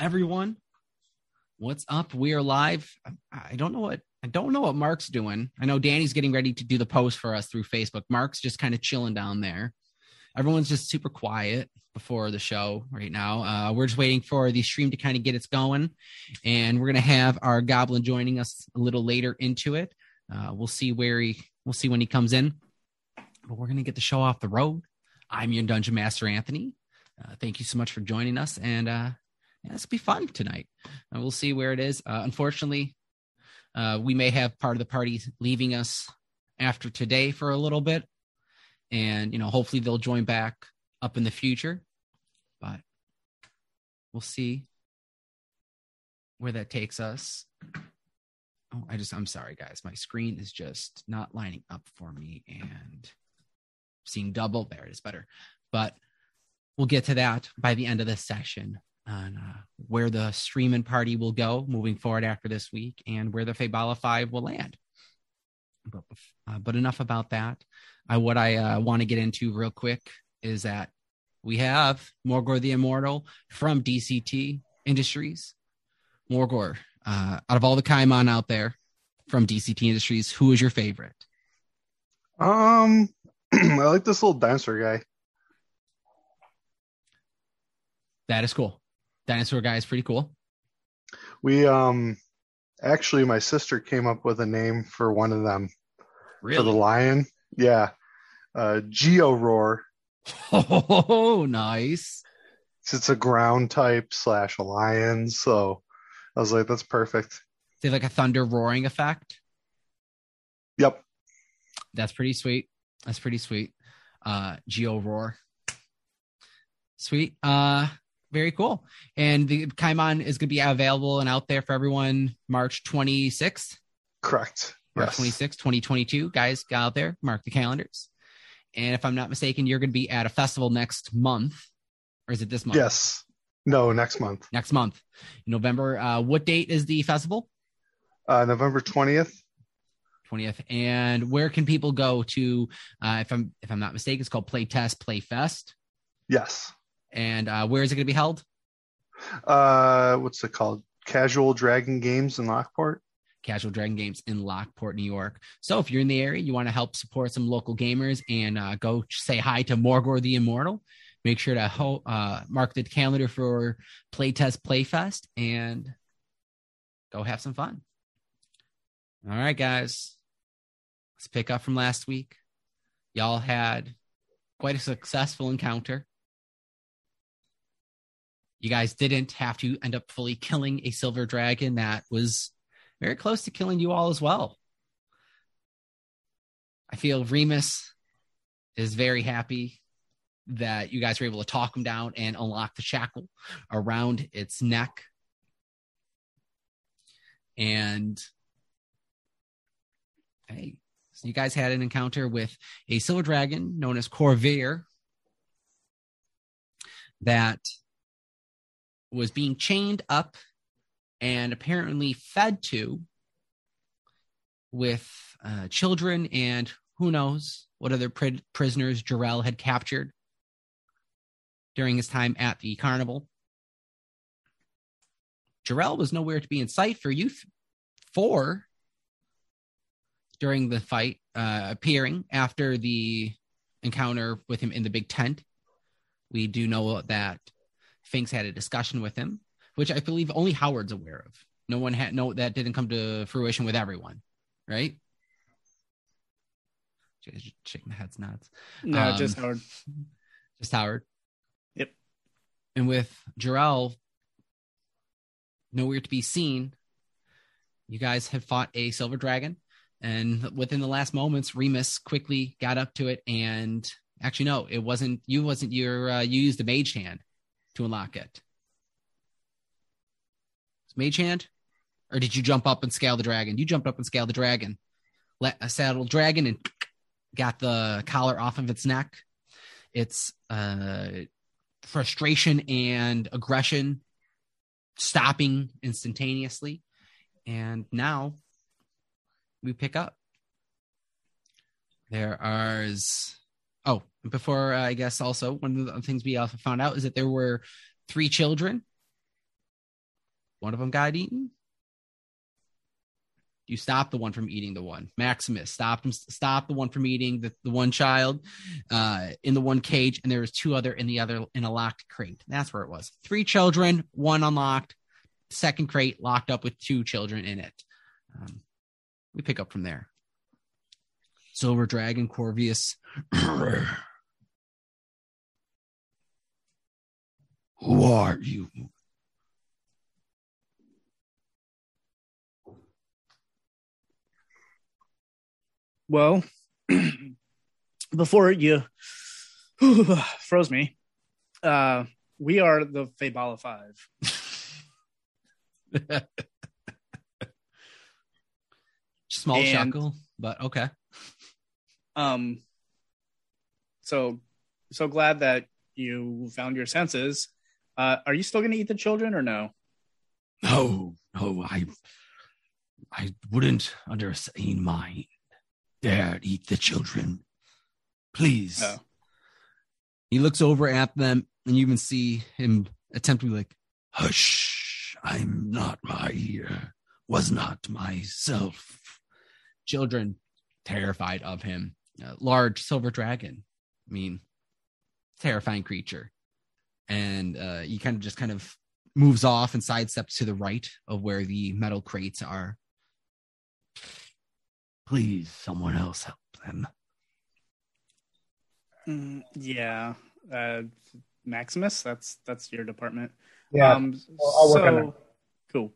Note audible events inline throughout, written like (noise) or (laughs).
everyone. What's up? We are live. I don't know what I don't know what Mark's doing. I know Danny's getting ready to do the post for us through Facebook. Mark's just kind of chilling down there. Everyone's just super quiet before the show right now. Uh, we're just waiting for the stream to kind of get its going, and we're gonna have our goblin joining us a little later into it. Uh, we'll see where he. We'll see when he comes in, but we're gonna get the show off the road. I'm your dungeon master, Anthony. Uh, thank you so much for joining us, and uh, yeah, this will be fun tonight. And we'll see where it is. Uh, unfortunately, uh, we may have part of the party leaving us after today for a little bit, and you know, hopefully they'll join back up in the future. But we'll see where that takes us. Oh, I just I'm sorry, guys. My screen is just not lining up for me, and seeing double. There it is better, but we'll get to that by the end of this session on uh, where the streaming party will go moving forward after this week and where the Fabala 5 will land. But, uh, but enough about that. Uh, what I uh, want to get into real quick is that we have Morgor the Immortal from DCT Industries. Morgor, uh, out of all the Kaimon out there from DCT Industries, who is your favorite? Um, (clears throat) I like this little dinosaur guy. That is cool. Dinosaur guy is pretty cool. We um actually my sister came up with a name for one of them Really? for the lion. Yeah. Uh Geo Roar. Oh, (laughs) nice. It's a ground type slash a lion, so I was like, that's perfect. They have like a thunder roaring effect. Yep. That's pretty sweet. That's pretty sweet. Uh Geo Roar. Sweet. Uh very cool. And the Kaimon is gonna be available and out there for everyone March 26th. Correct. March Yes. 26th, 2022. Guys, get out there, mark the calendars. And if I'm not mistaken, you're gonna be at a festival next month. Or is it this month? Yes. No, next month. Next month. November. Uh what date is the festival? Uh November 20th. 20th and where can people go to uh, if i'm if i'm not mistaken it's called play test play fest Yes. And uh, where is it going to be held? Uh what's it called? Casual Dragon Games in Lockport. casual dragon games in lockport new york. So if you're in the area you want to help support some local gamers and uh, go say hi to morgor the immortal make sure to ho- uh, mark the calendar for playtest playfest and go have some fun. All right guys. Let's pick up from last week. Y'all had quite a successful encounter you guys didn't have to end up fully killing a silver dragon that was very close to killing you all as well. I feel Remus is very happy that you guys were able to talk him down and unlock the shackle around its neck. And hey, so you guys had an encounter with a silver dragon known as Corvair that was being chained up and apparently fed to with uh, children and who knows what other pri- prisoners Jarrell had captured during his time at the carnival. Jarrell was nowhere to be in sight for youth four during the fight, uh, appearing after the encounter with him in the big tent. We do know that Finks had a discussion with him, which I believe only Howard's aware of. No one had no that didn't come to fruition with everyone, right? Just Shaking the heads, nods. No, Um, just Howard. Just Howard. Yep. And with Jarrell nowhere to be seen, you guys have fought a silver dragon. And within the last moments, Remus quickly got up to it and actually no, it wasn't you wasn't your uh, you used the mage hand to unlock it. It's Mage hand, or did you jump up and scale the dragon? You jumped up and scaled the dragon. Let a saddle dragon and got the collar off of its neck. Its uh, frustration and aggression stopping instantaneously, and now we pick up. There are oh before uh, I guess also one of the things we also found out is that there were three children. One of them got eaten. You stop the one from eating the one. Maximus stopped him. Stop the one from eating the, the one child uh, in the one cage, and there was two other in the other in a locked crate. That's where it was. Three children, one unlocked. Second crate locked up with two children in it. Um, we pick up from there. Silver Dragon Corvius. (clears throat) Who are you? Well, (clears throat) before you (sighs) froze me, uh, we are the Fabala Five. (laughs) Small And- chuckle, but okay. Um, so so glad that you found your senses. Uh, are you still going to eat the children or no? No, no, I, I wouldn't, under a sane mind, dare eat the children. Please. Oh. He looks over at them, and you even see him attempt to be like, Hush! I'm not my, uh, was not myself. children terrified of him. A large silver dragon. I mean, terrifying creature. And uh, he kind of just kind of moves off and sidesteps to the right of where the metal crates are. Please, someone else help them. Mm, yeah, uh, Maximus. That's that's your department. Yeah, Um, I'll- I'll work on so- Cool.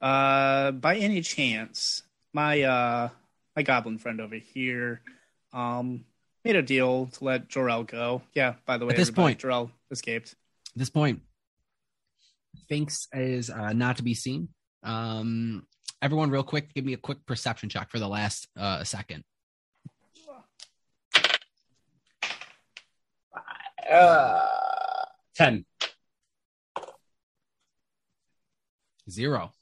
Uh, by any chance, my uh my goblin friend over here, um, made a deal to let Jorel go. Yeah. By the way, At this everybody, point- Jorel escaped. At this point, Sphinx is uh, not to be seen. Um, everyone, real quick, give me a quick perception check for the last uh, second. Uh, ten. Zero.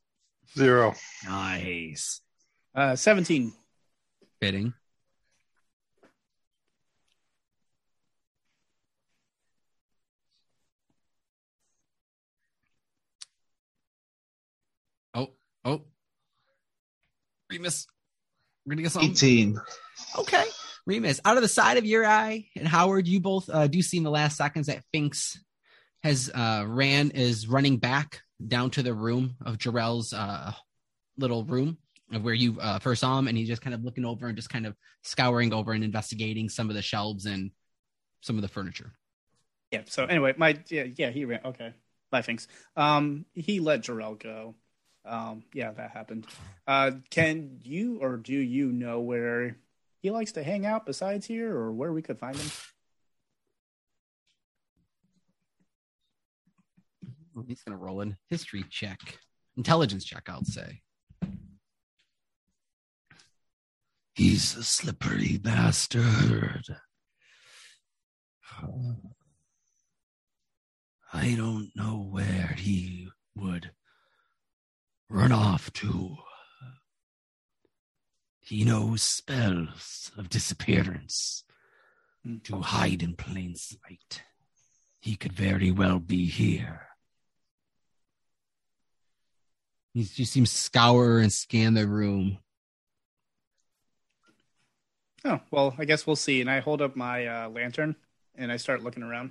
Zero. Nice. Uh, seventeen. Fitting. Oh. Remus. We're gonna get something. 18. Okay. Remus, out of the side of your eye, and Howard, you both uh, do see in the last seconds that Finks has uh, ran is running back down to the room of Jarrell's uh, little room of where you uh, first saw him, and he's just kind of looking over and just kind of scouring over and investigating some of the shelves and some of the furniture. Yeah. So anyway, my yeah yeah he ran. Okay. Bye, thanks. Um, he let Jorel go. Um, yeah, that happened. Uh, can you or do you know where he likes to hang out besides here, or where we could find him? He's gonna roll in history check, intelligence check, I'll say. He's a slippery bastard. I don't know where he would run off to. He knows spells of disappearance to hide in plain sight. He could very well be here. He just seems to scour and scan the room. Oh well, I guess we'll see. And I hold up my uh, lantern and I start looking around.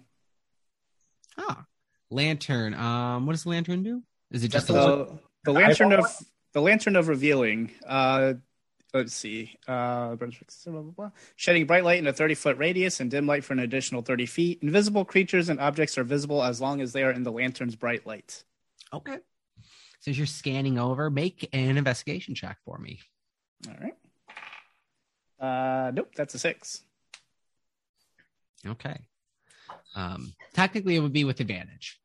Ah, lantern. Um, what does the lantern do? Is it just a The, lantern of the lantern of revealing. Uh, let's see. Uh, blah, blah, blah. shedding bright light in a thirty foot radius and dim light for an additional thirty feet. Invisible creatures and objects are visible as long as they are in the lantern's bright light. okay? So as you're scanning over, make an investigation check for me. All right. Uh, nope, that's a six. Okay. Um, technically, it would be with advantage,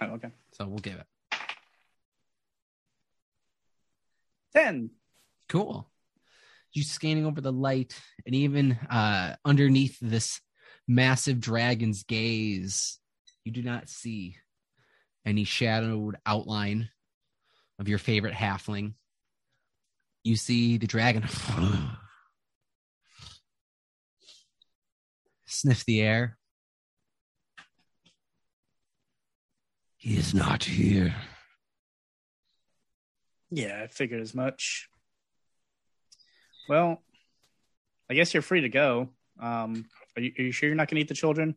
Oh, okay. so we'll give it. Ten. Cool. You scanning over the light, and even uh, underneath this massive dragon's gaze, you do not see any shadowed outline of your favorite halfling. You see the dragon (sighs) sniff the air. He is not here. Yeah, I figured as much. Well, I guess you're free to go. Um, are you, are you sure you're not going to eat the children?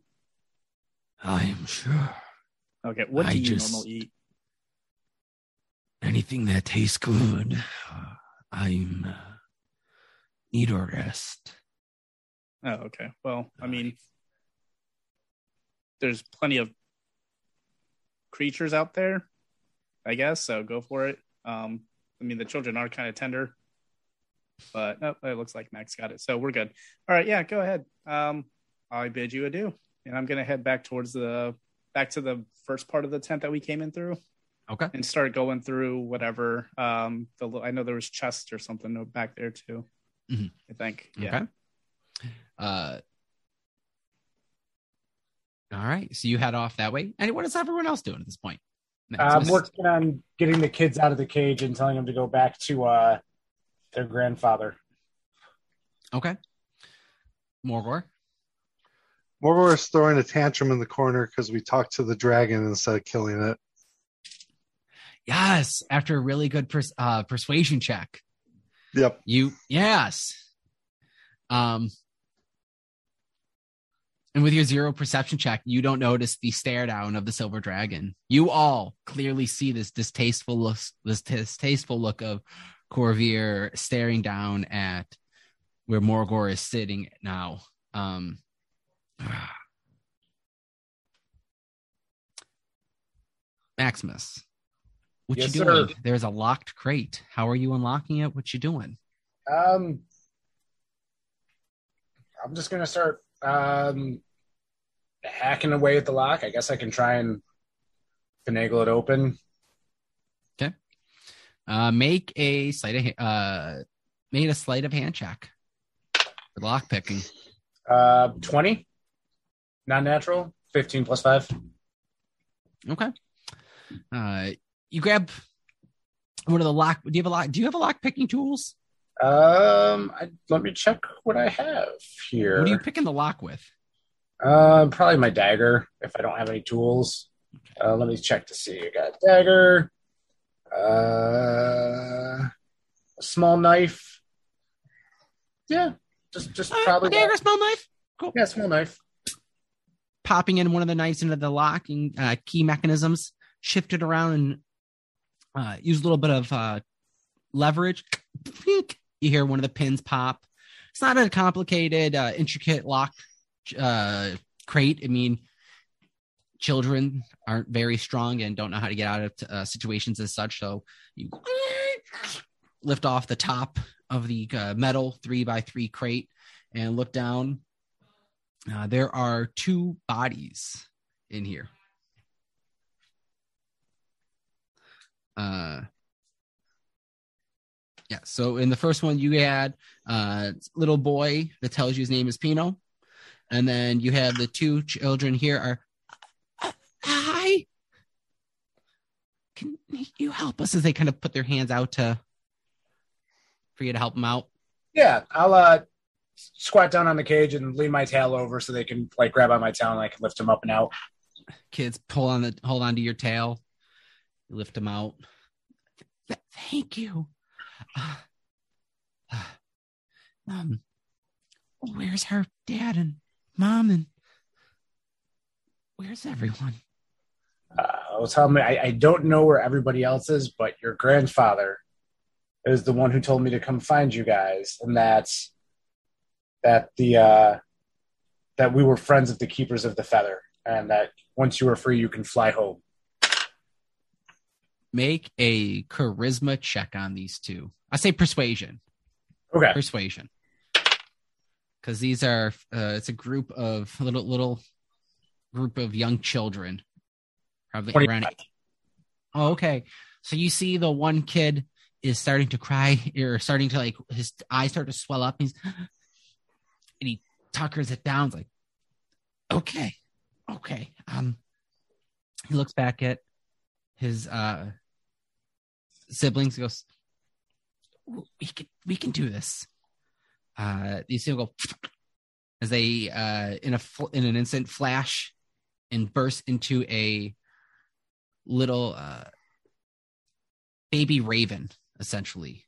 I am sure. Okay, what do I you just- normally eat? Anything that tastes good, I'm uh, need a rest. Oh, okay. Well, I mean, there's plenty of creatures out there, I guess. So go for it. Um, I mean, the children are kind of tender, but no, it looks like Max got it, so we're good. All right, yeah, go ahead. Um, I bid you adieu, and I'm gonna head back towards the back to the first part of the tent that we came in through, Okay. and start going through whatever. Um, the I know there was chest or something back there too. Mhm. I think. Yeah. Okay. Uh, all right. So you head off that way. And what is everyone else doing at this point? I'm Maximus? working on getting the kids out of the cage and telling them to go back to uh, their grandfather. Okay. Morgor. Morgor is throwing a tantrum in the corner because we talked to the dragon instead of killing it. Yes. After a really good pers- uh, persuasion check. Yep. You yes. Um and with your zero perception check, you don't notice the stare down of the silver dragon. You all clearly see this distasteful look this distasteful look of Corvier staring down at where Morgor is sitting now. Um (sighs) Maximus. What Yes, you doing? sir. There's a locked crate. How are you unlocking it? What you doing? Um, I'm just gonna start um, hacking away at the lock. I guess I can try and finagle it open. Okay. Uh, make a sleight of uh, made a sleight of hand check for lock picking. Uh, twenty, non natural, fifteen plus five. Okay. Uh, you grab one of the lock. Do you have a lock? Do you have a lock picking tools? Um, I, let me check what I have here. What are you picking the lock with? Uh, probably my dagger if I don't have any tools. Uh, let me check to see. I got dagger, uh, a small knife. Yeah, just just Uh, probably dagger, that. small knife. Cool. Yeah, small knife. Popping in one of the knives into the locking uh, key mechanisms, shift it around and uh, use a little bit of uh, leverage. (laughs) You hear one of the pins pop. It's not a complicated, uh, intricate lock uh, crate. I mean, children aren't very strong and don't know how to get out of uh, situations as such. So you lift off the top of the uh, metal three by three crate and look down. Uh, there are two bodies in here. Uh, yeah. So in the first one, you had uh, little boy that tells you his name is Pino, and then you have the two children here are. "Uh, hi. Can you help us as they kind of put their hands out to for you to help them out? Yeah, I'll uh squat down on the cage and lean my tail over so they can like grab on my tail and I can lift them up and out. Kids pull on the hold on to your tail, lift them out. Th- thank you. Uh, (sighs) uh, (sighs) um, where's her dad and mom and where's everyone? Uh, I'll tell me I, I don't know where everybody else is, but your grandfather is the one who told me to come find you guys, and that's that the uh that we were friends of the keepers of the feather, and that once you are free, you can fly home. Make a charisma check on these two. I say persuasion. Okay. persuasion because these are uh, it's a group of little little group of young children probably around 25. oh okay so you see the one kid is starting to cry or starting to like his eyes start to swell up. He's and he tuckers it down. It's like, okay, okay. Um, he looks back at his uh siblings. He goes, "We can, we can do this." Uh, you see go (tsk) as they uh in a fl- in an instant flash and burst into a little uh baby raven essentially.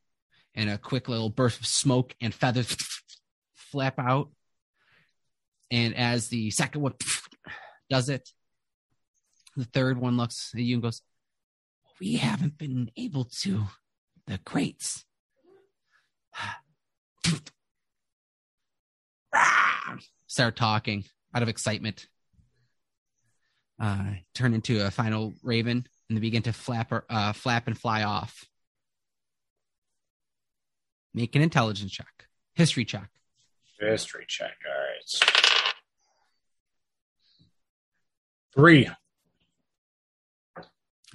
And a quick little burst of smoke and feathers (tsk) flap out. And as the second one (tsk) does it the third one looks at you and goes we haven't been able to. The crates (sighs) start talking out of excitement uh, turn into a final raven and they begin to flap or, uh, flap and fly off. Make an intelligence check, history check. History check. All right. Three.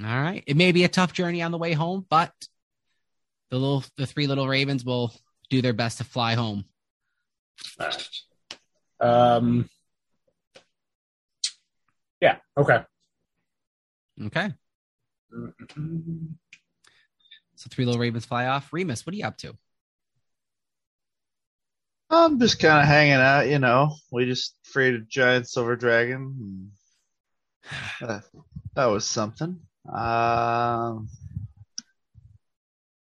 All right. It may be a tough journey on the way home, but the little the three little ravens will do their best to fly home. All right. Um. Yeah. Okay. Okay. So three little ravens fly off. Remus, what are you up to? I'm just kind of hanging out, you know. We just freed a giant silver dragon. (sighs) uh, that was something. Um,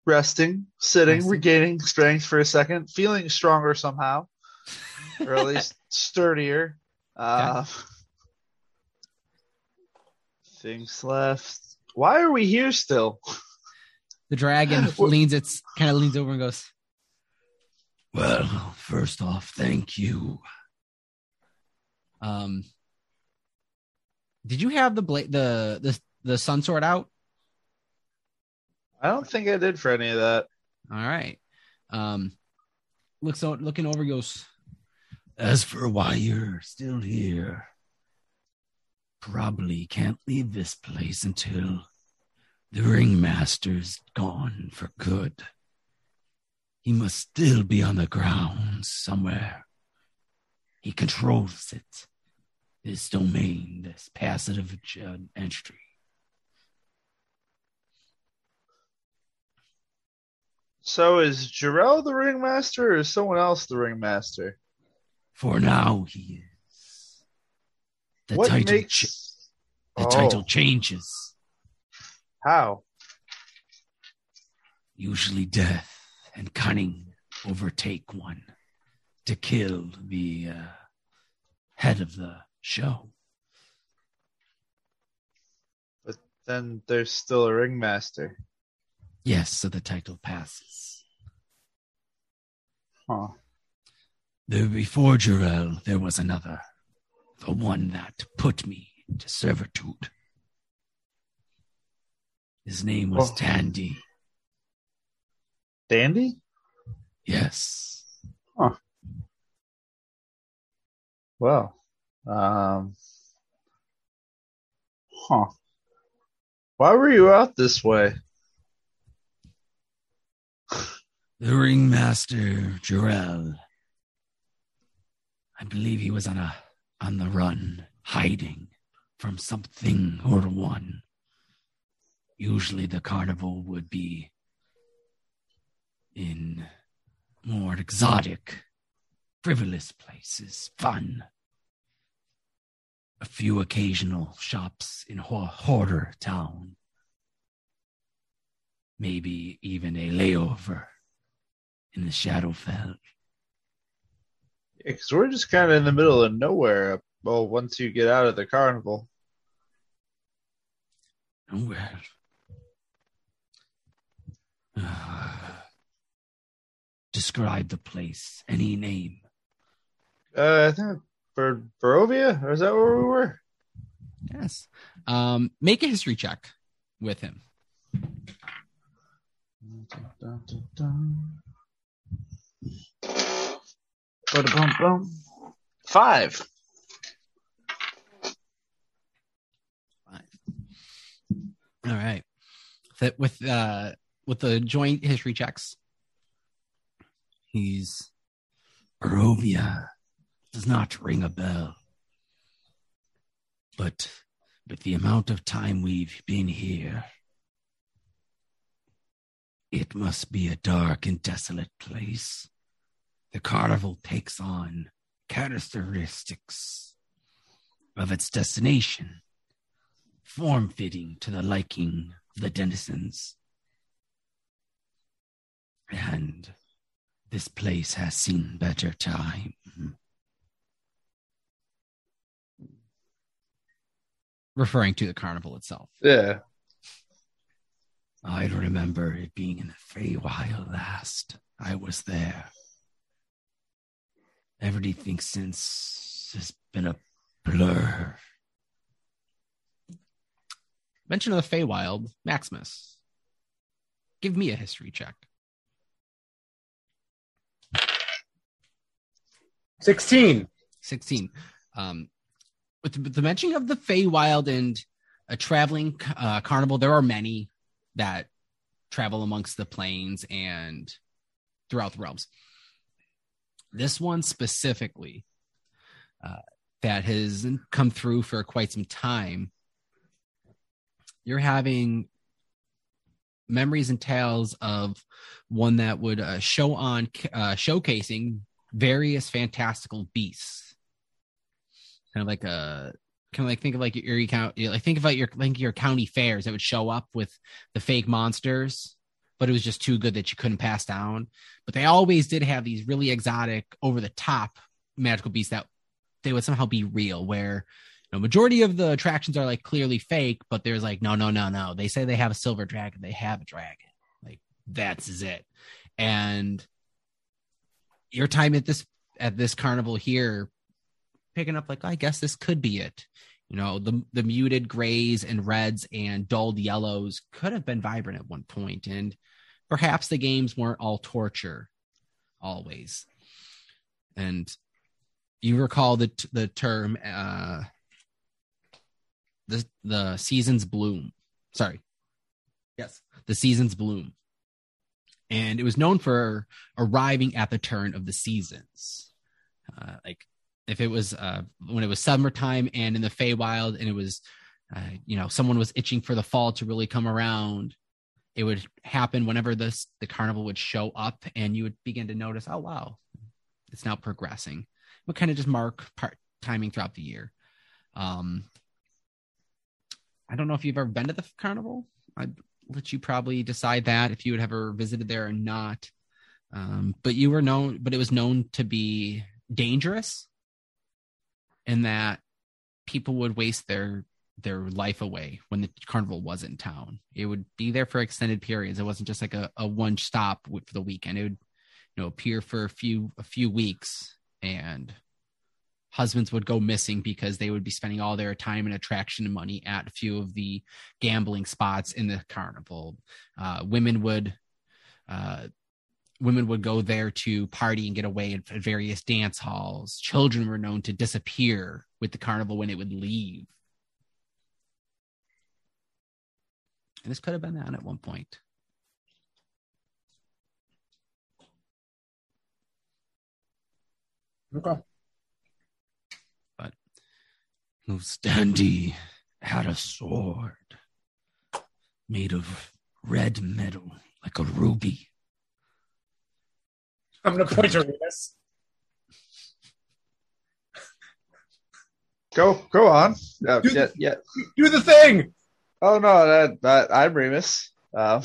resting, sitting, Resting. regaining strength for a second, feeling stronger somehow, or at least sturdier. Uh, Things left. Why are we here still? The dragon (laughs) leans its kind of leans over and goes, Well, first off, thank you. um, did you have the blade the the the sun sword out? I don't think I did for any of that. All right. Um, looks o- looking over, goes, As for why you're still here, probably can't leave this place until the ringmaster's gone for good. He must still be on the grounds somewhere. He controls it. This domain, this passive entry. So is Jarrell the ringmaster or is someone else the ringmaster? For now, he is. The what title, makes ch- the Oh, title changes. How? Usually, death and cunning overtake one to kill the uh, head of the show. But then there's still a ringmaster. Yes, so the title passes. Huh. There before Jarell, there was another, the one that put me to servitude. His name was Oh. Tandy. Dandy? Yes. Well. Um Huh. Why were you out this way? The ringmaster Jarell. I believe he was on a on the run, hiding from something or one. Usually the carnival would be in more exotic, frivolous places, fun. A few occasional shops in Ho- Hoarder Town. Maybe even a layover in the Shadowfell. Because we're just kind of in the middle of nowhere. Well, once you get out of the carnival. Well. (sighs) describe the place. Any name. Uh, I think Ber- Barovia? Or is that where we were? yes. Um, make a history check with him. Ba-da-bum-bum. Five. Five. All right. That with uh with the joint history checks. He's Barovia does not ring a bell. But with the amount of time we've been here, it must be a dark and desolate place. The carnival takes on characteristics of its destination, form fitting to the liking of the denizens. And this place has seen better time. referring to the carnival itself. Yeah. I remember it being in the Feywild last. I was there. Everything since has been a blur. Mention of the Feywild, Maximus. Give me a history check. 16. 16. Um, with the, with the mention of the Feywild and a traveling uh, carnival, there are many that travel amongst the planes and throughout the realms. This one specifically, uh, that has come through for quite some time, you're having memories and tales of one that would uh, show on uh, showcasing various fantastical beasts. Kind of like a kind of like think of like your Erie County, like think about your like your county fairs that would show up with the fake monsters, but it was just too good that you couldn't pass down. But they always did have these really exotic, over the top magical beasts that they would somehow be real. Where you know, majority of the attractions are like clearly fake, but there's like no, no, no, no. They say they have a silver dragon, they have a dragon. Like that's it. And your time at this at this carnival here picking up like I guess this could be it. You know, the the muted grays and reds and dulled yellows could have been vibrant at one point, and perhaps the games weren't all torture always. And you recall the the term uh the the season's bloom. Sorry. Yes, the season's bloom. And it was known for arriving at the turn of the seasons. Uh, like if it was uh, when it was summertime and in the Feywild and it was, uh, you know, someone was itching for the fall to really come around, it would happen whenever this the carnival would show up and you would begin to notice, oh wow, it's now progressing. Would kind of just mark part timing throughout the year. Um, I don't know if you've ever been to the carnival. I'd let you probably decide that if you had ever visited there or not. Um, but you were known, but it was known to be dangerous in that people would waste their their life away when the carnival was in town. It would be there for extended periods. It wasn't just like a, a one stop for the weekend. It would, you know, appear for a few a few weeks, and husbands would go missing because they would be spending all their time and attraction and money at a few of the gambling spots in the carnival. Uh, women would uh, women would go there to party and get away at various dance halls. Children were known to disappear with the carnival when it would leave. And this could have been that at one point. Okay. But Dandy had a sword made of red metal like a ruby I'm going to point to Remus. Go, go on. Uh, Do yeah, the- yeah. Do the thing. Oh no, that, that I'm Remus. Um,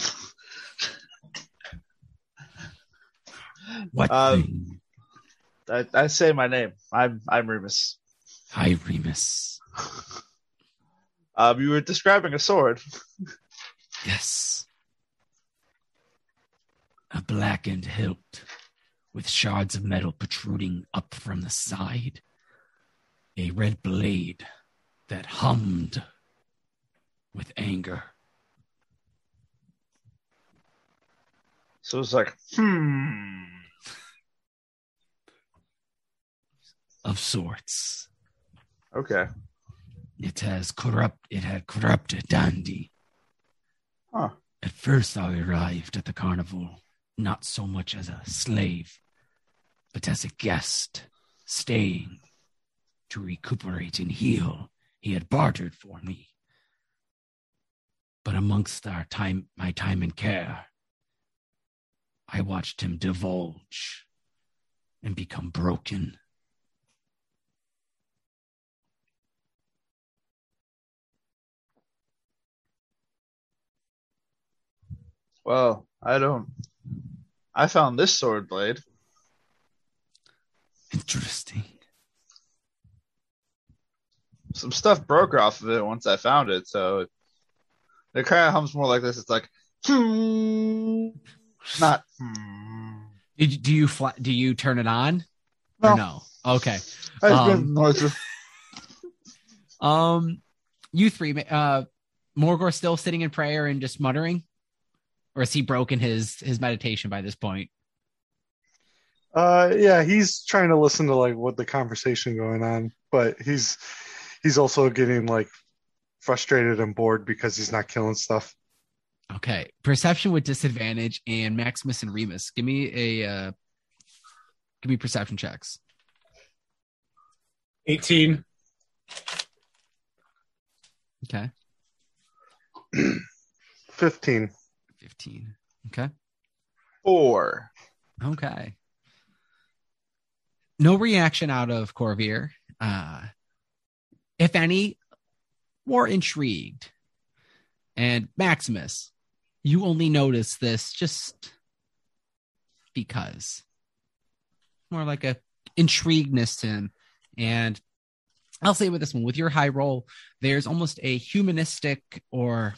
What Um. I, I say my name. I'm I'm Remus. Hi, Remus. (laughs) Um, you were describing a sword. Yes. A blackened hilt with shards of metal protruding up from the side. A red blade that hummed with anger. So it's like, hmm. Of sorts. Okay. It has corrupt it had corrupted Dandy. Huh. At first, I arrived at the carnival not so much as a slave, but as a guest staying to recuperate and heal. He had bartered for me. But amongst our time, my time and care, I watched him divulge and become broken. Well, I don't. I found this sword blade. Interesting. Some stuff broke off of it once I found it, so it, it kind of hums more like this. It's like, hmm, not. Hmm. Did do you fly, do you turn it on? No. Or no. Okay. I just Um, made. (laughs) Um, you three, uh, Morgor still sitting in prayer and just muttering, or has he broken his his meditation by this point? Uh, yeah, he's trying to listen to like what the conversation going on, but he's he's also getting like frustrated and bored because he's not killing stuff. Okay, perception with disadvantage, and Maximus and Remus. Give me a uh, give me perception checks. 18. Okay, (clears throat) Fifteen. fifteen. Okay, Four. okay. No reaction out of Corvier. Uh, if any, more intrigued. And Maximus, you only notice this just because. More like a intrigueness to him. And I'll say with this one, with your high roll, there's almost a humanistic or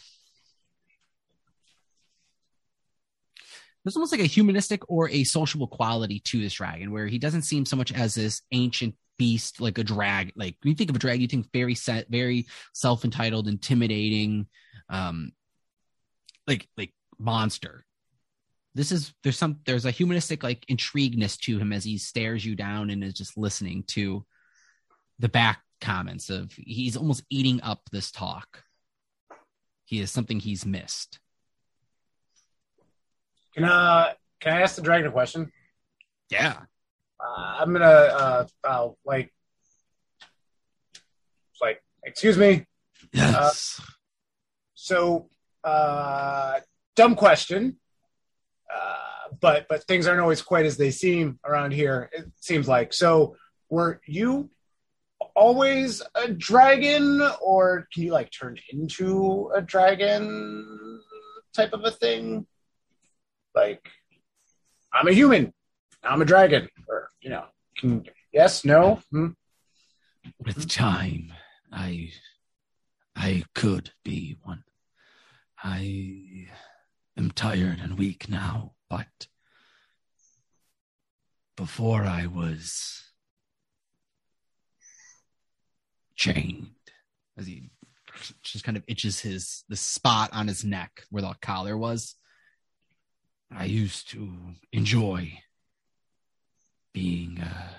there's almost like a humanistic or a sociable quality to this dragon where he doesn't seem so much as this ancient beast like a drag like when you think of a drag you think very set very self-entitled intimidating um like like monster. This is there's some there's a humanistic like intrigueness to him as he stares you down and is just listening to the back comments of he's almost eating up this talk. He is something he's missed Can, uh, can I ask the dragon a question? yeah Uh, I'm gonna uh, uh like like excuse me. Yes. So uh dumb question. Uh but but things aren't always quite as they seem around here. It seems like. So were you always a dragon or can you like turn into a dragon type of a thing? Like I'm a human. I'm a dragon or you know, yes, no, hmm? With time, I I could be one. I am tired and weak now, but before I was chained. as he just kind of itches his the spot on his neck where the collar was. I used to enjoy being uh,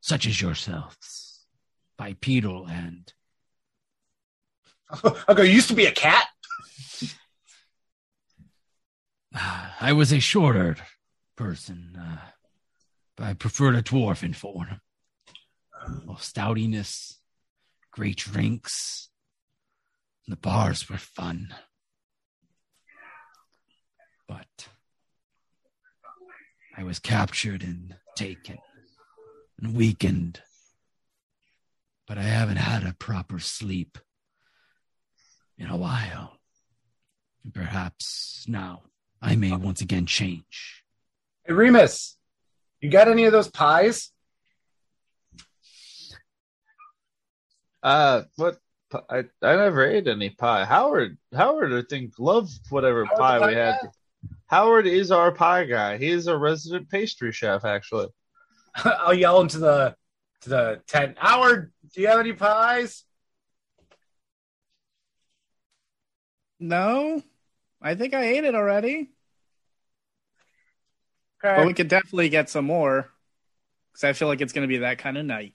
such as yourselves, bipedal and (laughs) okay, you used to be a cat. (sighs) I was a shorter person. Uh, but I preferred a dwarf in form. Well, stoutiness, great drinks. The bars were fun. But I was captured and taken and weakened. But I haven't had a proper sleep in a while. And perhaps now I may once again change. Hey Remus, you got any of those pies? Uh, what? I I never ate any pie. Howard Howard I think loved whatever Howard pie we had. guy? Howard is our pie guy. He is a resident pastry chef, actually. (laughs) I'll yell into the to the tent. Howard, do you have any pies? No, I think I ate it already. Okay. But we could definitely get some more because I feel like it's going to be that kind of night.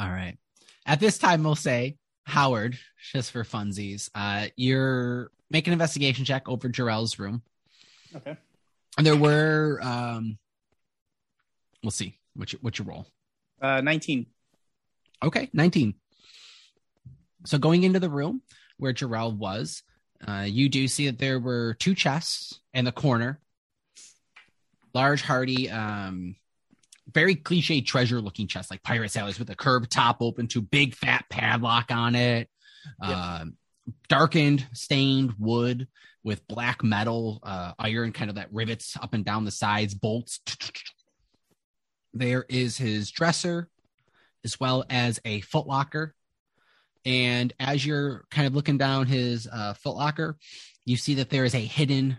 All right. At this time, we'll say Howard, just for funsies, uh, you're make an investigation check over Jarrell's room. Okay. And there were, um, we'll see what you, what you roll. Uh, 19. Okay, 19. So going into the room where Jarrell was, uh, you do see that there were two chests in the corner. Large, hardy, um, very cliche treasure looking chest, like pirate sailors with a curved top open to big fat padlock on it. Um, darkened, stained wood with black metal, uh, iron kind of that rivets up and down the sides, bolts. There is his dresser, as well as a footlocker. And as you're kind of looking down his uh, footlocker, you see that there is a hidden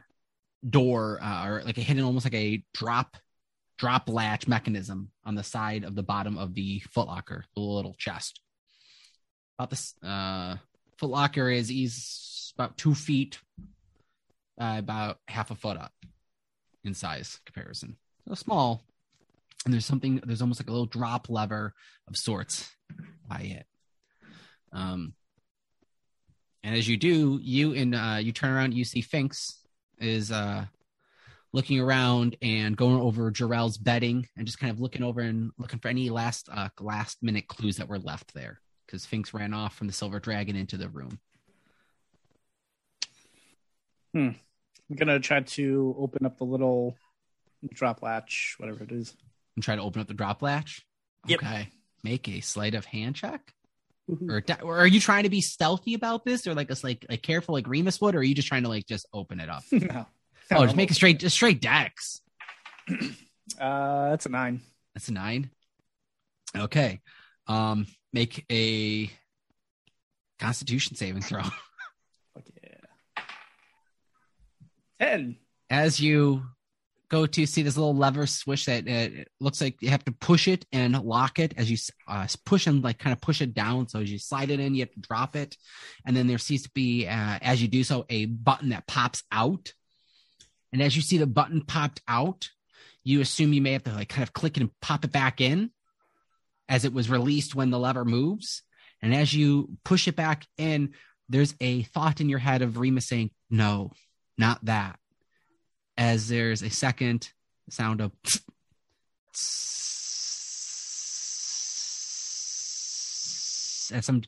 door, uh, or like a hidden, almost like a drop drop latch mechanism on the side of the bottom of the footlocker, the little chest. About this uh, footlocker is he's about two feet, uh, about half a foot up in size comparison. So small, and there's something. There's almost like a little drop lever of sorts by it. Um, and as you do, you and uh, you turn around, you see Finks is uh looking around and going over Jarrell's bedding and just kind of looking over and looking for any last uh, last minute clues that were left there because Finks ran off from the Silver Dragon into the room. I'm gonna try to open up the little drop latch, whatever it is. And try to open up the drop latch. Yep. Okay. Make a sleight of hand check. Or, or are you trying to be stealthy about this, or like a like like careful like Remus would, or are you just trying to like just open it up? (laughs) no. Oh, just make a straight just straight dex. (clears throat) Uh, that's a nine. That's a nine. Okay. Um, make a Constitution saving throw. (laughs) Fuck yeah. Ten. As you go to see this little lever switch that uh, it looks like you have to push it and lock it as you uh, push and like kind of push it down. So as you slide it in, you have to drop it, and then there seems to be uh, as you do so a button that pops out. And as you see the button popped out, you assume you may have to like kind of click it and pop it back in as it was released when the lever moves. And as you push it back in, there's a thought in your head of Remus saying, No, not that. As there's a second sound of as some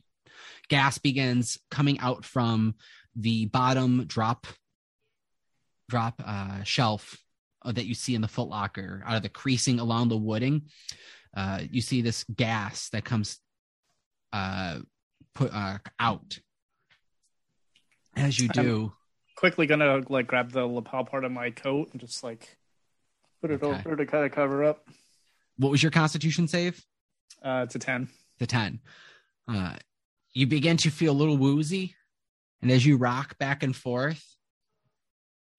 gas begins coming out from the bottom drop drop uh, shelf that you see in the footlocker out of the creasing along the wooding uh, you see this gas that comes uh, put uh, out as you do Quickly gonna like grab the lapel part of my coat and just like put it Okay. over to kind of cover up. what was your constitution save Uh, it's a ten. the 10 uh, you begin to feel a little woozy and as you rock back and forth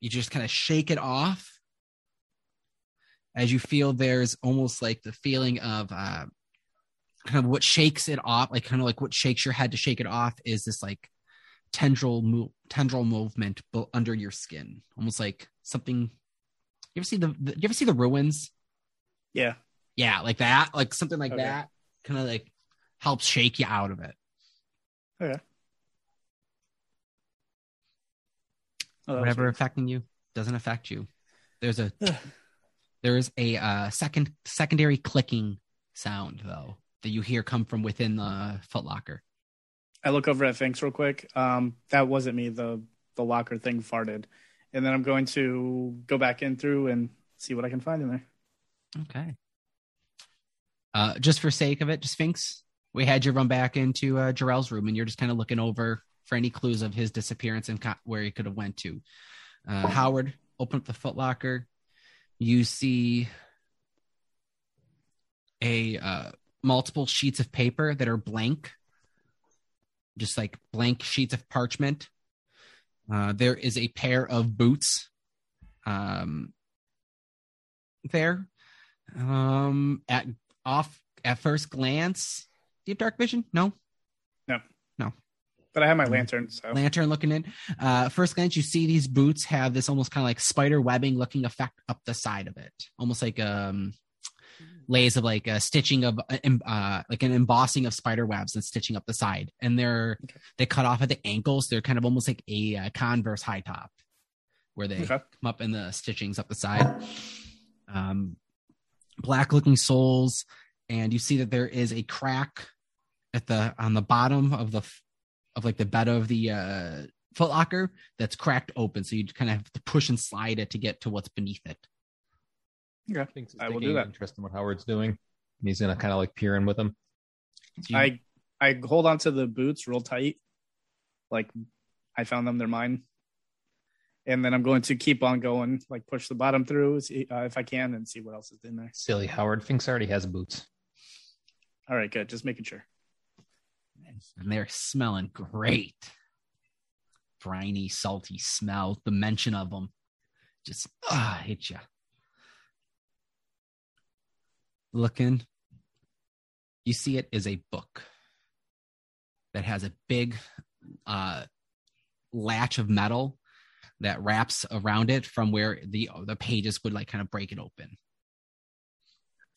you just kind of shake it off as you feel there's almost like the feeling of uh, kind of what shakes it off like kind of like what shakes your head to shake it off is this like tendril move tendril movement under your skin almost like something you ever see the, the you ever see the ruins Yeah. yeah, like that, like something like Okay. that, kind of like helps shake you out of it. Okay. Oh, Whatever affecting you doesn't affect you. There's a (sighs) there is a uh, second secondary clicking sound though that you hear come from within the footlocker. I look over at Finks real quick. Um, that wasn't me. The the locker thing farted, and then I'm going to go back in through and see what I can find in there. Okay. Uh, just for sake of it, just Finks, we had you run back into uh, Jarrell's room, and you're just kind of looking over for any clues of his disappearance and where he could have went to. Uh, Howard, open up the footlocker. You see a uh, multiple sheets of paper that are blank, just like blank sheets of parchment. Uh, there is a pair of boots um, there. Um, at off at first glance, do you have dark vision? No, But I have my lantern, so. Lantern looking in. Uh, first glance, you see these boots have this almost kind of like spider webbing looking effect up the side of it, almost like um, lays of like a stitching of uh, uh like an embossing of spider webs and stitching up the side. And they're Okay. they cut off at the ankles. They're kind of almost like a uh, converse high top where they Okay. come up and the stitchings up the side. Um black looking soles. And you see that there is a crack at the on the bottom of the of like the bed of the uh foot locker that's cracked open so you kind of have to push and slide it to get to what's beneath it Yeah, Finks he's I will do that. Interest in what Howard's doing. And he's gonna kind of like peer in with him. So you- I I hold on to the boots real tight, like I found them. They're mine. And then I'm going to keep on going, like push the bottom through see, uh, if I can, and see what else is in there. Silly Howard. Finks already has boots. All right, good. Just making sure. And they're smelling great. Briny, salty smell. The mention of them just ah hit you. Looking, you see it is a book that has a big uh, latch of metal that wraps around it from where the the pages would like kind of break it open.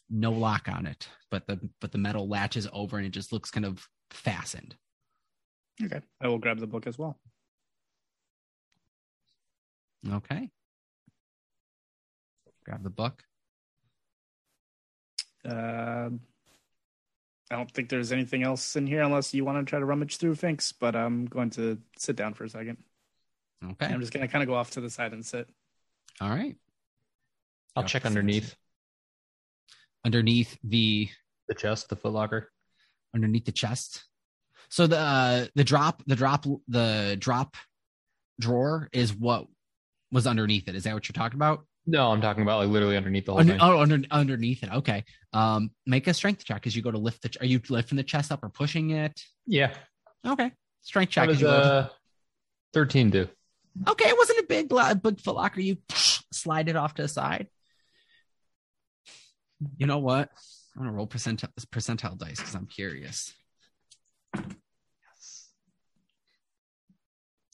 No lock on it, but the but the metal latches over and it just looks kind of fastened. Okay, I will grab the book as well. Okay. Grab the book. Uh, I don't think there's anything else in here unless you want to try to rummage through Finks, but I'm going to sit down for a second. Okay. I'm just going to kind of go off to the side and sit. All right. I'll Yeah, check sounds underneath Underneath the the chest, the footlocker. Underneath the chest. So the uh, the drop the drop the drop drawer is what was underneath it. Is that what you're talking about? No, I'm talking about like literally underneath the whole Under, thing. oh, under, underneath it. Okay. Um, make a strength check as you go to lift the. Ch- are you lifting the chest up or pushing it? Yeah. Okay. Strength check as does you go. uh, 13 do? Okay, it wasn't a big big foot locker. You (sniffs) slide it off to the side. You know what? I'm gonna roll percentile percentile dice because I'm curious.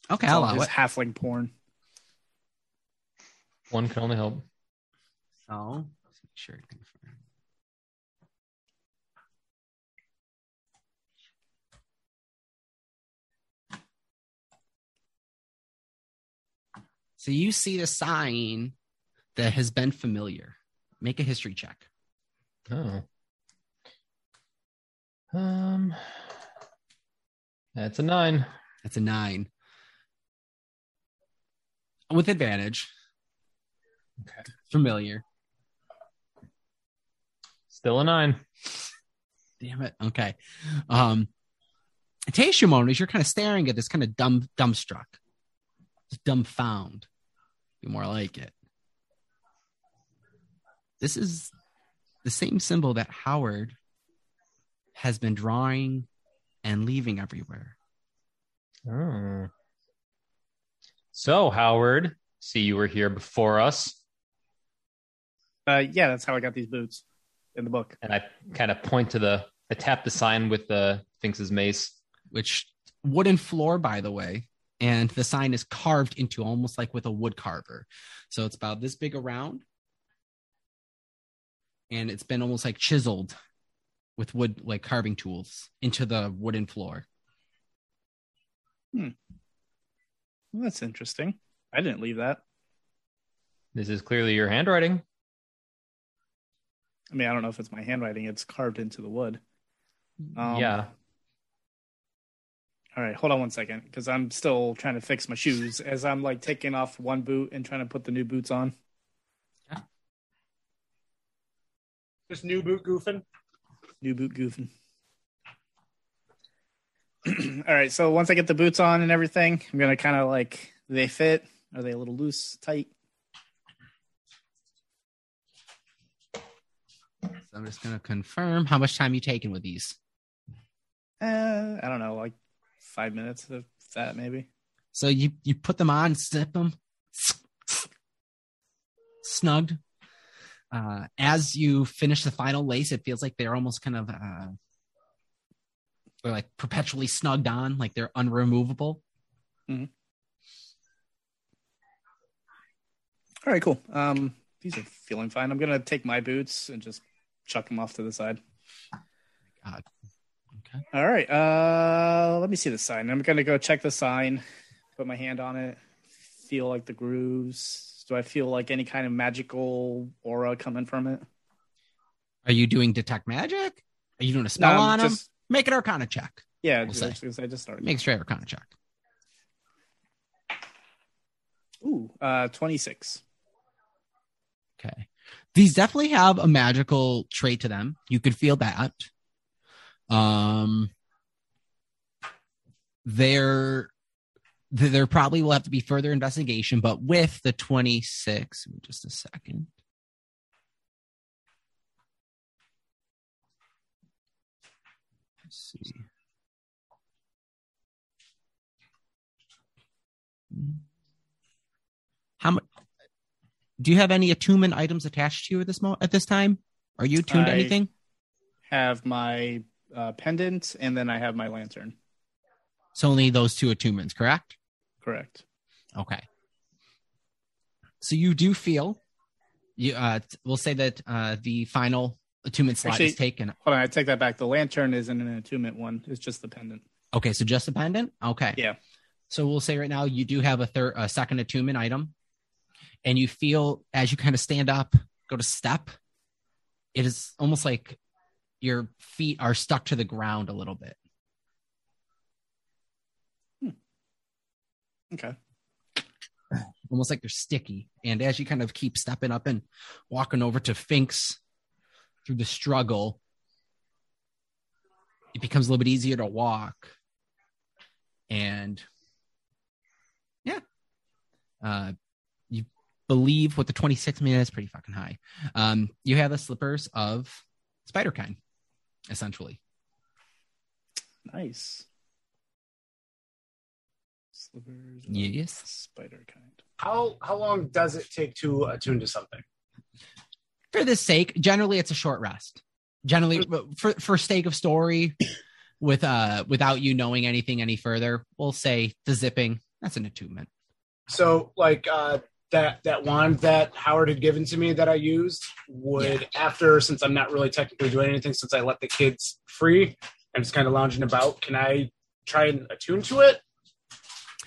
Okay, I'll allow it. halfling porn. One can only help. So let's make sure. I confirm. So you see the sign that has been familiar. Make a history check. Oh. Um, that's a nine. That's a nine. With advantage. Okay. Familiar. Still a nine. Damn it. Okay. Um Taishimon, as you're kind of staring at this kind of dumb dumbstruck. Dumbfound. Be more like it. This is the same symbol that Howard has been drawing and leaving everywhere. Oh. So, Howard, see you were here before us, Uh, yeah, that's how I got these boots in the book. and I kind of point to the, I tap the sign with the Finks's mace. which wooden floor, by the way, and the sign is carved into almost like with a wood carver. So it's about this big around, and it's been almost like chiseled with wood, like carving tools, into the wooden floor. Well, that's interesting. I didn't leave that. This is clearly your handwriting. I mean, I don't know if it's my handwriting. It's carved into the wood. Um, yeah. All right, hold on one second because I'm still trying to fix my shoes as I'm like taking off one boot and trying to put the new boots on. Just new boot goofing. New boot goofing. (clears throat) All right, so once I get the boots on and everything, I'm gonna kind of like, do they fit? Are they a little loose, tight? So I'm just gonna confirm how much time you taking with these. Uh, I don't know, like five minutes of that maybe. So you you put them on, snip them, (sniffs) snugged. Uh, as you finish the final lace, it feels like they're almost kind of uh, they're like perpetually snugged on, like they're unremovable. All right, cool. Um, these are feeling fine. I'm gonna take my boots and just chuck them off to the side. God. Okay. All right. Uh, let me see the sign. I'm gonna go check the sign. Put my hand on it. Feel like the grooves. Do I feel like any kind of magical aura coming from it? Are you doing detect magic? Are you doing a spell No, on him? just- Make an Arcana check. Yeah, We'll just, I just started. Make straight Arcana check. Ooh, uh, 26. Okay. These definitely have a magical trait to them. You could feel that. Um, there, th- there probably will have to be further investigation, but with the 26, just a second. Let's see. How much? Do you have any attunement items attached to you at this moment? At this time, are you attuned to I- anything? Have my uh, pendant, and then I have my lantern. So only those two attunements, correct? Correct. Okay. So you do feel you uh we'll say that uh the final attunement slot Actually- is taken. Hold on, I take that back. The lantern isn't an attunement one. It's just the pendant. Okay, so just the pendant? Okay. Yeah. So we'll say right now you do have a third a second attunement item and you feel as you kind of stand up, go to step, it is almost like your feet are stuck to the ground a little bit. Okay. almost like they're sticky. And as you kind of keep stepping up and walking over to Finks through the struggle, it becomes a little bit easier to walk. And yeah, uh, you believe what the 26 minutes, pretty fucking high. Um, you have the slippers of spider kind, essentially. Nice. Slivers. Yes. Spider kind. How how long does it take to attune to something? for the sake generally it's a short rest generally for for sake of story (coughs) with uh without you knowing anything any further we'll say the zipping that's an attunement So like uh that that wand that Howard had given to me that I used would after since I'm not really technically doing anything since I let the kids free I'm just kind of lounging about. Can I try and attune to it,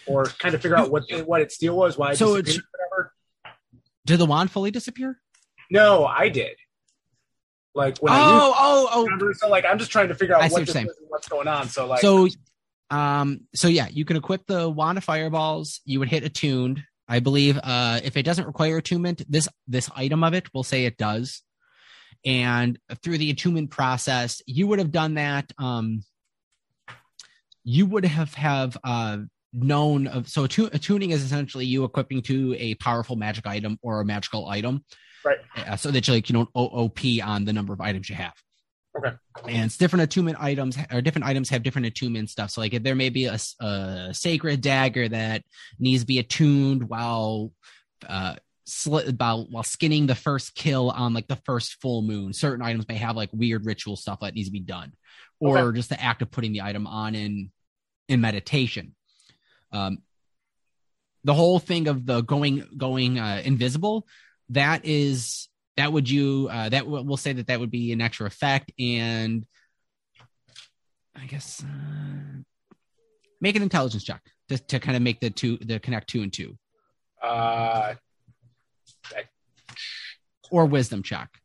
or kind of figure out what what its deal was? Why? it So it's- whatever. did the wand fully disappear No, I did. Like when I used oh oh oh remember, so like I'm just trying to figure out what what this you're saying. is and what's going on. So like so um so yeah you can equip the wand of fireballs you would hit attuned i believe uh if it doesn't require attunement this this item of it will say it does and through the attunement process you would have done that um you would have have uh known of so attu- attuning is essentially you equipping to a powerful magic item or a magical item Right. uh, so that you like you don't oop on the number of items you have Okay. and it's different attunement items or different items have different attunement stuff so like if there may be a sacred dagger that needs to be attuned while uh sli- about while skinning the first kill on like the first full moon certain items may have like weird ritual stuff that needs to be done or Okay. just the act of putting the item on in in meditation um the whole thing of the going going uh, invisible that is that would you uh that w- we'll say that that would be an extra effect and i guess uh, make an intelligence check to, to kind of make the two the connect two and two uh, or wisdom check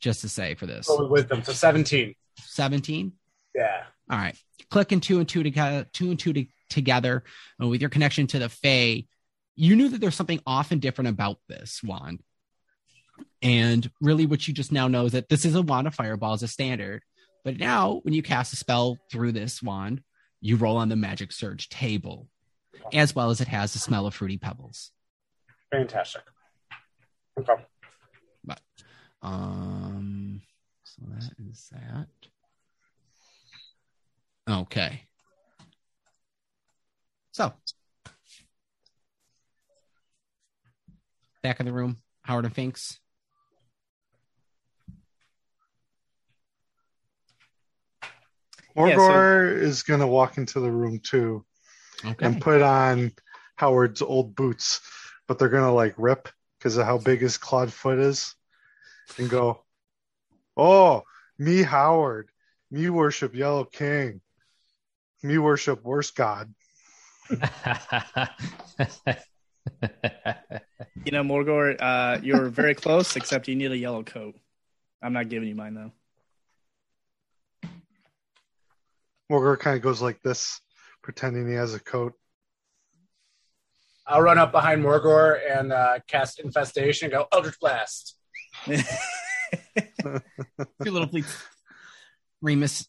just to say for this with wisdom. So 17. 17 Yeah. all right clicking two and two together two and two to, together uh, with your connection to the Fae, you knew that there's something often different about this wand and really what you just now know is that this is a wand of fireball as a standard but now when you cast a spell through this wand you roll on the magic surge table as well as it has the smell of fruity pebbles Fantastic. Okay. Um, so that is that. Okay. So, back in the room, Howard and Finks. Morgor is going to walk into the room too Okay. and put on Howard's old boots, but they're going to like rip because of how big his clawed foot is and go, Oh, me Howard. Me worship Yellow King. Me worship worst god. (laughs) You know, Morgor, uh, you're very close, except you need a yellow coat. I'm not giving you mine though. Morgor kind of goes like this, pretending he has a coat. I'll run up behind Morgor and uh, cast infestation and go Eldritch Blast. (laughs) (laughs) Your little fleet. Remus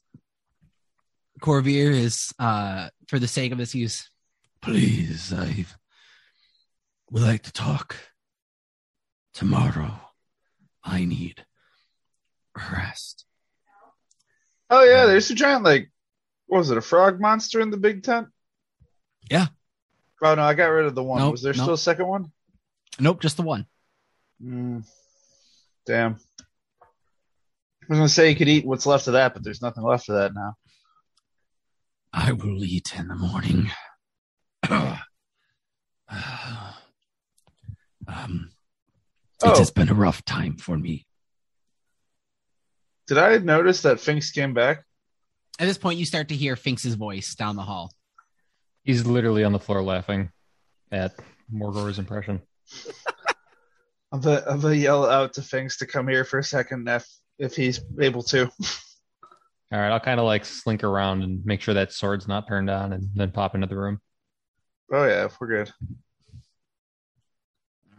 Corvier is, uh, for the sake of this use, Please, I would like to talk. Tomorrow, I need rest. Oh yeah, there's a giant like what was it, a frog monster in the big tent? Yeah. Oh no, I got rid of the one. Nope, was there nope. still a second one? nope, just the one. Mm, damn. I was gonna say you could eat what's left of that, but there's nothing left of that now. I will eat in the morning. Um, Oh. It has been a rough time for me. Did I notice that Finks came back? At this point, you start to hear Finks's voice down the hall. He's literally on the floor laughing at Morgor's impression. (laughs) I'm gonna, I'm gonna yell out to Finks to come here for a second if if he's able to. (laughs) All right, I'll kind of like slink around and make sure that sword's not turned on, and then pop into the room. Oh yeah, we're good.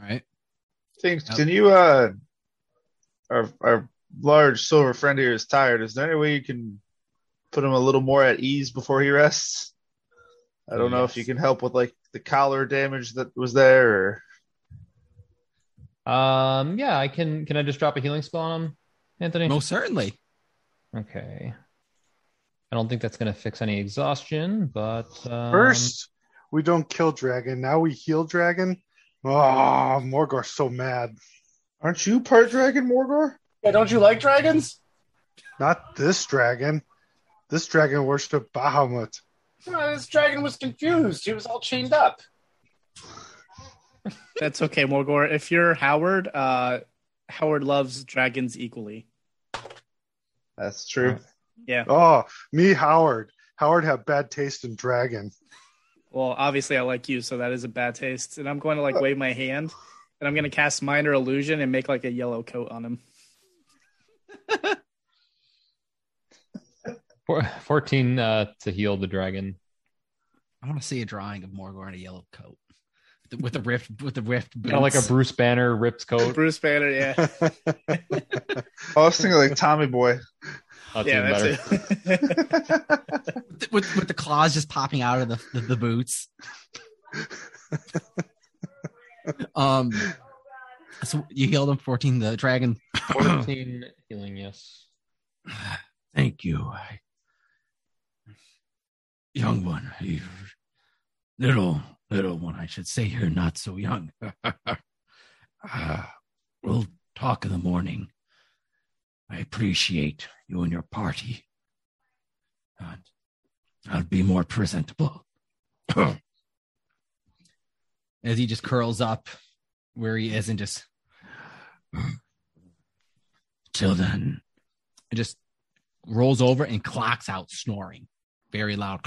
All right. Thanks. Yep. can you uh our our large silver friend here is tired. Is there any way you can put him a little more at ease before he rests? I don't know if you can help with like the collar damage that was there or Um, yeah, I can. Can I just drop a healing spell on him, Anthony? Most certainly. Okay. I don't think that's going to fix any exhaustion, but um, First, we don't kill dragon. Now we heal dragon. Oh, Morgor's so mad. aren't you part dragon, Morgor? Yeah, don't you like dragons? Not this dragon. This dragon worshipped Bahamut. This dragon was confused. He was all chained up. That's okay, Morgor. If you're Howard, uh, Howard loves dragons equally. That's true. Yeah. Oh, me Howard. Howard had bad taste in dragon. Well, obviously I like you, so that is a bad taste. And I'm going to like wave my hand, and I'm going to cast minor illusion and make like a yellow coat on him. (laughs) four- 14 uh, to heal the dragon. I want to see a drawing of Morgor in a yellow coat with the, with rift with the rift boots. Kind of like a Bruce Banner ripped coat. Bruce Banner, yeah, (laughs) I was thinking like Tommy Boy. That's yeah, even that's better. it. with with the claws just popping out of the the, the boots. um, so you healed him fourteen. The dragon. 14 (clears throat) healing, yes. Thank you. I, young one, you, little little one, I should say. You're not so young. (laughs) uh, we'll talk in the morning. I appreciate you and your party. And I'll be more presentable. As he just curls up where he is and just Till then, and just rolls over and clocks out snoring very loud.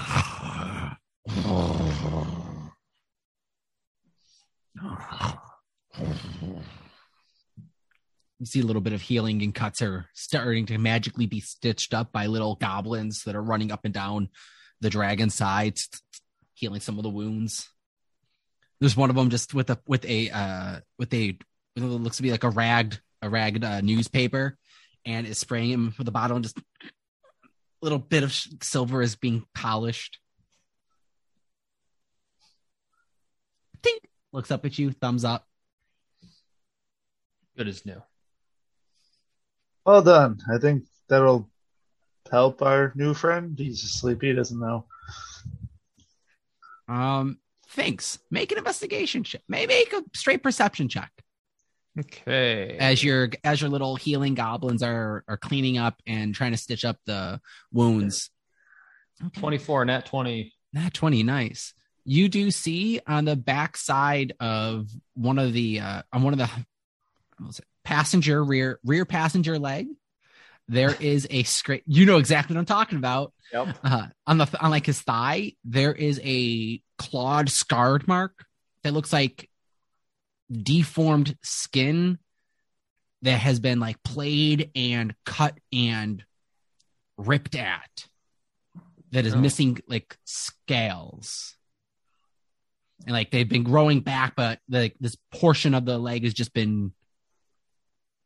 You see a little bit of healing and cuts are starting to magically be stitched up by little goblins that are running up and down the dragon sides, healing some of the wounds. There's one of them just with a with a uh with a looks to be like a ragged a ragged uh, newspaper, and is spraying him with a bottle and just a little bit of silver is being polished. Ding! Looks up at you, thumbs up. Good as new. Well done. I think that'll help our new friend. He's asleep. He doesn't know. Um, thanks. Make an investigation check. Maybe make a straight perception check Okay. as your as your little healing goblins are are cleaning up and trying to stitch up the wounds. Okay. 24, nat 20. Nat 20, nice. You do see on the back side of one of the uh on one of the what was it, passenger rear rear passenger leg, there is a scrape. You know exactly what I'm talking about. Yep. Uh, on the on like his thigh, there is a clawed scarred mark that looks like deformed skin that has been like played and cut and ripped at. That is Oh. missing like scales. And like they've been growing back, but like this portion of the leg has just been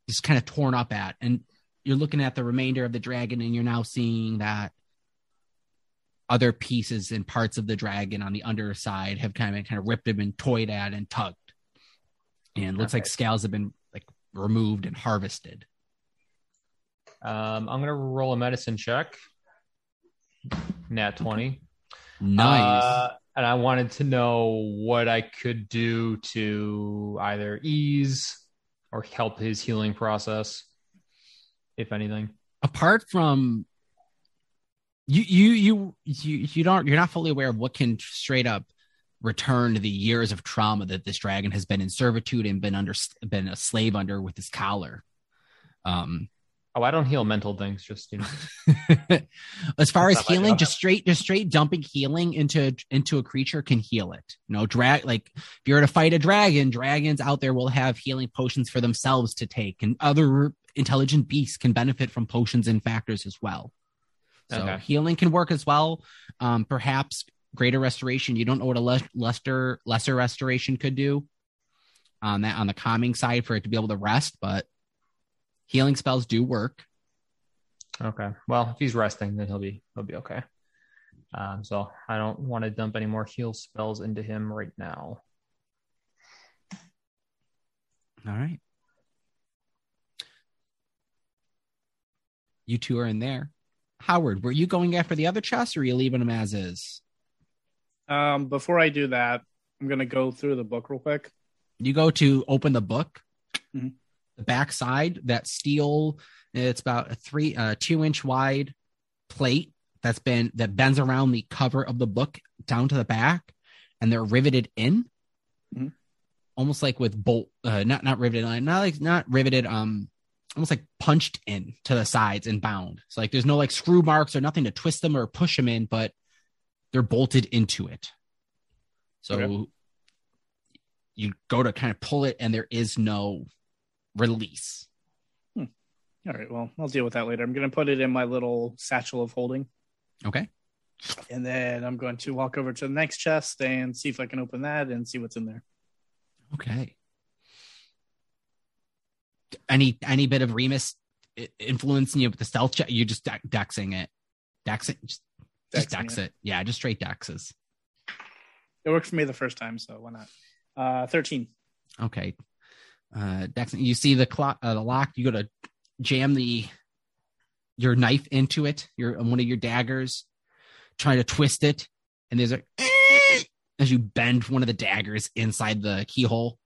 just kind of torn up at. And you're looking at the remainder of the dragon and you're now seeing that other pieces and parts of the dragon on the underside have kind of kind of ripped him and toyed at and tugged. And looks like scales have been like removed and harvested. Um, I'm gonna roll a medicine check. Nat twenty. Nice. Uh, and I wanted to know what I could do to either ease or help his healing process, if anything. Apart from you, you, you, you, you don't, you're not fully aware of what can straight up return to the years of trauma that this dragon has been in servitude and been under, been a slave under with his collar. Um, Oh, I don't heal mental things. Just you know, (laughs) as far as That's healing, just straight, just straight dumping healing into into a creature can heal it. You know, drag like if you're to fight a dragon, dragons out there will have healing potions for themselves to take, and other intelligent beasts can benefit from potions and factors as well. So Okay. healing can work as well. Um, perhaps greater restoration. You don't know what a les- lesser lesser restoration could do on that on the calming side for it to be able to rest, but healing spells do work. okay. Well, if he's resting, then he'll be he'll be okay. Um, so I don't want to dump any more heal spells into him right now. All right. You two are in there. Howard, were you going after the other chest or are you leaving them as is? Um, before I do that, I'm gonna go through the book real quick. You go to open the book. Mhm. The back side, that steel, it's about a three, uh, two inch wide plate that's been that bends around the cover of the book down to the back, and they're riveted in, Mhm. almost like with bolt, uh, not not riveted, not like not riveted, um, almost like punched in to the sides and bound. So like there's no like screw marks or nothing to twist them or push them in, but they're bolted into it. So Okay. you go to kind of pull it, and there is no release. All right, well, I'll deal with that later. I'm gonna put it in my little satchel of holding, Okay. and then I'm going to walk over to the next chest and see if I can open that and see what's in there. Okay. Any any bit of Remus influencing you with the stealth check? You're just de- dexing it, dexing, just, just Dexing dex it. it. Yeah, just straight dexes. It worked for me the first time, so why not? Uh, thirteen. Okay. Uh. You see the clock, uh, the lock. You go to jam the your knife into it. Your one of your daggers. Try to twist it, and there's a (clears throat) as you bend one of the daggers inside the keyhole,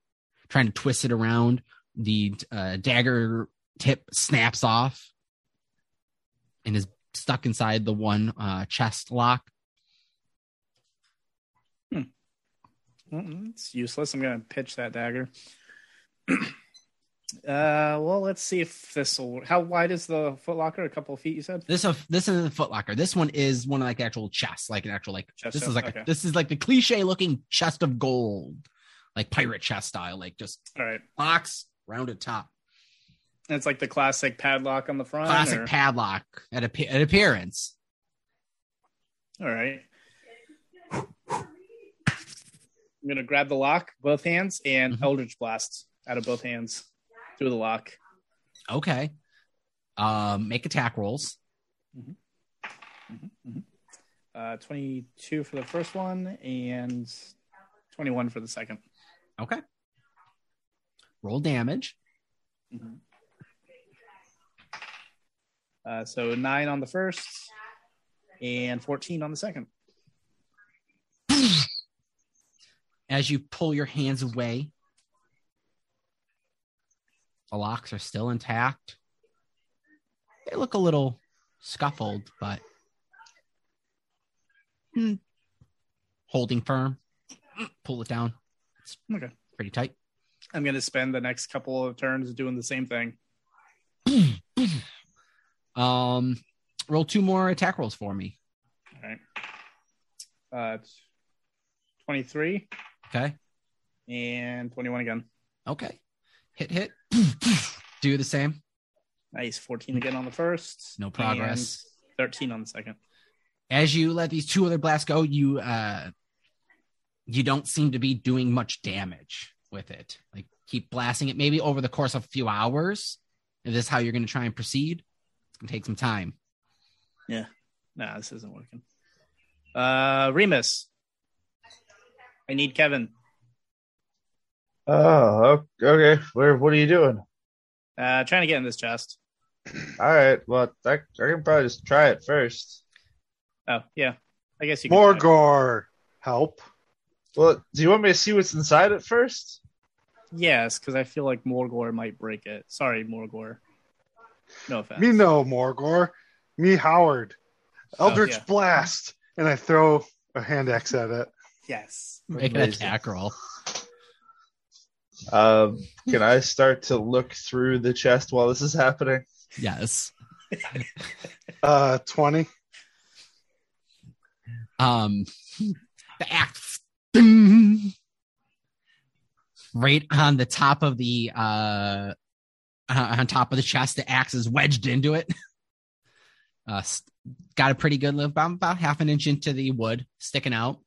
trying to twist it around. The uh, dagger tip snaps off and is stuck inside the one uh, chest lock. Mm, It's useless. I'm gonna pitch that dagger. (clears throat) uh, well, let's see if this will. How wide is the footlocker? A couple of feet, you said. This of this is a footlocker. This one is one of like actual chests, like an actual like Chest this is like okay. a, this is like the cliche looking chest of gold, like pirate chest style, like just All right. box rounded top, And it's like the classic padlock on the front. classic or- padlock at a at appearance. All right. I'm gonna grab the lock, both hands, and Mhm. Eldritch Blast out of both hands through the lock. Okay, um, make attack rolls. Uh, 22 for the first one and 21 for the second. Okay, roll damage. Uh, so nine on the first and 14 on the second. As you pull your hands away, the locks are still intact. They look a little scuffled, but hmm, holding firm. Pull it down. It's Okay. pretty tight. I'm gonna spend the next couple of turns doing the same thing. (clears throat) Um, roll two more attack rolls for me. All right. Uh, it's 23 Okay. and 21 again. Okay. Hit, hit. Do the same. Nice. 14 again on the first. No progress. 13 on the second. As you let these two other blasts go, you uh you don't seem to be doing much damage with it. Like keep blasting it maybe over the course of a few hours. If this is how you're gonna try and proceed, it's gonna take some time. Yeah. Nah, this isn't working. Uh, Remus. I need Kevin. Oh, okay. Where? What are you doing? Uh, trying to get in this chest. All right. Well, I, I can probably just try it first. Oh, yeah. I guess you can. Morgor, help. Well, do you want me to see what's inside it first? Yes, because I feel like Morgor might break it. Sorry, Morgor. No offense. Me no, Morgor. Me Howard. Eldritch Oh, yeah. Blast. And I throw a hand axe at it. Yes. Make an Amazing. attack roll. Um, can I start to look through the chest while this is happening? Yes. (laughs) Uh, 20. Um the axe right on the top of the uh on top of the chest, the axe is wedged into it. Uh, got a pretty good lift, about, about half an inch into the wood, sticking out.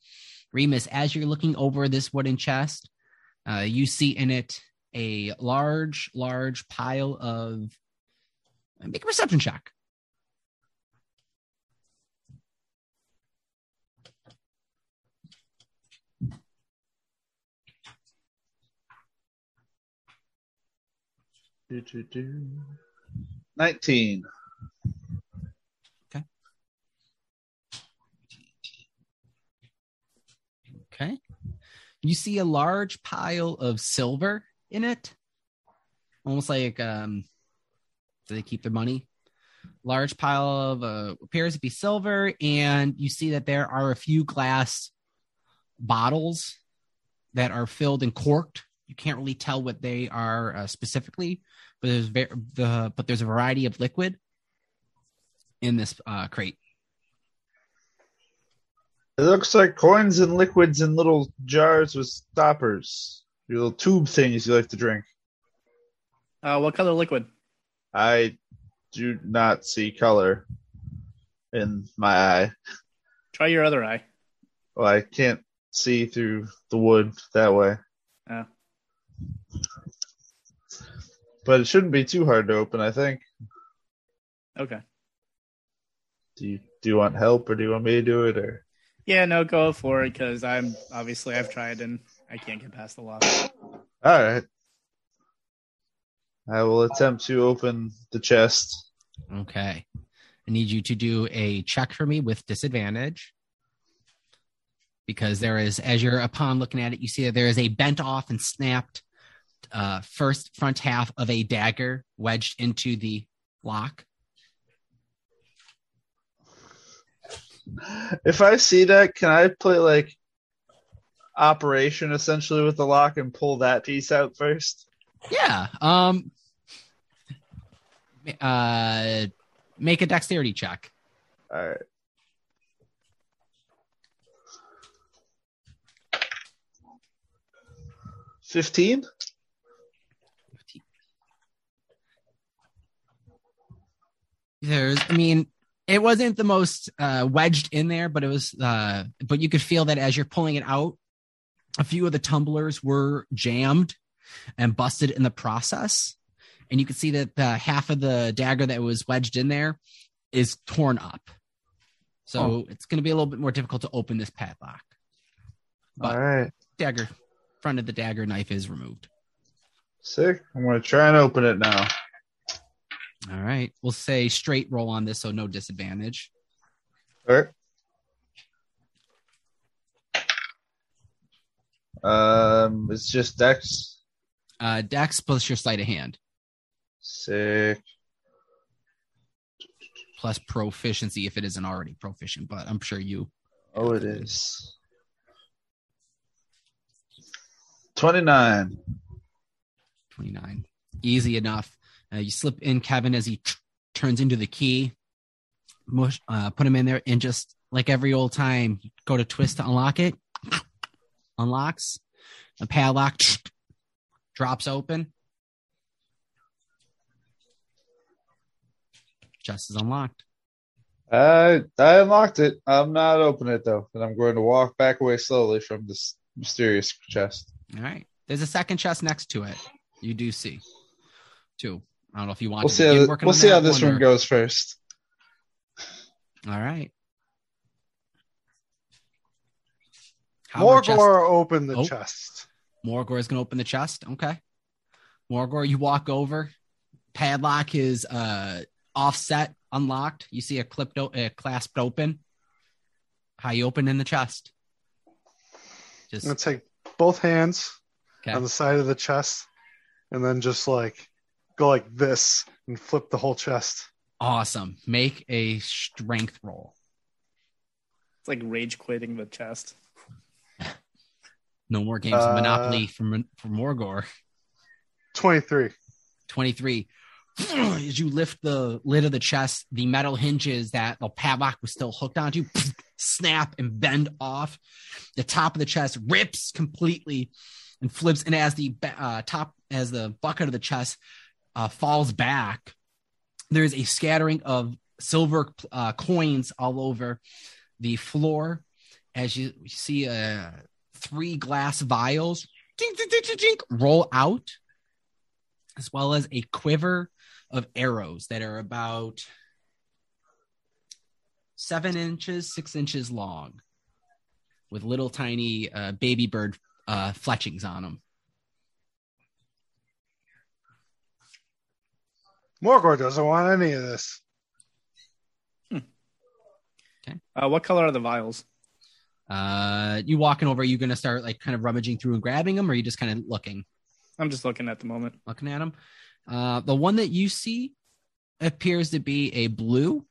Remus, as you're looking over this wooden chest, uh, you see in it a large, large pile of. Make a perception check. Do, do, do. Nineteen. Okay. You see a large pile of silver in it. Almost like um do they keep their money? Large pile of uh appears to be silver, and you see that there are a few glass bottles that are filled and corked. You can't really tell what they are uh, specifically, but there's ver- the but there's a variety of liquid in this uh, crate. It looks like coins and liquids in little jars with stoppers. Your little tube things you like to drink. Uh, what color liquid? I do not see color in my eye. Try your other eye. Well, I can't see through the wood that way. Oh. But it shouldn't be too hard to open, I think. Okay. Do you do you want help or do you want me to do it or Yeah, no, go for it because I'm obviously I've tried and I can't get past the lock. Alright. I will attempt to open the chest. Okay. I need you to do a check for me with disadvantage. Because there is, as you're upon looking at it, you see that there is a bent off and snapped uh, first front half of a dagger wedged into the lock. If I see that, can I play like operation essentially with the lock and pull that piece out first? Yeah. Um. Uh, make a dexterity check. Alright. Fifteen? There's, I mean, it wasn't the most uh, wedged in there, but it was, uh, but you could feel that as you're pulling it out, a few of the tumblers were jammed and busted in the process. And you could see that the half of the dagger that was wedged in there is torn up. So it's going to be a little bit more difficult to open this padlock. But Alright. dagger, front of the dagger knife is removed. Sick. I'm gonna try and open it now. All right. We'll say straight roll on this, so no disadvantage. Alright. Um, it's just Dex. Uh, Dex plus your sleight of hand Sick. plus proficiency if it isn't already proficient, but I'm sure you. Oh, it is. 29. 29. Easy enough. Uh, you slip in Kevin as he turns into the key. Mush, uh, put him in there, and just like every old time, go to twist to unlock it. (sniffs) Unlocks. A padlock (sniffs) drops open. Chest is unlocked. I I unlocked it. I'm not opening it though, and I'm going to walk back away slowly from this mysterious chest. All right. There's a second chest next to it. You do see two. I don't know if you want We'll to see. begin How, working we'll on see how this one one or- goes first. All right. Howard chest- Morgor opened the Oh. chest. Morgor is going to open the chest. Okay. Morgor, you walk over. Padlock is uh, offset, unlocked. You see a clipped, o- uh, clasped open. How you open in the chest? I'm gonna take both hands okay. on the side of the chest, and then just like go like this and flip the whole chest. awesome. Make a strength roll. It's like rage quitting the chest. No more games of Uh, Monopoly from from Morgor. Twenty-three. 23. (sniffs) As you lift the lid of the chest, the metal hinges that the padlock was still hooked onto (sniffs) snap and bend off. The top of the chest rips completely and flips. And as the uh, top, as the bucket of the chest uh, falls back, there's a scattering of silver uh, coins all over the floor. As you see, uh, three glass vials ding, ding, ding, roll out as well as a quiver of arrows that are about seven inches, six inches long, with little tiny uh, baby bird uh, fletchings on them. Morgor doesn't want any of this. Uh, what color are the vials? Uh, you walking over? Are you gonna start like kind of rummaging through and grabbing them, or are you just kind of looking, I'm just looking at the moment. looking at them? Uh, the one that you see appears to be a blue.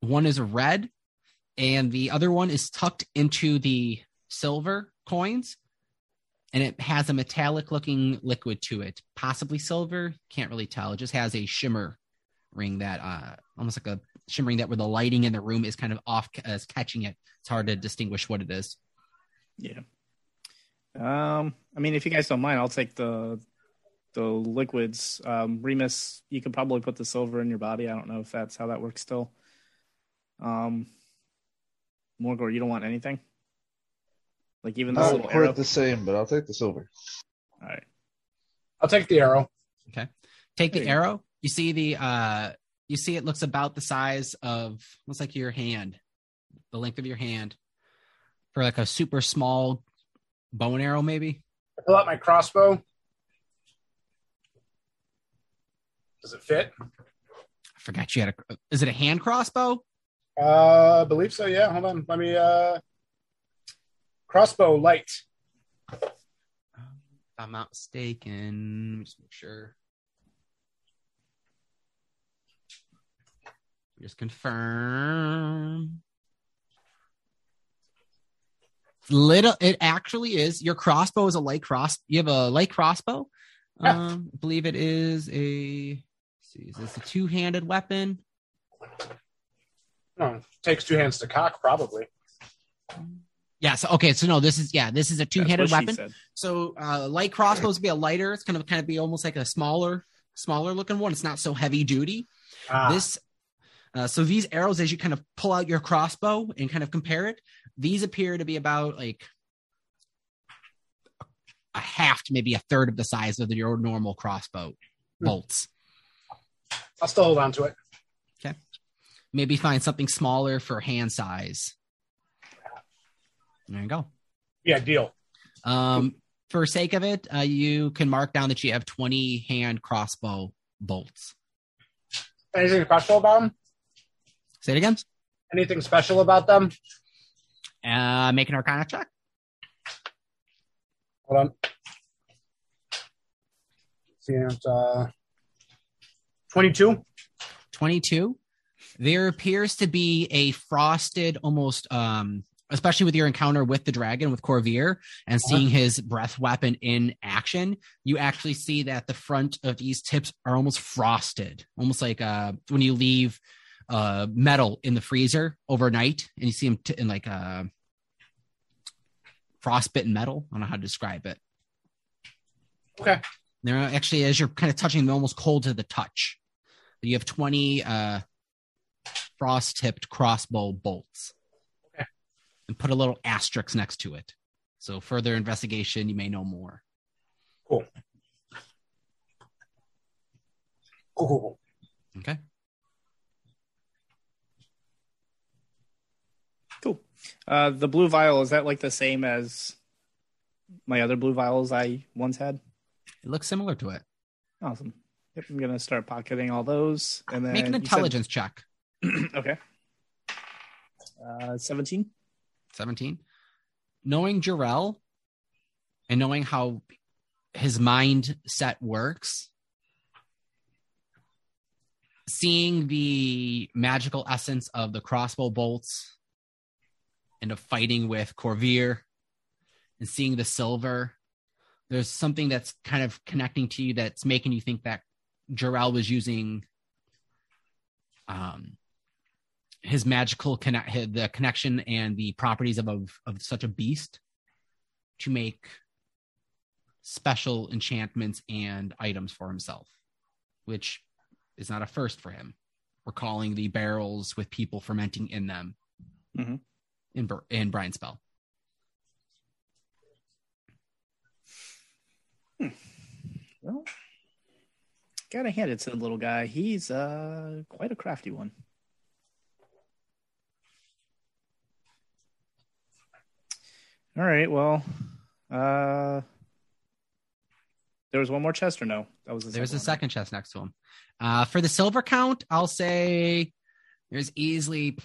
One is a red, and the other one is tucked into the silver coins, and it has a metallic looking liquid to it, possibly silver. Can't really tell. It just has a shimmer ring that, uh, almost like a shimmering that where the lighting in the room is kind of off as catching it. It's hard to distinguish what it is. Yeah. Um, I mean, if you guys don't mind, I'll take the the liquids. Um, Remus, you could probably put the silver in your body. I don't know if that's how that works still. Um, Morgor, you don't want anything? Like even this I'll little arrow? the same, but I'll take the silver. All right. I'll take the arrow. Okay. Take There the you go. arrow. You see the uh you see it looks about the size of looks like your hand, the length of your hand. For like a super small bow and arrow, maybe. I pull out my crossbow. Does it fit? I forgot you had a is it a hand crossbow? Uh, I believe so. Yeah. Hold on. Let me. Uh, crossbow light. If I'm not mistaken. Let me Just make sure. Just confirm. Little, it actually is. Your crossbow is a light cross. You have a light crossbow. Yeah. Um, I believe it is a. see, is this a two-handed weapon? No, takes two hands to cock, probably. Yeah. So okay. So no, this is yeah. This is a two-handed weapon. So uh, light crossbows would be a lighter. It's kind of kind of be almost like a smaller, smaller looking one. It's not so heavy duty. Ah, This, uh, so these arrows, as you kind of pull out your crossbow and kind of compare it, these appear to be about like a half to maybe a third of the size of your normal crossbow bolts. I'll still hold on to it. Okay. Maybe find something smaller for hand size. There you go. Yeah, deal. Um, for sake of it, uh, you can mark down that you have 20 hand crossbow bolts. Anything special about them? Say it again. Anything special about them? Uh, make an arcana check. Hold on. See, it's uh, twenty-two. 22 there appears to be a frosted almost um especially with your encounter with the dragon with Corvier and seeing his breath weapon in action, you actually see that the front of these tips are almost frosted, almost like uh, when you leave uh, metal in the freezer overnight and you see them t- in like a uh, frostbitten metal. I don't know how to describe it. Okay. They're actually, as you're kind of touching them, almost cold to the touch. You have 20 uh, frost tipped crossbow bolts. Okay. And put a little asterisk next to it. So, further investigation, you may know more. Cool. Cool, cool, cool. Okay. Cool. Uh, the blue vial is that like the same as my other blue vials I once had? It looks similar to it. Awesome. Yep, I'm gonna start pocketing all those, and then Make an you said- intelligence check. (clears throat) okay. Uh, seventeen. 17. Knowing Jarrell and knowing how his mindset works, seeing the magical essence of the crossbow bolts and of fighting with Corvier and seeing the silver, there's something that's kind of connecting to you that's making you think that Jarrell was using um, his magical connect the connection and the properties of, of of such a beast to make special enchantments and items for himself, which is not a first for him. Recalling the barrels with people fermenting in them Mhm. in in Brian Spell. Well, gotta hand it to the little guy. He's uh quite a crafty one. All right. Well, uh, there was one more chest, or no? That was the There's a second second chest next to him. Uh, for the silver count, I'll say there's easily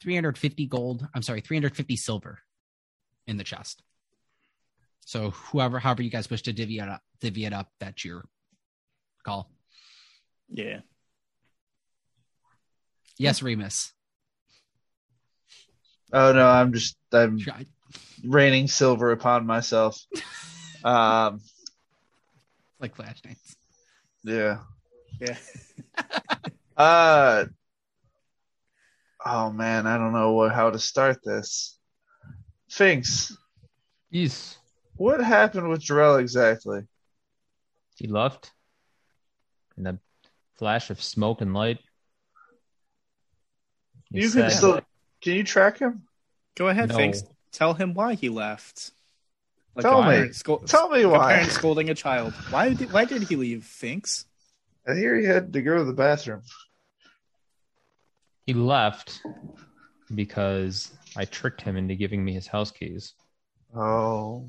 350 gold. I'm sorry, 350 silver in the chest. So whoever, however you guys wish to divvy it up, divvy it up, that's your call. Yeah. Yes, Remus. Oh no, I'm just I'm Try- raining silver upon myself. (laughs) Um, Like Flash Knights. yeah. Yeah. (laughs) Uh, oh man, I don't know what how to start this. Finks, Yes. what happened with Jarrell exactly? He left in a flash of smoke and light. He You can still can you track him? Go ahead, No. Finks. Tell him why he left. Like Tell me. parent scold- Tell me like a why. parent scolding a child. Why did Why did he leave, Finks? I hear he had to go to the bathroom. He left because I tricked him into giving me his house keys. Oh,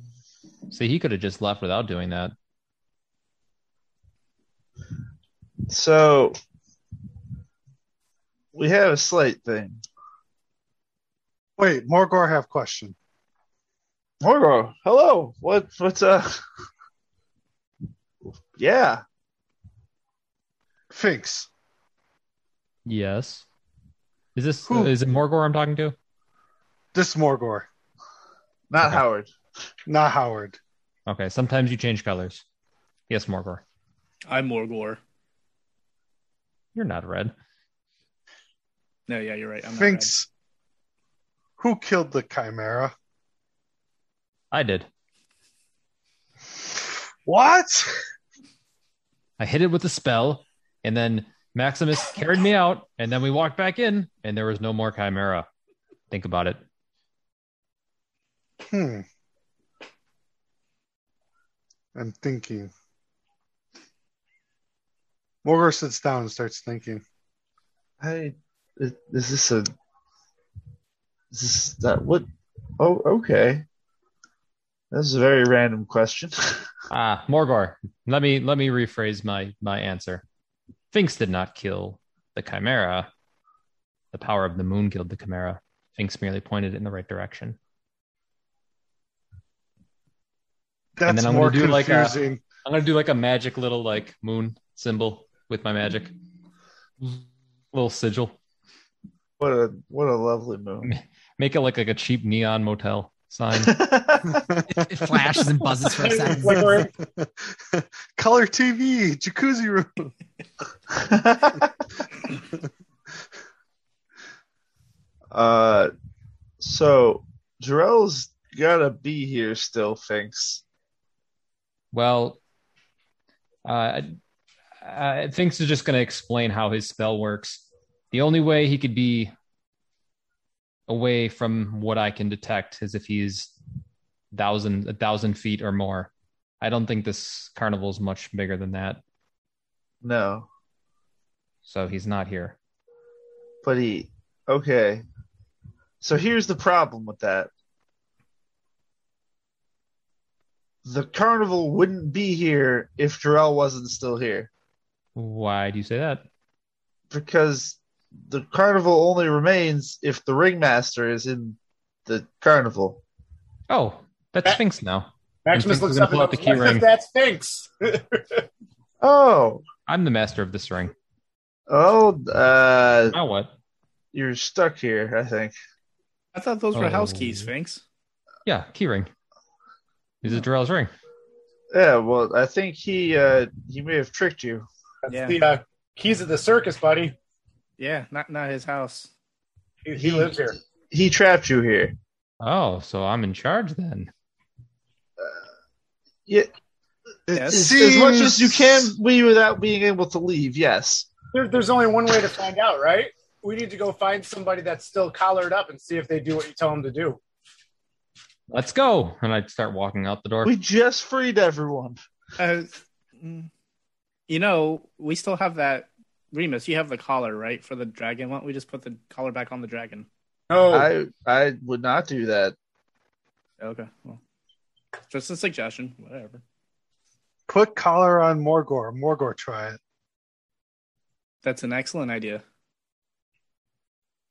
See, he could have just left without doing that. so we have a slate thing. Wait, Morgor have question. Morgor, hello. What? What's uh? Yeah. Finks. Yes. Is this Who? is it Morgor I'm talking to? This is Morgor, Not Okay. Howard. not Howard. Okay, sometimes you change colors. Yes, Morgor. I'm Morgor. You're not red. No, yeah, you're right. I'm not Finks. Who killed the Chimera? I did. What? I hit it with a spell, and then Maximus carried me out, and then we walked back in, and there was no more Chimera. Think about it. Hmm. I'm thinking. Morgor sits down and starts thinking. Hey, is, is this a? Is this that? What? Oh, okay. That's a very random question. (laughs) Ah, Morgor. Let me let me rephrase my my answer. Finks did not kill the Chimera. The power of the moon killed the Chimera. Finks merely pointed it in the right direction. That's then I'm more gonna do like a- confusing. I'm gonna do like a magic little like moon symbol with my magic. Little sigil. what a what a lovely moon. (laughs) Make it like, like a cheap neon motel sign. (laughs) It flashes and buzzes for a second. (laughs) Color TV, jacuzzi room. (laughs) uh, so Jarrell's gotta be here still, Finks. Well, uh, I think is just going to explain how his spell works. The only way he could be away from what I can detect is if he's thousand a thousand feet or more. I don't think this carnival is much bigger than that, No, so he's not here. but he. Okay. So here's the problem with that. The carnival wouldn't be here if Jarrell wasn't still here. Why do you say that? because the carnival only remains if the ringmaster is in the carnival. Oh, that's That- Finks now. Maximus Finks looks up pull out the goes, key ring." That's Finks. (laughs) Oh, I'm the master of this ring. oh, uh, Now what? you're stuck here. I think. I thought those were house Oh. keys, Finks. Yeah, key ring. This is Jarrell's ring. Yeah, well, I think he uh, he may have tricked you. That's Yeah. the uh, keys of the circus, buddy. Yeah, not not his house. He, he He- lives here. He trapped you here. Oh, so I'm in charge then. Yeah, Yes. as, as much as you can be without being able to leave. Yes. There, there's only one way to find out, right? We need to go find somebody that's still collared up and see if they do what you tell them to do. Let's go. And I start walking out the door. We just freed everyone. Uh, you know, we still have that. Remus, you have the collar, right, for the dragon. Why don't we just put the collar back on the dragon? No, I I would not do that. Okay, well, just a suggestion. Whatever. Put collar on Morgor. Morgor, try it. That's an excellent idea. I,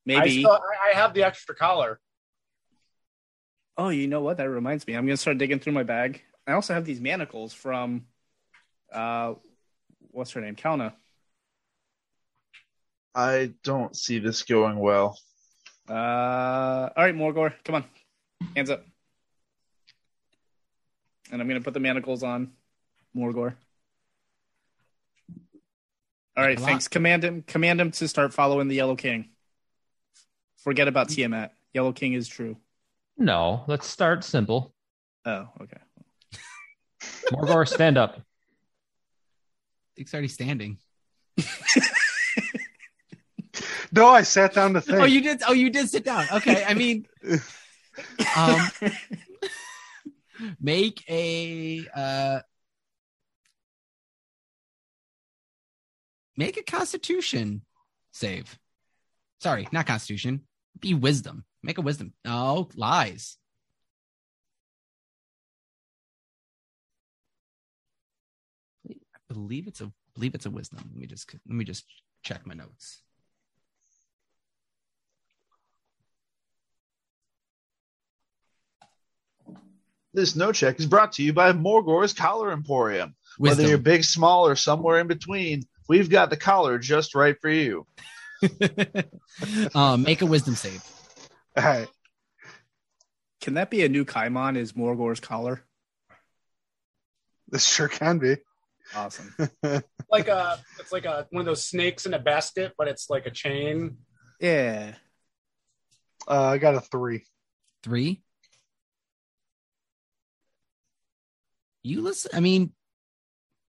Maybe. still, I, I have the extra collar. Oh, you know what? That reminds me. I'm gonna start digging through my bag. I also have these manacles from, uh, what's her name? Kalna. I don't see this going well. Uh, all right, Morgor, come on, hands up. And I'm gonna put the manacles on Morgor. All right, thanks. Command him. Command him to start following the Yellow King. Forget about Tiamat. Yellow King is true. No, let's start simple. Oh, okay. Morgor, stand up. Dick's already standing. (laughs) No, I sat down to think. Oh, you did. Oh, you did sit down. Okay. I mean, (laughs) um, make a uh, make a Constitution save. Sorry, not Constitution. Be Wisdom. Make a Wisdom. No lies. I believe it's a believe it's a Wisdom. Let me just let me just check my notes. This no check is brought to you by Morgor's Collar Emporium. Whether you're big, small, or somewhere in between, we've got the collar just right for you. um, (laughs) make a wisdom save. All right. Can that be a new Kaimon? Is Morgor's collar? This sure can be. Awesome. (laughs) Like a, it's like a one of those snakes in a basket, but it's like a chain. yeah. Uh, I got a three. Three. You listen. I mean,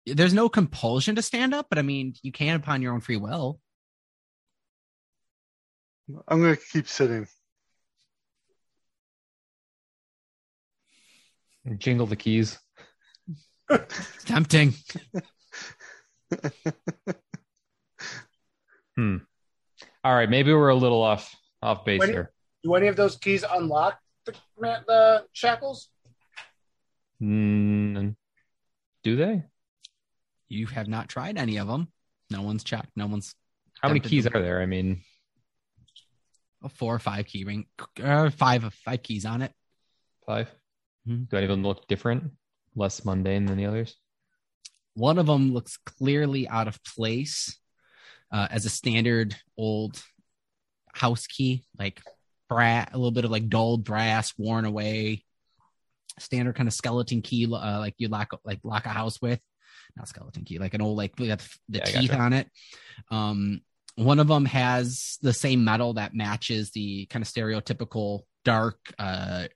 there's no compulsion to stand up, but I mean, you can upon your own free will. I'm gonna keep sitting. Jingle the keys. (laughs) Tempting. (laughs) Hmm. All right, maybe we're a little off off base When- here. Do any of those keys unlock the, the shackles? Mm, do they? You have not tried any of them. No one's checked. No one's How many keys are there? I mean, a four or five key ring. Uh, five five keys on it. 5 Hmm. Do any of them look different, less mundane than the others? One of them looks clearly out of place uh, as a standard old house key, like brass, a little bit of like dulled brass worn away. Standard kind of skeleton key, uh, like you lock like lock a house with, not skeleton key, like an old like the, the Yeah, teeth gotcha. on it. Um, one of them has the same metal that matches the kind of stereotypical dark, uh,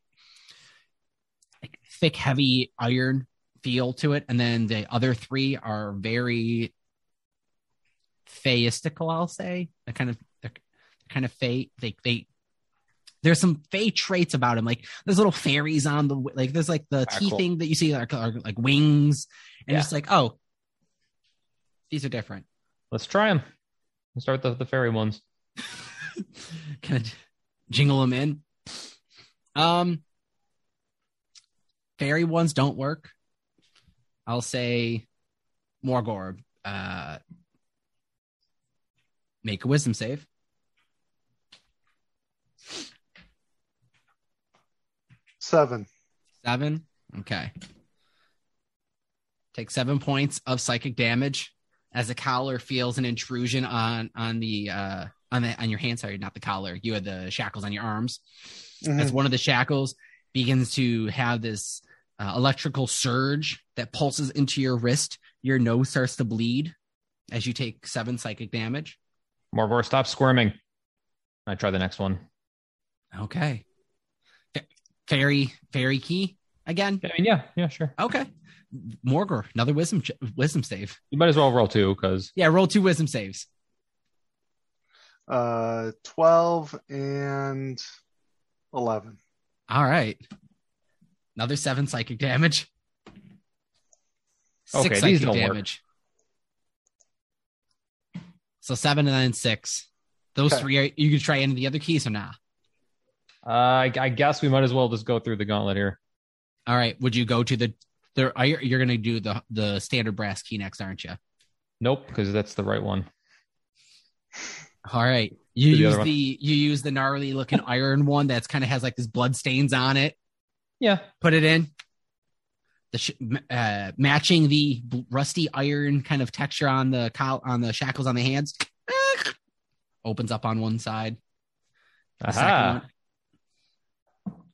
like thick, heavy iron feel to it, and then the other three are very feistical. I'll say they're kind of they're kind of fey. They they there's some fey traits about him. Like there's little fairies on the like there's like the Ah, teeth cool. thing that you see are, are like wings, and Yeah. it's like oh, these are different. Let's try them. Let's start with the, the fairy ones. (laughs) kind of jingle them in. Um, fairy ones don't work. I'll say Morgor, uh, make a wisdom save. Seven. Seven. Okay. Take seven points of psychic damage as the collar feels an intrusion on on the uh on the on your hand. Sorry, not the collar. You had the shackles on your arms. Mhm. As one of the shackles begins to have this uh, electrical surge that pulses into your wrist, your nose starts to bleed as you take seven psychic damage. Morgor, stop squirming. I try the next one. Okay. Fa- Fairy fairy key again. I mean, yeah, yeah, sure. Okay. Morgor, another wisdom ch- wisdom save. You might as well roll two because Yeah, roll two wisdom saves. Uh, twelve and eleven. All right. Another seven psychic damage. Six Okay, these psychic don't work. damage. So seven and then six. Those Okay. three are you can try any of the other keys or not? Uh, I, I guess we might as well just go through the gauntlet here. All right. Would you go to the there are you're gonna do the the standard brass key next, aren't you? Nope, because that's the right one. All right. You the use the you use the gnarly looking iron one that's kind of has like this blood stains on it. Yeah. put it in. The sh- uh, matching the rusty iron kind of texture on the on the shackles on the hands (laughs) opens up on one side. The second one,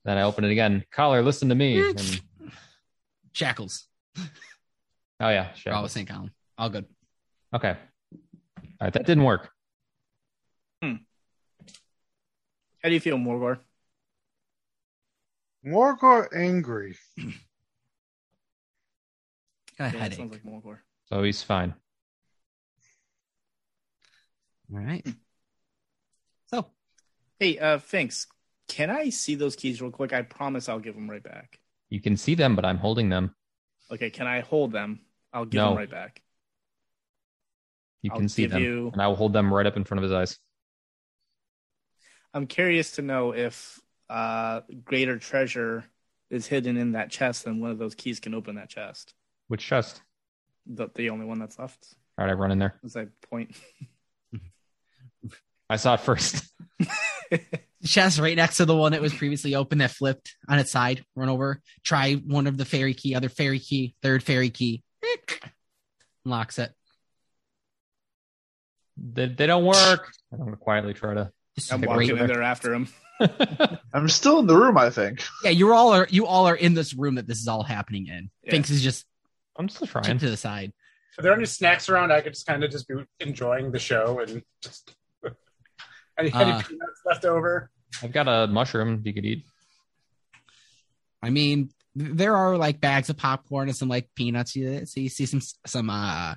Then I open it again. Collar, listen to me. And, shackles. oh yeah, All sure. the same column. All good. Okay. All right, that didn't work. How do you feel, Morgor? Morgor angry. Got a Yeah, headache. sounds like Morgor. So he's fine. All right. So Hey, uh, Finks, can I see those keys real quick? I promise I'll give them right back. You can see them, but I'm holding them. Okay, can I hold them? I'll give No. them right back. You I'll can see them, you- and I will hold them right up in front of his eyes. I'm curious to know if uh, greater treasure is hidden in that chest, and one of those keys can open that chest. Which chest? The, the only one that's left. All right, I run in there. As I point. (laughs) I saw it first. (laughs) chest right next to the one that was previously open that flipped on its side. Run over. Try one of the fairy key, other fairy key, third fairy key. (laughs) Locks it. They, they don't work. I'm gonna quietly try to. I'm walking great- in there after him. (laughs) I'm still in the room, I think. Yeah, you all are you all are in this room that this is all happening in. Yeah. Finks is just I'm still trying to the side. Are there any snacks around? I could just kind of just be enjoying the show and just any, any Uh, peanuts left over. I've got a mushroom you could eat. I mean, there are like bags of popcorn and some like peanuts. You so you see some some uh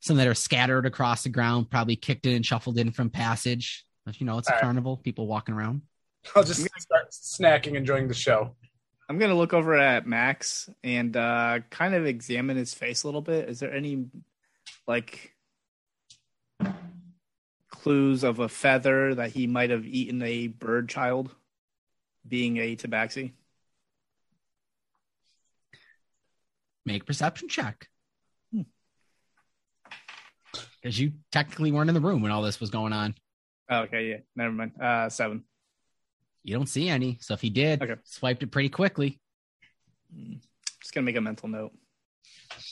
some that are scattered across the ground, probably kicked in and shuffled in from passage. But, You know, it's a All right. carnival, people walking around. I'll just start snacking, enjoying the show. I'm gonna look over at Max and uh, kind of examine his face a little bit. Is there any like clues of a feather that he might have eaten a bird child, being a tabaxi? Make perception check. Hmm. Because you technically weren't in the room when all this was going on. Oh, okay, yeah, never mind. Uh, seven. You don't see any. So if he did, Okay. swiped it pretty quickly. Hmm. Just gonna make a mental note.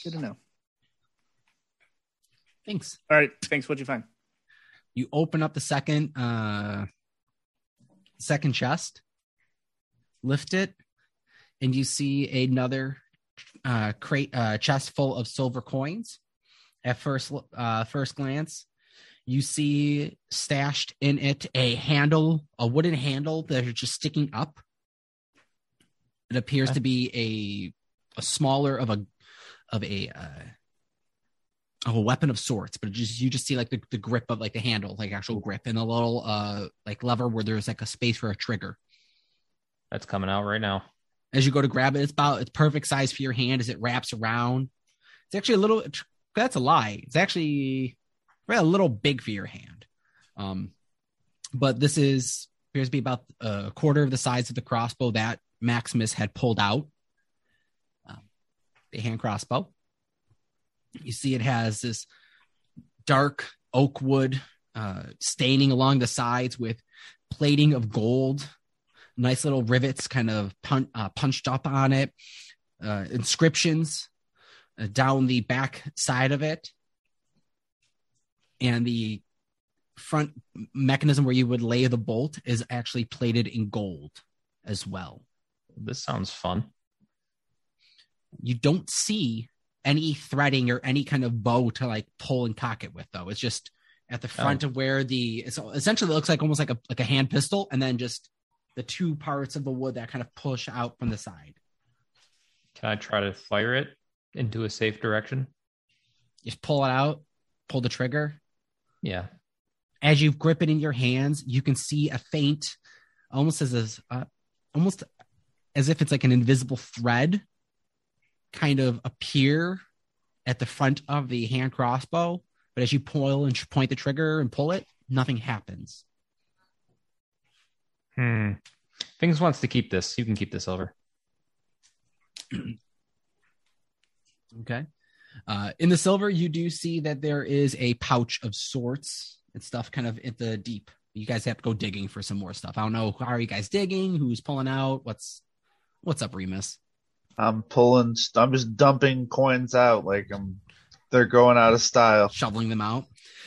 Good to know. Thanks. All right, thanks. What'd you find? You open up the second uh second chest, lift it, and you see another uh, crate uh, chest full of silver coins. At first, uh, first glance, you see stashed in it a handle, a wooden handle that is just sticking up. It appears to be a a smaller of a of a uh, of a weapon of sorts, but just you just see like the, the grip of like the handle, like actual grip, and a little uh like lever where there's like a space for a trigger. That's coming out right now. As you go to grab it, it's about it's perfect size for your hand as it wraps around. It's actually a little. That's a lie. It's actually a little big for your hand. Um, but this is appears to be about a quarter of the size of the crossbow that Maximus had pulled out. Um, the hand crossbow. You see, it has this dark oak wood uh, staining along the sides with plating of gold. Nice little rivets, kind of pun- uh, punched up on it. Uh, inscriptions uh, down the back side of it, and the front mechanism where you would lay the bolt is actually plated in gold as well. This sounds fun. You don't see any threading or any kind of bow to like pull and cock it with though. It's just at the front Oh. of where the it's essentially it looks like almost like a like a hand pistol and then just the two parts of the wood that kind of push out from the side. Can I try to fire it into a safe direction? Just pull it out, pull the trigger. Yeah. As you grip it in your hands, you can see a faint, almost as a, uh, almost as if it's like an invisible thread, kind of appear at the front of the hand crossbow. But as you pull and point the trigger and pull it, nothing happens. Hmm. Finks wants to keep this. You can keep this over. (clears throat) Okay. Uh, in the silver, you do see that there is a pouch of sorts and stuff kind of at the deep. You guys have to go digging for some more stuff. I don't know. How are you guys digging? Who's pulling out? What's what's up, Remus? I'm pulling. I'm just dumping coins out like I'm. They're going out of style. Shoveling them out.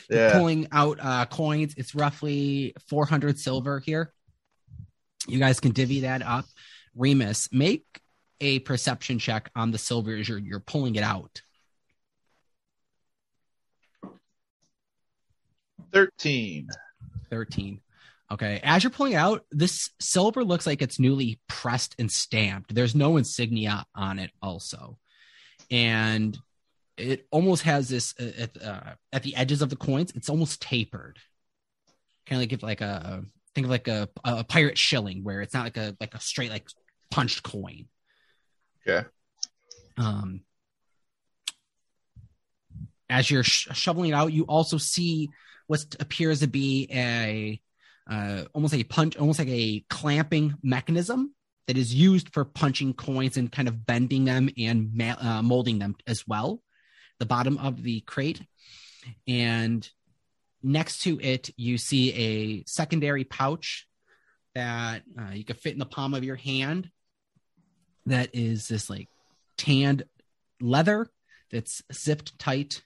You're Yeah. pulling out uh, coins. It's roughly 400 silver here. You guys can divvy that up. Remus, make a perception check on the silver as you're, you're pulling it out. Thirteen. 13. Okay. As you're pulling out, this silver looks like it's newly pressed and stamped. There's no insignia on it, also. And it almost has this uh, at, uh, at the edges of the coins, it's almost tapered. Kind of like if like a think of like a, a pirate shilling where it's not like a like a straight like punched coin. Okay. Um, as you're sh- shoveling it out, you also see what appears to be a uh, almost a punch, almost like a clamping mechanism that is used for punching coins and kind of bending them and ma- uh, molding them as well. The bottom of the crate, and next to it, you see a secondary pouch that uh, you can fit in the palm of your hand. That is this like tanned leather that's zipped tight.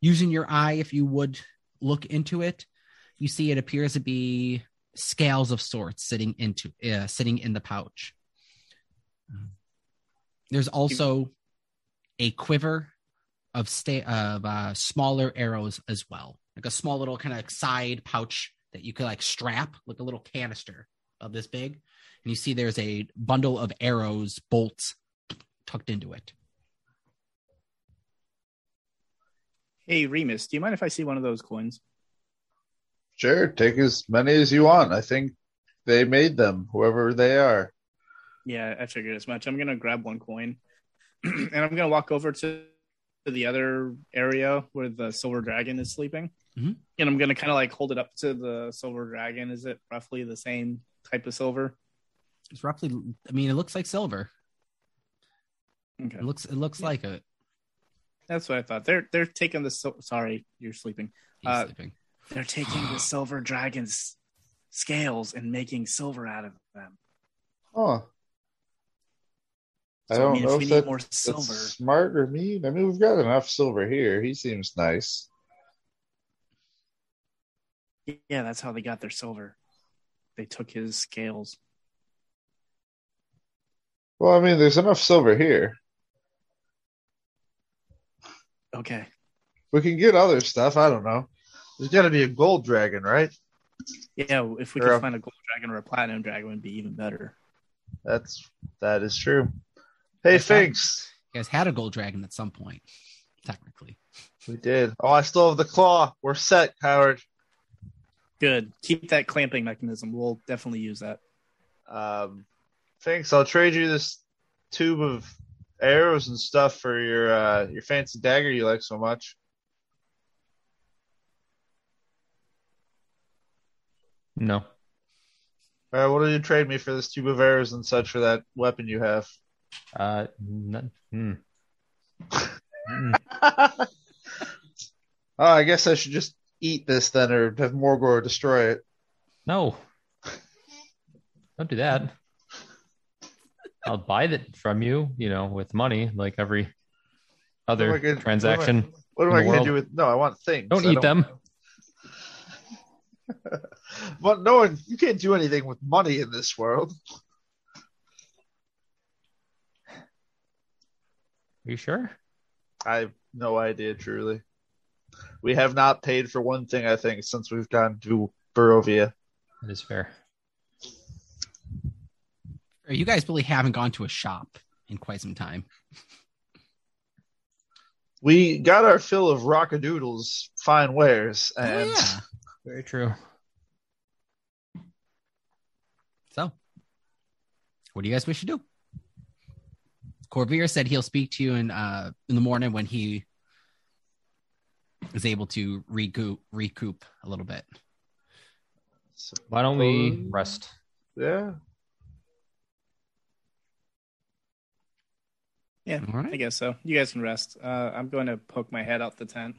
Using your eye, if you would look into it, you see it appears to be scales of sorts sitting into uh, sitting in the pouch. There's also a quiver of sta- of uh, smaller arrows as well, like a small little kind of side pouch that you could like strap, like a little canister of this big. And you see there's a bundle of arrows, bolts tucked into it. Hey, Remus, do you mind if I see one of those coins? Sure. Take as many as you want. I think they made them, whoever they are. Yeah, I figured as much. I'm gonna grab one coin, (clears throat) and I'm gonna walk over to to the other area where the silver dragon is sleeping, Mhm. and I'm gonna kind of like hold it up to the silver dragon. Is it roughly the same type of silver? It's roughly, I mean, it looks like silver. Okay, It looks, it looks like it. that's what I thought. They're they're taking the sil- sorry, you're sleeping. He's Uh, sleeping. They're taking the (sighs) silver dragon's scales and making silver out of them. Oh. I So, I don't mean, if know we if need that, more that's silver- smart or mean. I mean, we've got enough silver here. He seems nice. Yeah, that's how they got their silver. they took his scales. Well, I mean, there's enough silver here. Okay. We can get other stuff. I don't know. There's got to be a gold dragon, right? Yeah, if we Or could a- find a gold dragon or a platinum dragon, would be even better. That's that is true. Hey, That's. Finks. You guys had a gold dragon at some point, technically. We did. Oh, I still have the claw. We're set, Howard. Good. Keep that clamping mechanism. We'll definitely use that. Um, Finks. I'll trade you this tube of arrows and stuff for your uh, your fancy dagger you like so much. No. All right, what do you trade me for this tube of arrows and such for that weapon you have? Uh, none. Hmm. Mm. (laughs) oh, I guess I should just eat this then, or have Morgor destroy it. No. Don't do that. I'll buy it from you, you know, with money, like every other What gonna- transaction. What am I going to world. do with? No, I want things. Don't I eat them. (laughs) Well, no one. You can't do anything with money in this world. Are you sure? I have no idea, truly. We have not paid for one thing, I think, since we've gone to Barovia. That is fair. You guys really haven't gone to a shop in quite some time. We got our fill of Rockadoodle's fine wares, oh, and oh, yeah. Very true. So, what do you guys wish to do? Corvair said he'll speak to you in uh in the morning when he is able to recoup recoup a little bit. Why don't we Suppose- rest? Yeah. Yeah, All right. I guess so. You guys can rest. Uh, I'm going to poke my head out the tent.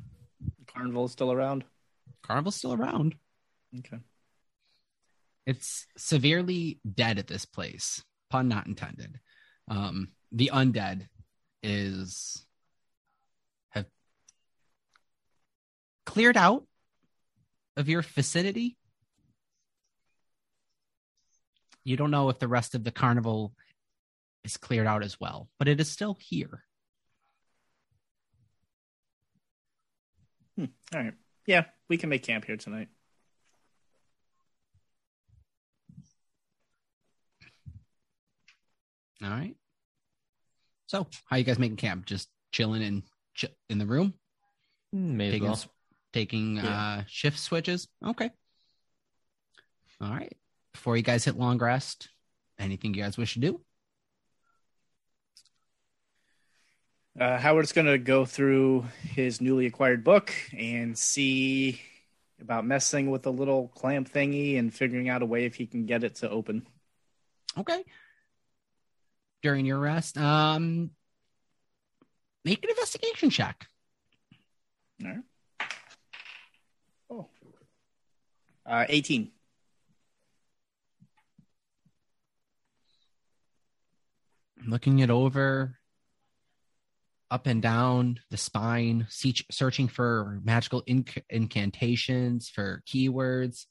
Carnival's still around. Carnival's still around. Okay. It's severely dead at this place. Pun not intended. Um, the undead is have cleared out of your vicinity. You don't know if the rest of the carnival is cleared out as well, but it is still here. Hmm. All right. Yeah, we can make camp here tonight. All right. So, how you guys making camp? Just chilling in ch- in the room, May taking well. taking Yeah. uh shift switches. Okay. All right. Before you guys hit long rest, anything you guys wish to do? Uh, Howard's going to go through his newly acquired book and see about messing with the little clamp thingy and figuring out a way if he can get it to open. Okay. During your rest, um, make an investigation check. All right. Oh. Uh, 18. looking it over up and down the spine searching for magical inc- incantations for keywords.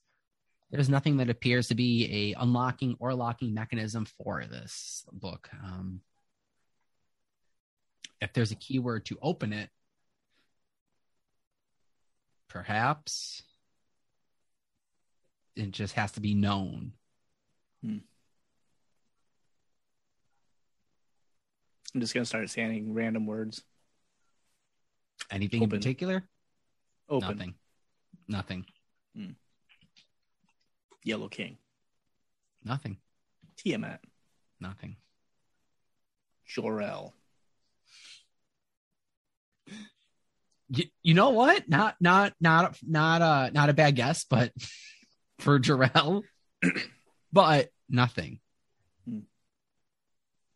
There's nothing that appears to be a unlocking or locking mechanism for this book. Um, if there's a keyword to open it perhaps it just has to be known I'm just going to start saying random words. anything Open. in particular Open. nothing nothing Yellow King. nothing Tiamat. nothing Jor-El. you, you know what? Not not not not uh not a bad guess, but (laughs) for Jarrell, (clears throat) but nothing.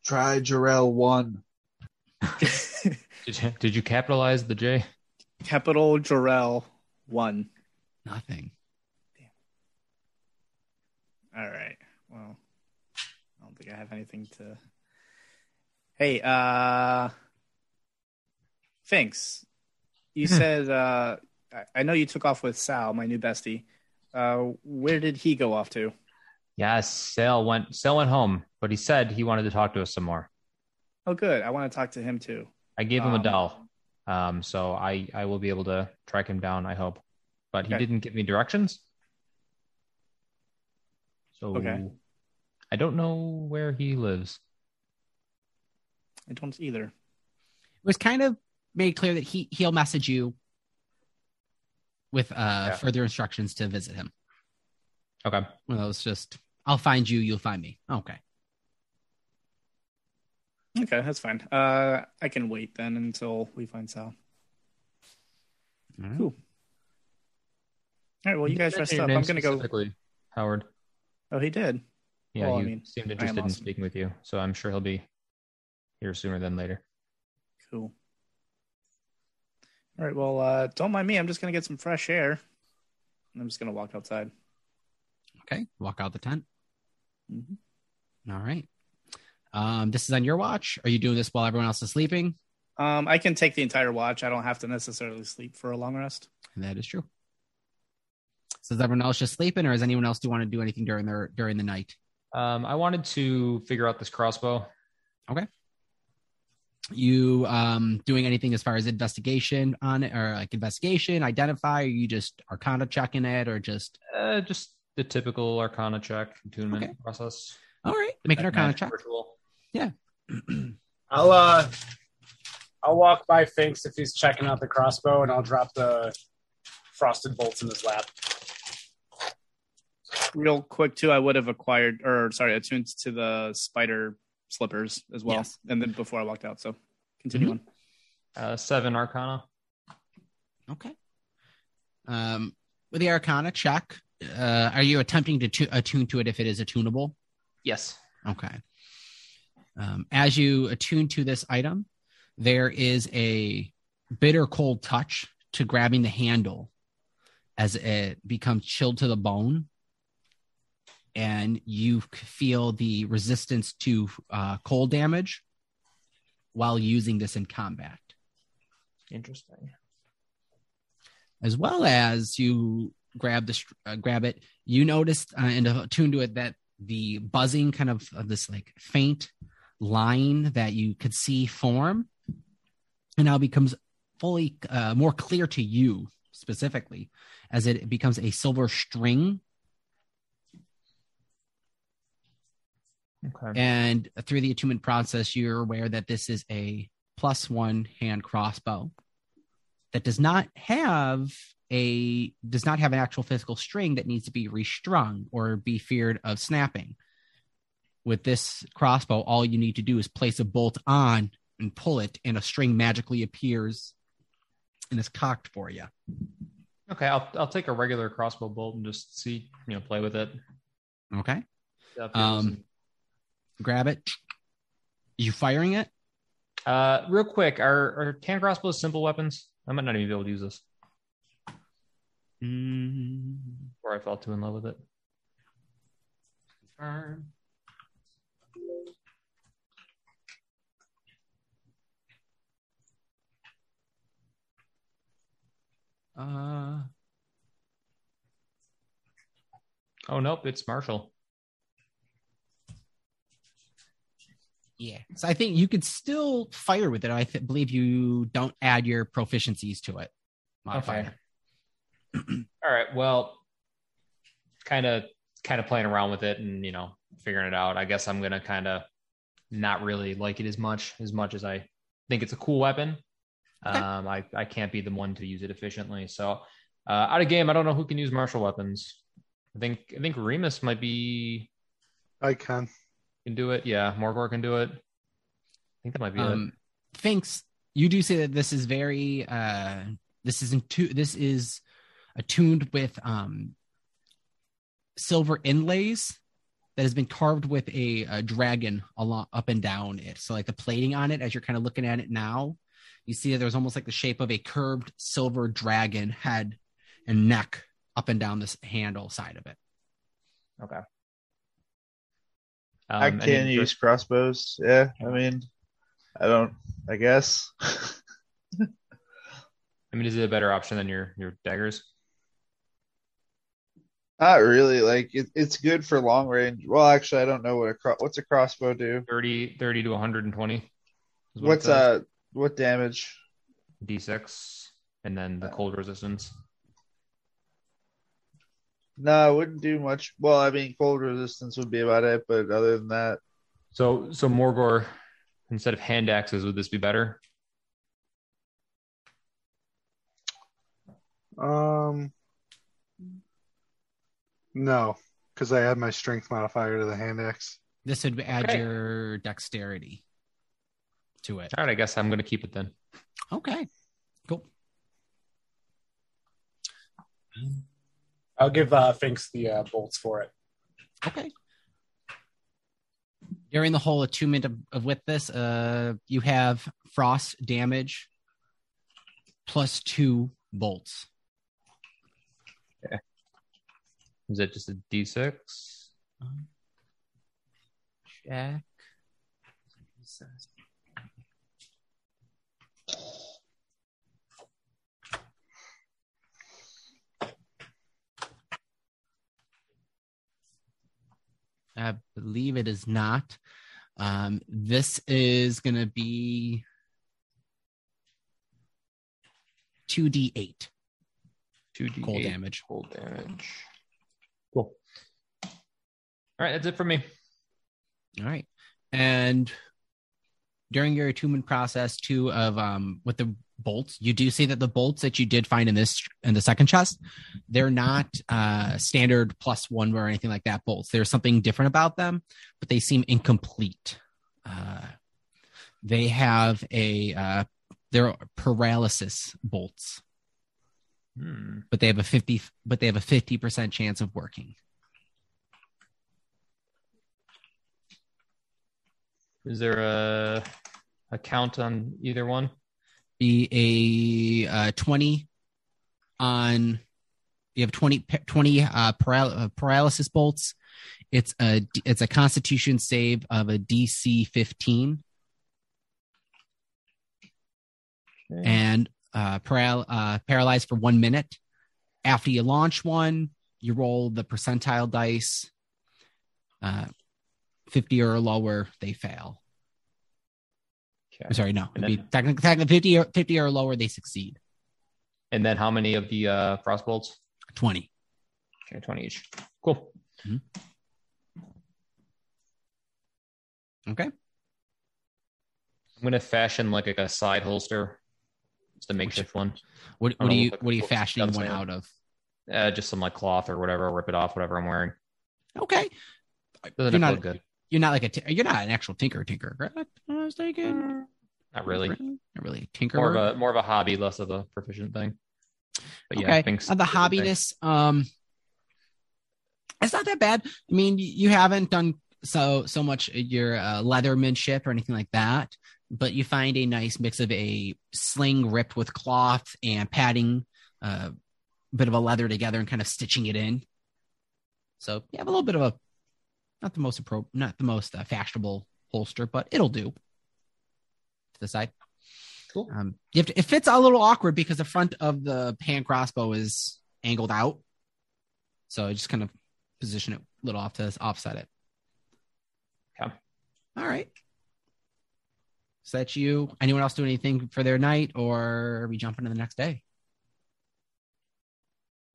Try Jarrell one. Did you, did you capitalize the J? Capital Jor-El 1. Nothing. Damn. All right. Well, I don't think I have anything to. Hey, uh, Finks. You Hmm. said uh, I- I know you took off with Sal, my new bestie. Uh, where did he go off to? Yes, Sale went Sale went home, but he said he wanted to talk to us some more. Oh, good. I want to talk to him too. I gave him a Um, doll, um, so I I will be able to track him down. I hope, but he Okay. didn't give me directions. So Okay. I don't know where he lives. I don't either. It was kind of made clear that he he'll message you with uh further instructions to visit him. Okay. Well, that was just I'll find you, you'll find me. Okay. Okay, that's fine. Uh, I can wait then until we find Sal. Cool. All right. Well, you guys rest up. I'm gonna go. specifically, Howard. Oh, he did. Yeah, Well, I he mean, seemed I am interested in awesome. speaking with you, so I'm sure he'll be here sooner than later. Cool. All right. Well, uh, don't mind me. I'm just gonna get some fresh air. I'm just gonna walk outside. Okay. Walk out the tent. Mhm. All right. Um, this is on your watch. Are you doing this while everyone else is sleeping? Um, I can take the entire watch. I don't have to necessarily sleep for a long rest. That is true. So is everyone else just sleeping, or does anyone else do want to do anything during their during the night? Um, I wanted to figure out this crossbow. Okay. You um doing anything as far as investigation on it, or like investigation, identify? Or you just Arcana checking it, or just Uh, just the typical Arcana check attunement Okay. process. all right, make an Arcana Magic check. Ritual. (clears throat) I'll uh, I'll walk by Finks if he's checking out the crossbow, and I'll drop the frosted bolts in his lap. Real quick too, I would have acquired or sorry, attuned to the spider slippers as well, Yes. and then before I walked out. So continue on. Uh, seven Arcana. Okay. Um, with the Arcana check, uh, are you attempting to tu- attune to it if it is attunable? Yes. Okay. Um, as you attune to this item, there is a bitter cold touch to grabbing the handle as it becomes chilled to the bone. And you feel the resistance to uh, cold damage while using this in combat. Interesting. as well as you grab the uh, grab it you noticed uh, and attune to it that the buzzing kind of, of this like faint line that you could see form and now becomes fully uh, more clear to you specifically as it becomes a silver string Okay. and through the attunement process you're aware that this is a plus one hand crossbow that does not have a does not have an actual physical string that needs to be restrung or be feared of snapping with this crossbow all you need to do is place a bolt on and pull it and a string magically appears and is cocked for you Okay, I'll I'll take a regular crossbow bolt and just see, you know, play with it. okay See how it feels. um grab it you firing it uh, real quick, are are hand crossbows simple weapons? I might not even be able to use this. Mm, Or I fell too in love with it. confirm. Uh, Oh nope, it's martial. yeah. So I think you could still fire with it. I th- believe you don't add your proficiencies to it. Modifier. (clears throat) All right. Well, kind of kind of playing around with it and you know figuring it out. I guess I'm gonna kind of not really like it as much as much as I think it's a cool weapon. Okay. Um, I I can't be the one to use it efficiently. So uh, out of game, I don't know who can use martial weapons. I think I think Remus might be I can. can do it. Yeah, Morgor can do it. I think that might be it. Um, Finks, you do say that this is very uh this is into this is attuned with um silver inlays that has been carved with a, a dragon along up and down it. So like the plating on it, as you're kind of looking at it now, you see that there's almost like the shape of a curved silver dragon head and neck up and down this handle side of it. Okay. I Um, can any- use crossbows. Yeah, I mean, I don't. I guess. (laughs) I mean, is it a better option than your your daggers? Not really. Like it, it's good for long range. Well, actually, I don't know what a cro- what's a crossbow do. 30, 30 to 120. what What's says. uh what damage? D6, and then the cold resistance. No, it wouldn't do much. Well, I mean, cold resistance would be about it, but other than that, So, so Morgor, instead of hand axes, would this be better? Um, no, because I add my strength modifier to the hand axe. This would add Okay. your dexterity to it. All right, I guess I'm going to keep it then. Okay. Cool. I'll give uh, Finks the uh, bolts for it. Okay. During the whole attunement of, of with this, uh, you have frost damage plus two bolts. Is it just a D6? Check. I believe it is not. Um, this is going to be 2d8 2d8 cold damage. Cold damage. Cool. All right, that's it for me. All right. And during your attunement process, too, of um with the bolts, you do see that the bolts that you did find in this in the second chest, they're not uh standard plus one or anything like that bolts. There's something different about them, but they seem incomplete. Uh they have a uh they're paralysis bolts, Hmm. but they have a 50 but they have a 50% chance of working. Is there a a count on either one? be a uh, 20 on you have 20 20 uh, paral- uh, paralysis bolts it's a it's a constitution save of a dc 15 Okay. and uh, paral- uh paralyzed for one minute after you launch one you roll the percentile dice uh 50 or lower they fail Okay. I'm sorry no it'd be then- technically, technically 50 or 50 or lower they succeed And then how many of the uh, frost bolts? 20 Okay, 20 each. Cool. okay I'm gonna fashion like a, side holster. Just a makeshift one. What, what are you what are you fashioning one out of? Uh, just some like cloth or whatever. Rip it off, whatever I'm wearing. Okay, Doesn't you're not good. you're not like a ti- you're not an actual tinker tinker. Correct? I was thinking Not really. not really a tinker. More of a more of a hobby, less of a proficient thing. But yeah, okay, thanks. Uh, the hobbiness, um, it's not that bad. I mean, you, you haven't done so so much your uh, leathermanship or anything like that, but you find a nice mix of a sling ripped with cloth and padding, uh, bit of a leather together and kind of stitching it in. So you have a little bit of a not the most appro- not the most uh, fashionable holster, but it'll do. To the side. Cool. Um, you have to, it fits a little awkward because the front of the hand crossbow is angled out, so I just kind of position it a little off to offset it. Okay. All right. Is that you? Anyone else do anything for their night, or are we jumping to the next day?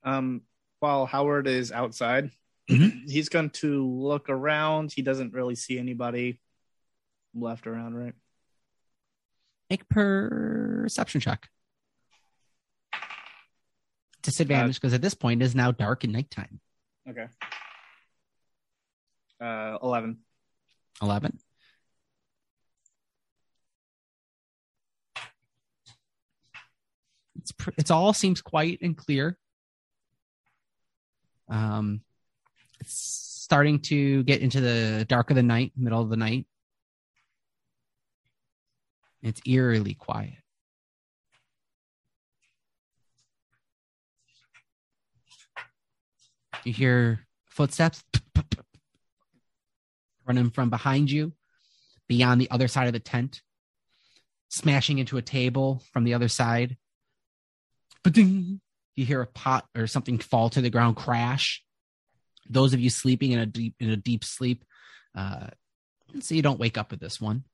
Um, while Howard is outside, Mhm. (clears throat) he's going to look around. He doesn't really see anybody left around, right? Make perception check. Disadvantage because at this point it is now dark and nighttime. Okay. Uh, eleven. 11. It's it's all seems quiet and clear. Um, it's starting to get into the dark of the night, middle of the night. It's eerily quiet. You hear footsteps running from behind you, beyond the other side of the tent, smashing into a table from the other side. Ba-ding! You hear a pot or something fall to the ground, crash. Those of you sleeping in a deep in a deep sleep, uh, so you don't wake up with this one.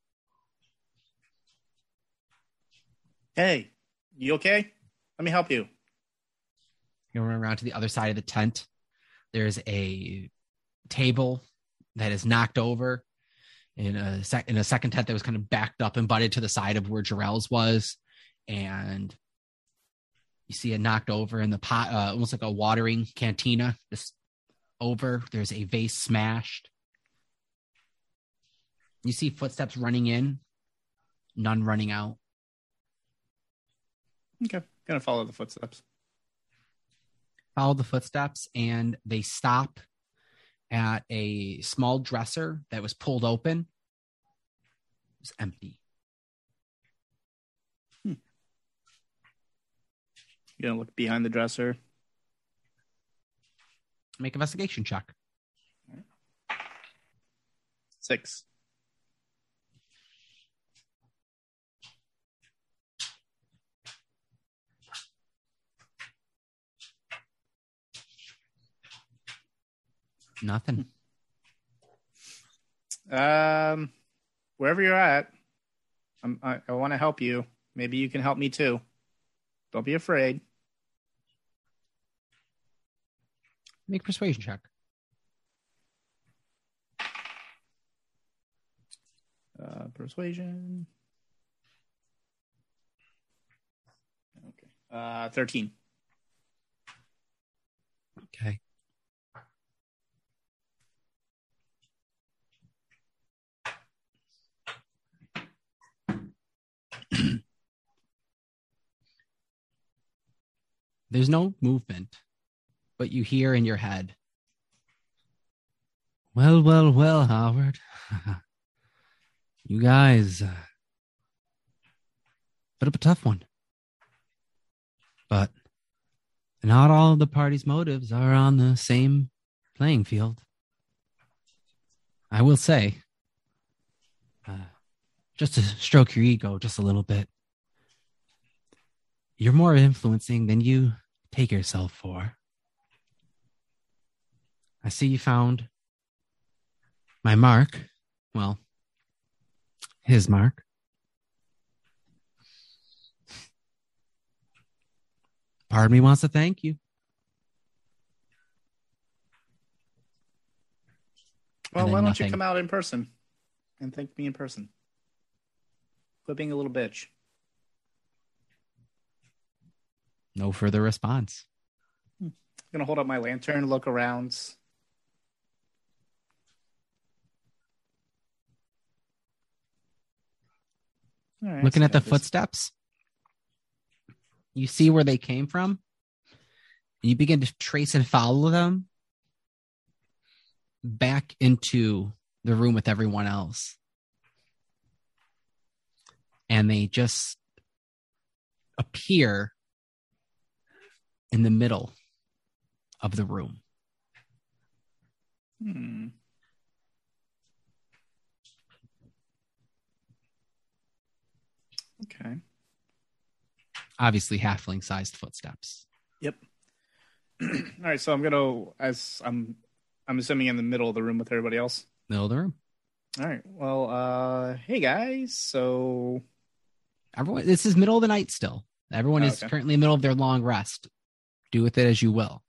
Hey, you okay? Let me help you. You run around to the other side of the tent. There's a table that is knocked over in a sec- in a second tent that was kind of backed up and butted to the side of where Jarrell's was, and you see it knocked over in the pot, uh, almost like a watering cantina, just over. There's a vase smashed. You see footsteps running in, none running out. Okay, gonna follow the footsteps. follow the footsteps and they stop at a small dresser that was pulled open. It was empty. Gonna look behind the dresser? Make investigation check. Six. Nothing. Um, wherever you're at, I'm, I, I want to help you. Maybe you can help me too. Don't be afraid. Make persuasion check. Uh, persuasion. Okay. Uh, thirteen. Okay. (clears throat) There's no movement, but you hear in your head, Well, well, well, Howard. (laughs) you guys, uh, bit of a tough one. But not all the party's motives are on the same playing field. I will say, uh, just to stroke your ego just a little bit, you're more influencing than you take yourself for. I see you found my mark. Well, his mark. Part of me wants to thank you. Well, why don't you come out in person and thank me in person? Quit being a little bitch. No further response. I'm gonna hold up my lantern, look around. Right, Looking at the footsteps, you see where they came from. And you begin to trace and follow them back into the room with everyone else. And they just appear in the middle of the room. Hmm. Okay. Obviously, halfling sized footsteps. Yep. (clears throat) All right, so I'm gonna as I'm I'm assuming in the middle of the room with everybody else. Middle of the room. All right. Well, uh hey guys. So Everyone, this is middle of the night still. Everyone Oh, is okay. currently in the middle of their long rest. Do with it as you will.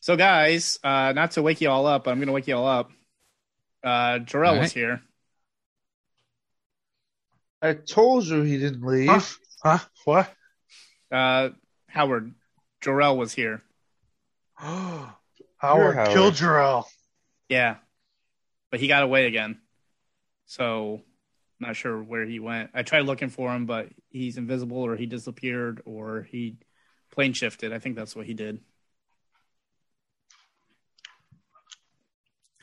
so guys, uh not to wake you all up, but I'm gonna wake you all up. Uh Jarrell was here. I told you he didn't leave. Huh? Huh? What? Uh Howard, Jarrell was here. (gasps) Howard, Howard. killed Jarrell. Yeah. But he got away again. So not sure where he went. I tried looking for him, but he's invisible or he disappeared or he plane shifted. I think that's what he did.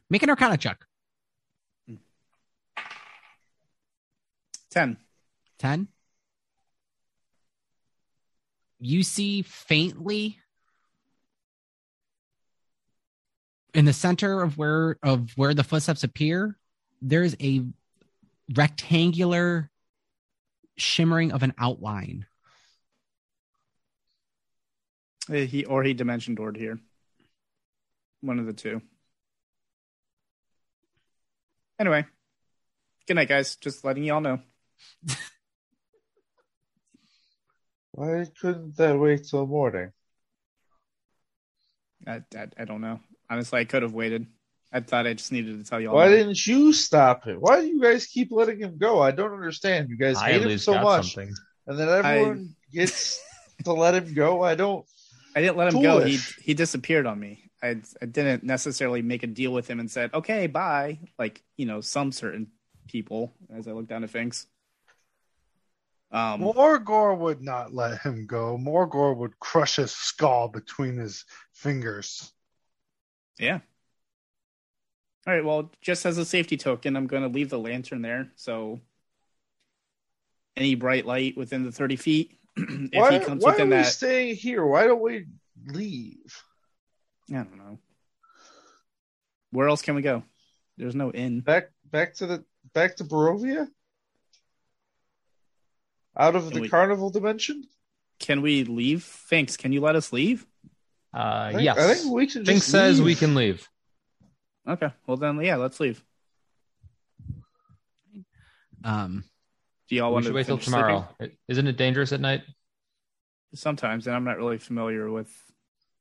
Make an arcana check. 10. 10. You see faintly in the center of where of where the footsteps appear, there's a rectangular shimmering of an outline. He or he dimension doored here. one of the two. Anyway, good night, guys. Just letting y'all know. (laughs) Why couldn't that wait till morning? I, I, I don't know. Honestly, I could have waited. I thought I just needed to tell y'all. Why that. didn't you stop it? Why do you guys keep letting him go? I don't understand. You guys I hate at him so much, something. and then everyone (laughs) gets to let him go. I don't. I didn't let him go. He he disappeared on me. I I didn't necessarily make a deal with him and said, "Okay, bye." Like you know, some certain people. As I look down at Finks. Um, Morgor would not let him go. Morgor would crush his skull between his fingers. Yeah. All right. Well, just as a safety token, I'm going to leave the lantern there. So, any bright light within the 30 feet, (clears throat) if why he comes why within are we that, staying here? Why don't we leave? I don't know. Where else can we go? There's no inn. Back back to the back to Barovia? Out of Can the we- carnival dimension? Can we leave? Finks, can you let us leave? Uh, I think, yes. I think we should Fink says we can leave. Okay. Well, then, yeah, let's leave. Um, Do y'all want to wait till finish sleeping? tomorrow. Isn't it dangerous at night? Sometimes, and I'm not really familiar with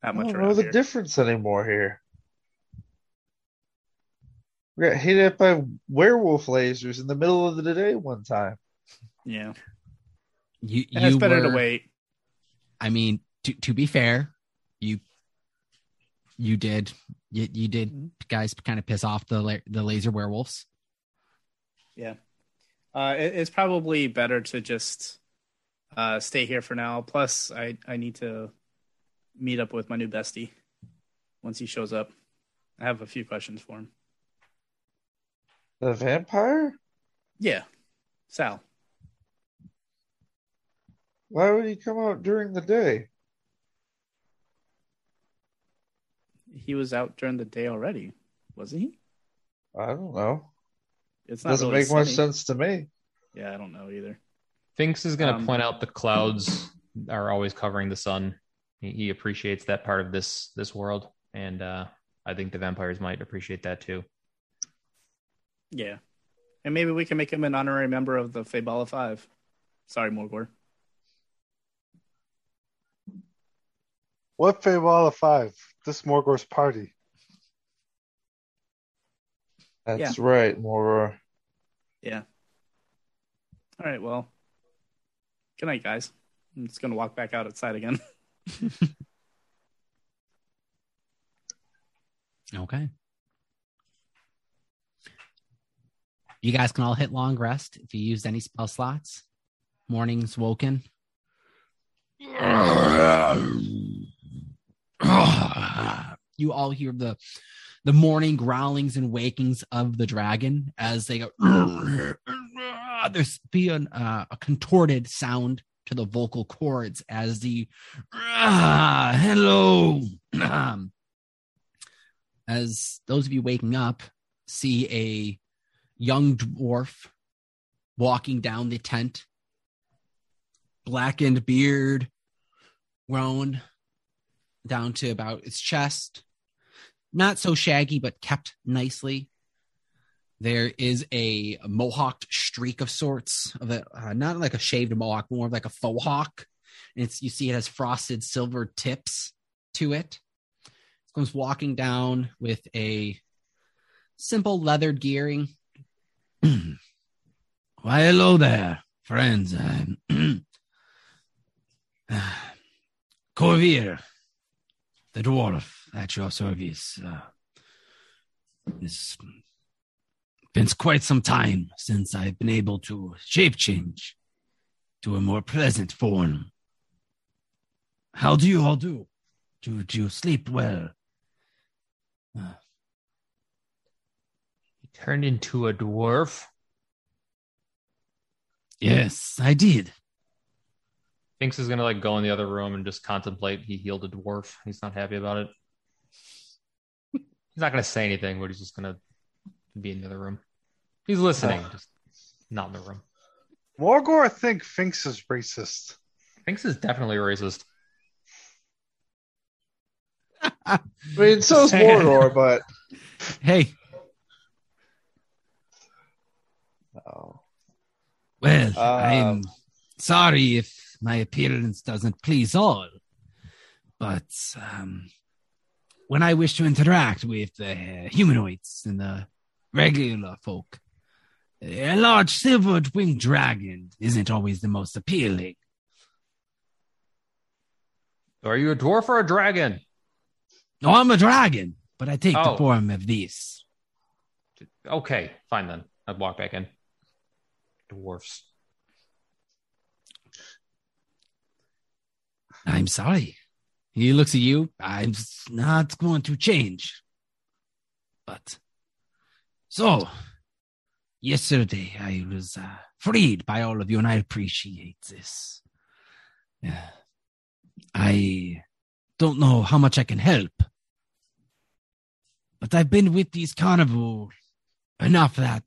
that much. I much don't know the here. difference anymore here. We got hit up by werewolf lasers in the middle of the day one time. yeah. You And it's better were, to wait. I mean, to to be fair, you you did you, you did Mm-hmm. guys kind of piss off the la- the laser werewolves. Yeah. Uh, it, it's probably better to just uh, stay here for now. Plus, I, I need to meet up with my new bestie once he shows up. I have a few questions for him. The vampire? Yeah. Sal. Why would he come out during the day? He was out during the day already, wasn't he? I don't know. It Doesn't really make much sense to me. Yeah, I don't know either. Finks is going to Um, point out the clouds are always covering the sun. He, he appreciates that part of this this world, and uh, I think the vampires might appreciate that too. Yeah. And maybe we can make him an honorary member of the Fabala Five. Sorry, Morgor. What Feywild Five? This Morgor's party. That's right, Moror. Yeah. All right. Well, good night, guys. I'm just going to walk back out outside again. (laughs) Okay. You guys can all hit long rest if you used any spell slots. Morning's woken. (laughs) (sighs) You all hear the the morning growlings and wakings of the dragon as they go. (clears throat) There's be an, uh, a contorted sound to the vocal cords as the "Ah, (clears throat) hello. (clears throat) As those of you waking up see a young dwarf walking down the tent, blackened beard grown down to about its chest, not so shaggy, but kept nicely. There is a mohawked streak of sorts of a uh, not like a shaved mohawk, more like a faux hawk. And it's you see it has frosted silver tips to it comes walking down with a simple leather gearing. (clears throat) Why, hello there, friends. (clears throat) I'm Corvir, the dwarf at your service. Uh, it's been quite some time since I've been able to shape change to a more pleasant form. How do you all do? Do, do you sleep well? He turned into a dwarf. Yes, I did. Finks is going to like go in the other room and just contemplate. He healed a dwarf. He's not happy about it. He's not going to say anything, but he's just going to be in the other room. He's listening, just not in the room. Morgor, I think, Finks is racist. Finks is definitely racist. (laughs) I mean, so is Mordor, (laughs) but Hey, oh. well, Um, I'm sorry if my appearance doesn't please all, but um, when I wish to interact with the humanoids and the regular folk, a large silvered winged dragon isn't always the most appealing. Are you a dwarf or a dragon? No, I'm a dragon, but I take the Oh. form of this. Okay, fine then. I'd walk back in. Dwarfs. I'm sorry. He looks at you. I'm not going to change. But so yesterday I was uh, freed by all of you, and I appreciate this. Yeah. I don't know how much I can help, but I've been with these carnival enough that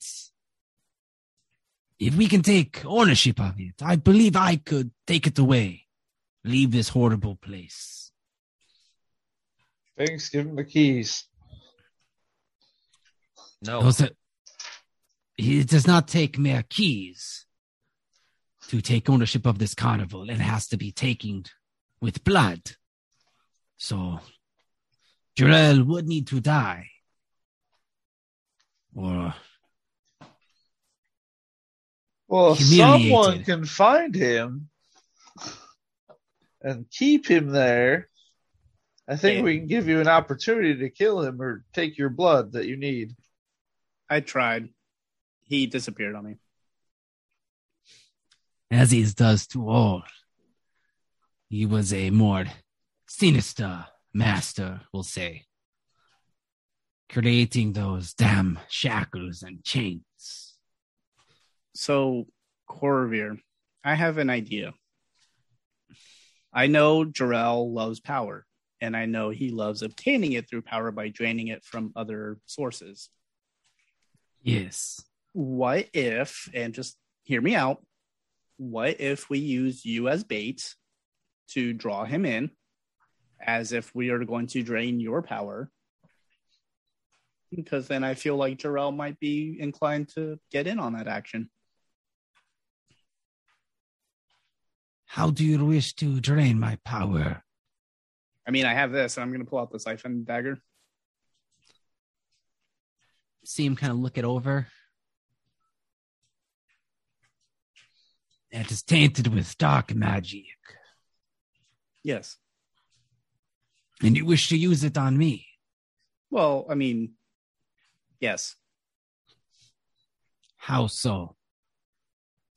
if we can take ownership of it, I believe I could take it away leave this horrible place. Thanks, give him the keys. No. Those are- it does not take mere keys to take ownership of this carnival. It has to be taken with blood. So, Jarrell would need to die. Or, Well, if someone can find him and keep him there, I think Yeah. we can give you an opportunity to kill him or take your blood that you need. I tried. He disappeared on me. as he does to all, he was a more sinister master, we'll say, creating those damn shackles and chains. So, Corvir, I have an idea. I know Jarrell loves power, and I know he loves obtaining it through power by draining it from other sources. Yes. What if, and just hear me out, what if we use you as bait to draw him in, as if we are going to drain your power? Because then I feel like Jarrell might be inclined to get in on that action. How do you wish to drain my power? I mean, I have this, and I'm going to pull out the siphon dagger. See him kind of look it over. It is tainted with dark magic, Yes. and you wish to use it on me. Well, I mean, yes. How so?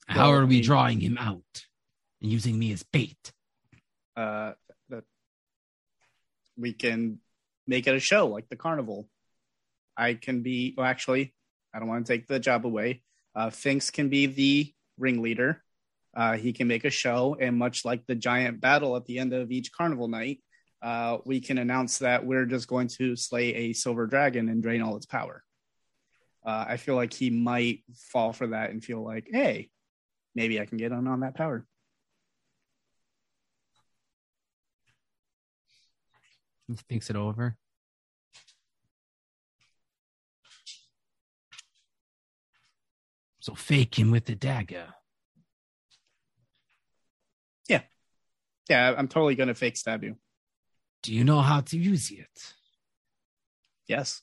How are we we- drawing him out and using me as bait? Uh, we can make it a show like the carnival. I can be. Well, actually, I don't want to take the job away. Uh, Finks can be the ringleader. Uh, he can make a show, and much like the giant battle at the end of each carnival night, uh, we can announce that we're just going to slay a silver dragon and drain all its power. Uh, I feel like he might fall for that and feel like, hey, maybe I can get on on that power. Thinks it over. So fake him with the dagger. Yeah, Yeah, I'm totally going to fake stab you. Do you know how to use it? Yes.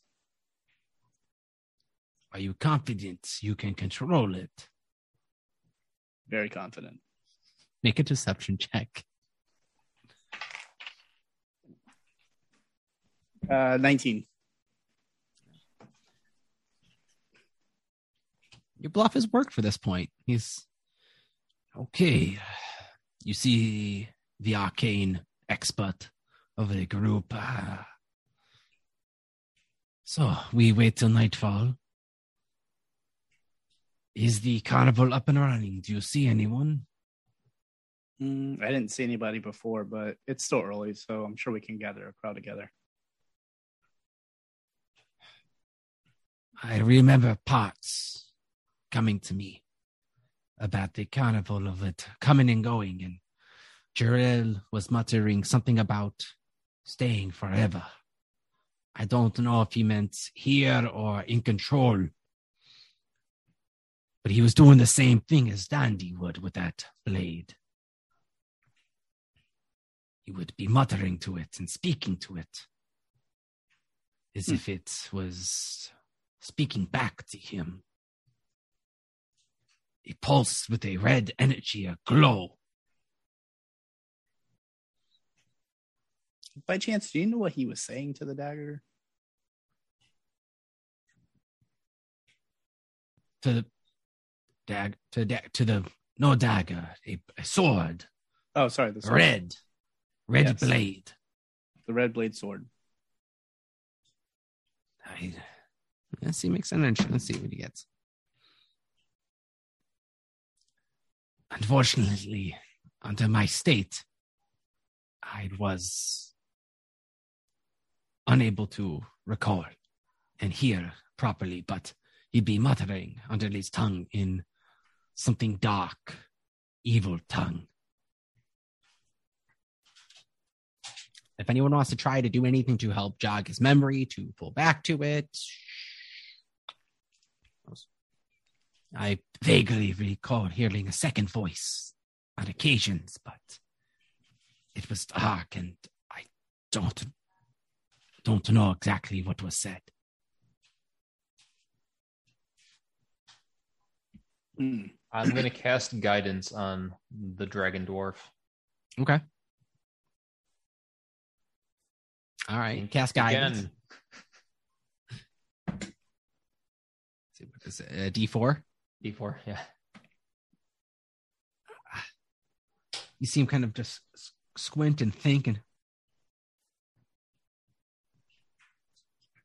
Are you confident you can control it? Very confident. Make a deception check. Uh, 19. Your bluff has worked for this point. He's okay. You see the arcane expert of the group. Ah. So we wait till nightfall. Is the carnival up and running? Do you see anyone? Mm, I didn't see anybody before, but it's still early, so I'm sure we can gather a crowd together. I remember parts coming to me about the carnival of it coming and going, and Jarrell was muttering something about staying forever. I don't know if he meant here or in control. But he was doing the same thing as Dandy would with that blade. He would be muttering to it and speaking to it as hmm. if it was speaking back to him. A pulse with a red energy, a glow. By chance, do you know what he was saying to the dagger? to the dag to da- to the no dagger, a, a sword, Oh, sorry, the sword. red, red Yes. blade. the red blade sword. I, let's see, makes sense. Let's see what he gets. Unfortunately, under my state, I was unable to recall and hear properly, but he'd be muttering under his tongue in something dark, evil tongue. If anyone wants to try to do anything to help jog his memory, to pull back to it, I vaguely recall hearing a second voice on occasions, but it was dark and I don't don't know exactly what was said. Hmm. I'm gonna cast guidance on the dragon dwarf. okay. All right, cast guidance. Again, See what is it? Uh, D4. D4, yeah. (sighs) You see him kind of just squint and think, and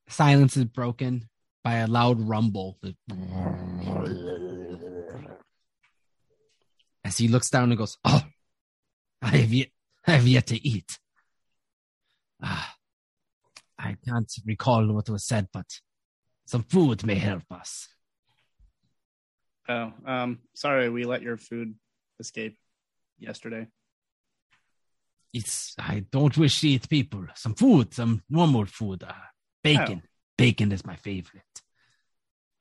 silence is broken by a loud rumble. (laughs) As he looks down and goes, Oh, I have yet, I have yet to eat. (sighs) Ah, I can't recall what was said, but some food may help us. Oh, um, sorry, we let your food escape yesterday. It's I don't wish to eat people. Some food, some normal food. Uh, bacon. Bacon is my favorite.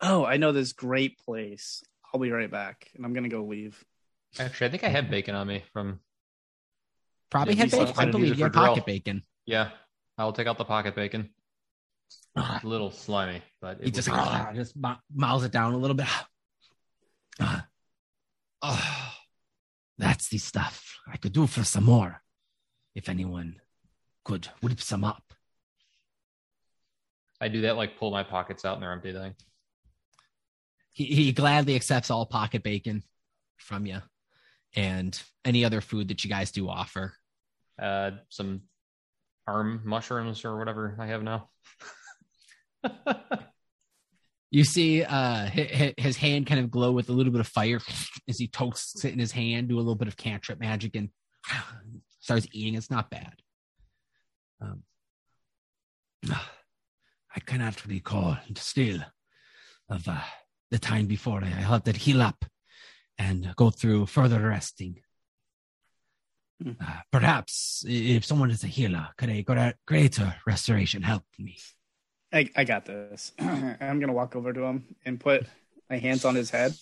Oh, I know this great place. I'll be right back, and I'm gonna go leave. Actually, I think I have bacon on me from. probably Yeah, had bacon. I trying to use believe it you had grill. pocket bacon. Yeah, I'll take out the pocket bacon. A little slimy, but it He just, ah, just mou- mouths it down a little bit. (sighs) ah. Oh, (sighs) that's the stuff I could do for some more. If anyone could whip some up. I do that like pull my pockets out and they're empty thing. he, he gladly accepts all pocket bacon from you and any other food that you guys do offer. Uh, some arm mushrooms or whatever I have now. (laughs) (laughs) You see uh, his, his hand kind of glow with a little bit of fire (laughs) as he toasts it in his hand, do a little bit of cantrip magic, and (sighs) starts eating. It's not bad. Um, (sighs) I cannot recall still of uh, the time before. I had to heal up and go through further resting. Hmm. Uh, perhaps if someone is a healer, could a greater restoration help me? I, I got this. (clears throat) I'm gonna walk over to him and put my hands on his head,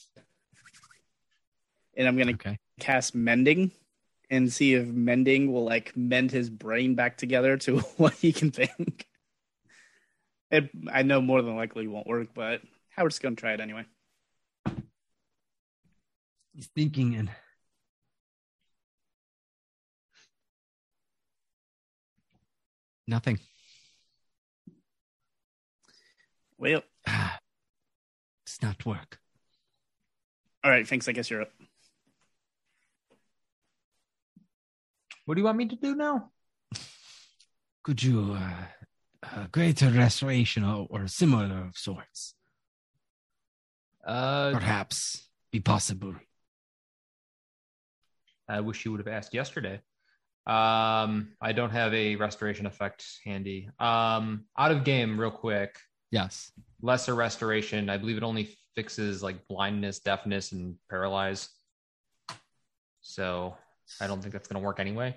and I'm gonna Okay. cast mending and see if mending will like mend his brain back together to (laughs) what he can think. It, I know more than likely it won't work, but Howard's gonna try it anyway. He's thinking and Nothing. Well, ah, (sighs) does not work. all right, thanks. I guess you're up. What do you want me to do now? (sighs) Could you uh, a greater restoration or, or similar of sorts Uh, perhaps be possible? I wish you would have asked yesterday. Um, I don't have a restoration effect handy. Um, out of game, real quick. Yes. Lesser restoration. I believe it only fixes like blindness, deafness, and paralyze. So I don't think that's going to work anyway.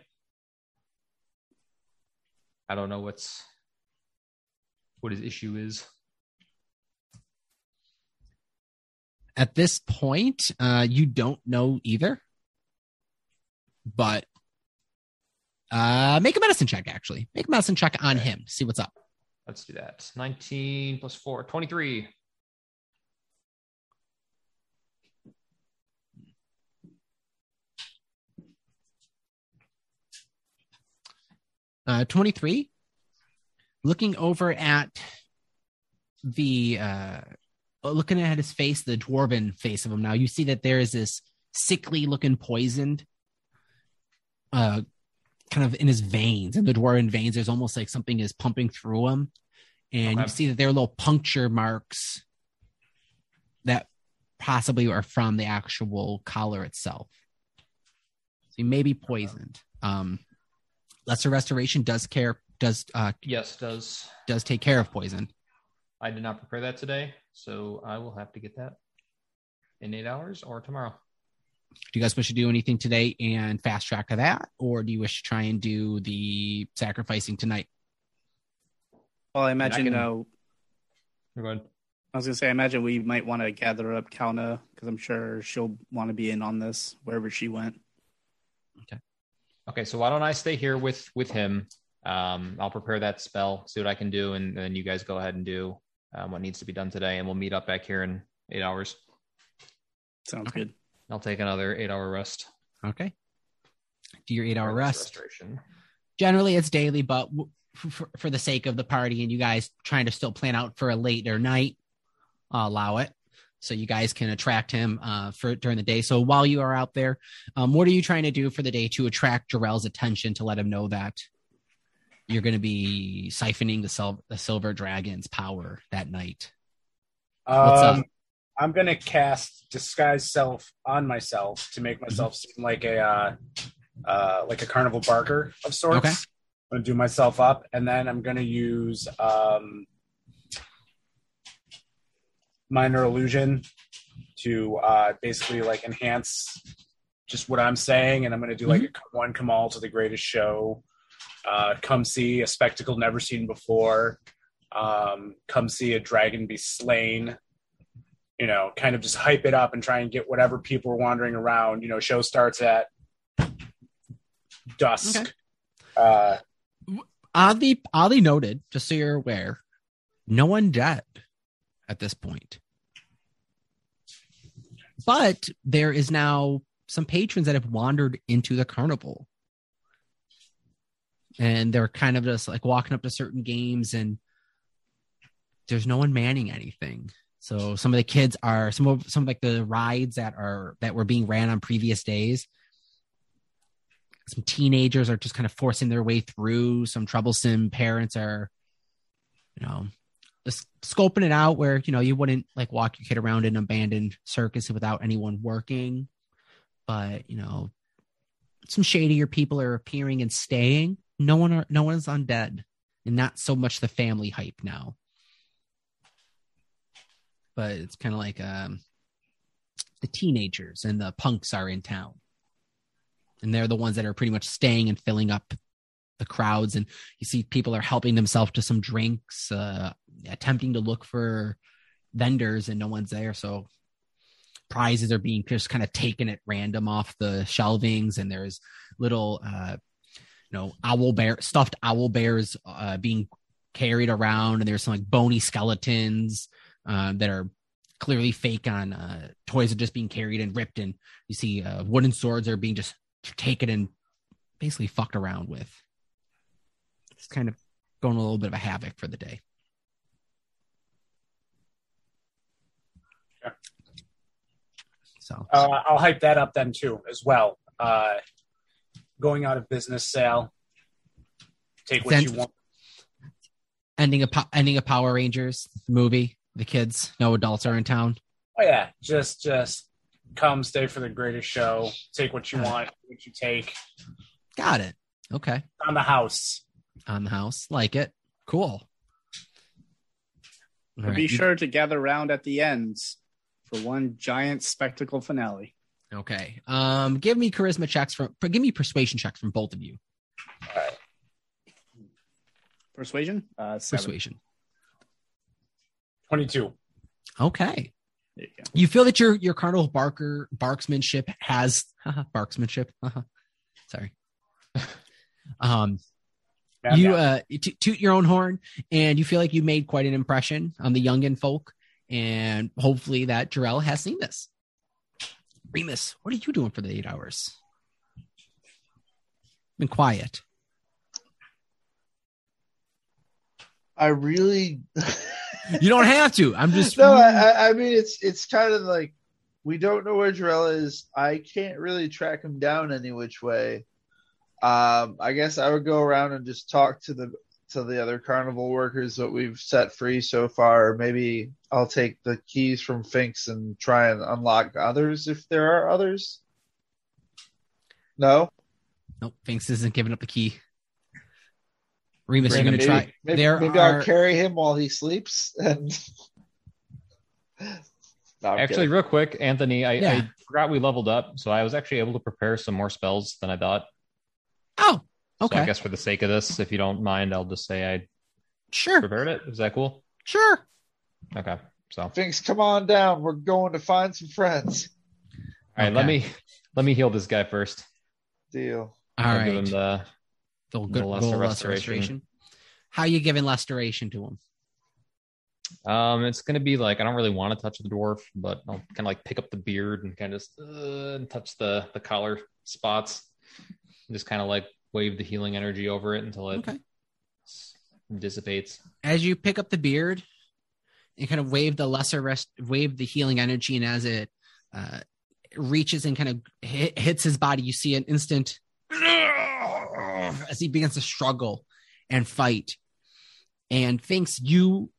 I don't know what's what his issue is. At this point, uh, you don't know either. But uh, make a medicine check, actually. Make a medicine check on him. See what's up. Let's do that. 19 plus 4, 23. Uh, 23. Looking over at the, uh, looking at his face, the dwarven face of him now, you see that there is this sickly looking poisoned, uh, kind of in his veins, in the dwarven veins. There's almost like something is pumping through him. And Okay. you see that there are little puncture marks that possibly are from the actual collar itself. So he may be poisoned. Um, lesser restoration does care does uh Yes, does. does take care of poison. I did not prepare that today, so I will have to get that in eight hours or tomorrow. Do you guys wish to do anything today and fast track to that, or do you wish to try and do the sacrificing tonight? Well, I imagine. can- uh, Go ahead. I was gonna say, I imagine we might want to gather up Kalna because I'm sure she'll want to be in on this wherever she went. Okay, Okay, so why don't I stay here with with him? Um, I'll prepare that spell, see what I can do, and then you guys go ahead and do um, what needs to be done today, and we'll meet up back here in eight hours. Sounds Okay. good. I'll take another eight hour rest. Okay. Do your eight hour rest. Restoration. Generally, it's daily, but w- for, for the sake of the party and you guys trying to still plan out for a later night, I'll allow it. So you guys can attract him uh, for during the day. So while you are out there, um, what are you trying to do for the day to attract Jarrell's attention to let him know that you're going to be siphoning the, sil- the silver dragon's power that night? What's up? I'm gonna cast disguise self on myself to make myself seem like a uh, uh, like a carnival barker of sorts. Okay. I'm gonna do myself up, and then I'm gonna use um, minor illusion to uh, basically like enhance just what I'm saying, and I'm gonna do like a one come all to the greatest show. Uh, come see a spectacle never seen before. Um, come see a dragon be slain you know, kind of just hype it up and try and get whatever people are wandering around. You know, show starts at dusk. Okay. Uh, oddly oddly noted, just so you're aware, no one dead at this point. But there is now some patrons that have wandered into the carnival. And they're kind of just like walking up to certain games and there's no one manning anything. So some of the kids are some of some of like the rides that are that were being ran on previous days. Some teenagers are just kind of forcing their way through. Some troublesome parents are you know just scoping it out where you know you wouldn't like walk your kid around an abandoned circus without anyone working. But you know some shadier people are appearing and staying. No one are no one's undead. And not so much the family hype now but it's kind of like um the teenagers and the punks are in town. And they're the ones that are pretty much staying and filling up the crowds. And you see people are helping themselves to some drinks uh attempting to look for vendors and no one's there. So prizes are being just kind of taken at random off the shelvings. And there's little uh you know owl bear stuffed owl bears uh being carried around. And there's some like bony skeletons uh, that are clearly fake on uh toys are just being carried and ripped and you see uh wooden swords are being just taken and basically fucked around with. It's kind of going a little bit of a havoc for the day. Yeah. So uh, I'll hype that up then too, as well. Uh, going out of business sale. Take what you want. ending a ending a Power Rangers movie. The kids, no adults are in town. Oh yeah, just just come, stay for the greatest show. Take what you Uh. want, what you take Got it. Okay, on the house. on the house, like it. Cool. Right, be sure to gather around at the ends for one giant spectacle finale. Okay. Um, give me charisma checks from. Give me persuasion checks from both of you. All right. Persuasion. Uh, seven. Persuasion. 22. Okay. You. You feel that your your carnival barker barksmanship has (laughs) barksmanship. (laughs) Sorry. (laughs) Um, Now, you uh to- toot your own horn and you feel like you made quite an impression on the youngin folk and hopefully that Jarrell has seen this. Remus, what are you doing for the eight hours? Been quiet. I really You don't have to. I'm just (laughs) no. I, I- I mean, it's it's kind of like we don't know where Jarrell is. I can't really track him down any which way. Um, I guess I would go around and just talk to the to the other carnival workers that we've set free so far. Or maybe I'll take the keys from Finks and try and unlock others if there are others. No, Nope, Finks isn't giving up the key. Remus, you're gonna try. Maybe, there maybe are I'll carry him while he sleeps. And (laughs) No, Actually, kidding. real quick, Anthony, I, Yeah. I forgot we leveled up, so I was actually able to prepare some more spells than I thought. oh, So okay, I guess for the sake of this, if you don't mind, I'll just say I sure, prepared it. Is that cool? sure. Okay. So all Finks, come on down. We're going to find some friends. right, let me let me heal this guy first. Deal. All I'll right. give him the the the good lesser lesser restoration. restoration. How you giving lesser restoration to him? Um, it's gonna be like I don't really want to touch the dwarf, but I'll kind of like pick up the beard and kind of just uh, and touch the the collar spots, and just kind of like wave the healing energy over it until it Okay. dissipates. As you pick up the beard, you kind of wave the lesser rest, wave the healing energy, and as it uh, reaches and kind of hit, hits his body, you see an instant as he begins to struggle and fight, and thinks you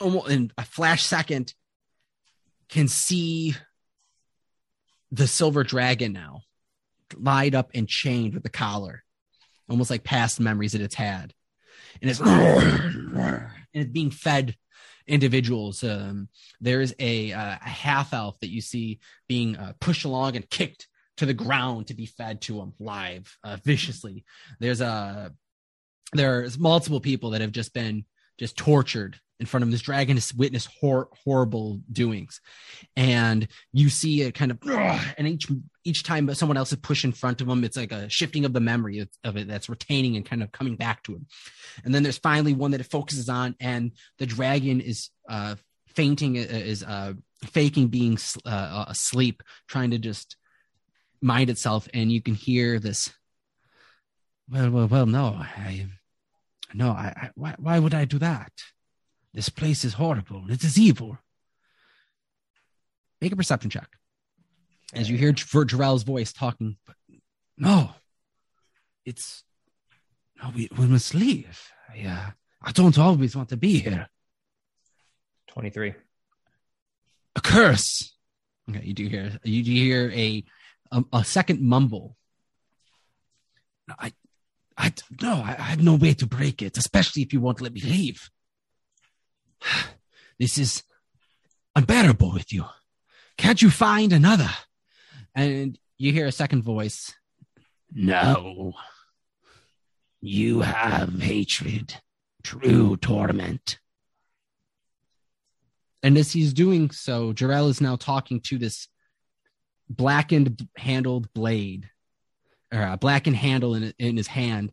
almost in a flash second can see the silver dragon now lied up and chained with the collar almost like past memories that it's had. And it's (coughs) and it's being fed individuals. Um there's a, uh, a half elf that you see being uh, pushed along and kicked to the ground to be fed to him live uh, (laughs) viciously there's a there's multiple people that have just been just tortured in front of. This dragon has witnessed hor- horrible doings, and you see it kind of, (clears throat) and each each time someone else is pushed in front of him, it's like a shifting of the memory of, of it that's retaining and kind of coming back to him. And then there's finally one that it focuses on, and the dragon is uh, fainting, uh, is uh, faking being uh, asleep, trying to just mind itself, and you can hear this. Well, well, well. No, I, no, I. I why, why would I do that? This place is horrible. It is evil. Make a perception check as you hear Jarrell's voice talking. But no, it's no. We, we must leave. I, uh, I don't always want to be here. Twenty three. A curse. Okay, you do hear. You do hear a a, a second mumble. I, I no, I, I have no way to break it, especially if you won't let me leave. (sighs) This is unbearable with you. Can't you find another? And you hear a second voice. No. You have hatred, true torment. And as he's doing so, Jarrell is now talking to this blackened handled blade, or a blackened handle in, in his hand,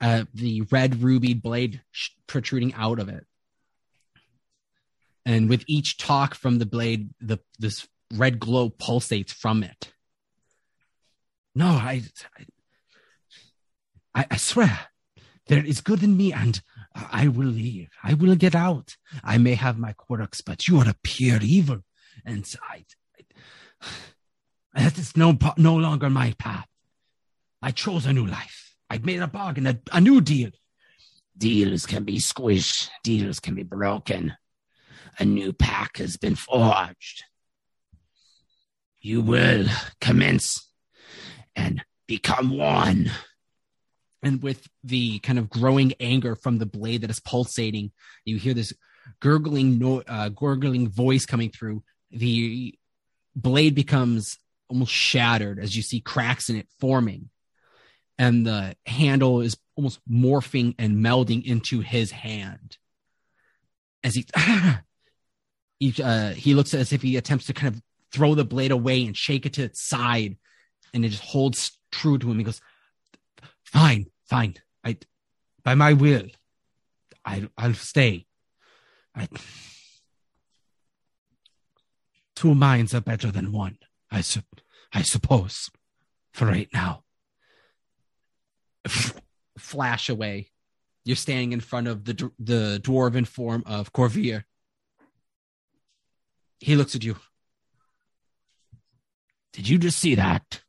uh, the red ruby blade sh- protruding out of it. And with each talk from the blade, the this red glow pulsates from it. No, I, I, I swear, there is good in me, and I will leave. I will get out. I may have my quirks, but you are a pure evil, and I, I that is no no longer my path. I chose a new life. I made a bargain, a, a new deal. Deals can be squished. Deals can be broken. A new pack has been forged. You will commence and become one. And with the kind of growing anger from the blade that is pulsating, you hear this gurgling, no- uh, gurgling voice coming through. The blade becomes almost shattered as you see cracks in it forming. and the handle is almost morphing and melding into his hand. As he (sighs) he, uh, he looks as if he attempts to kind of throw the blade away and shake it to its side. And it just holds true to him. He goes fine fine. I by my will i i'll stay. I, two minds are better than one i su- i suppose for right now flash away you're standing in front of the d- the dwarven form of corvier he looks at you did you just see that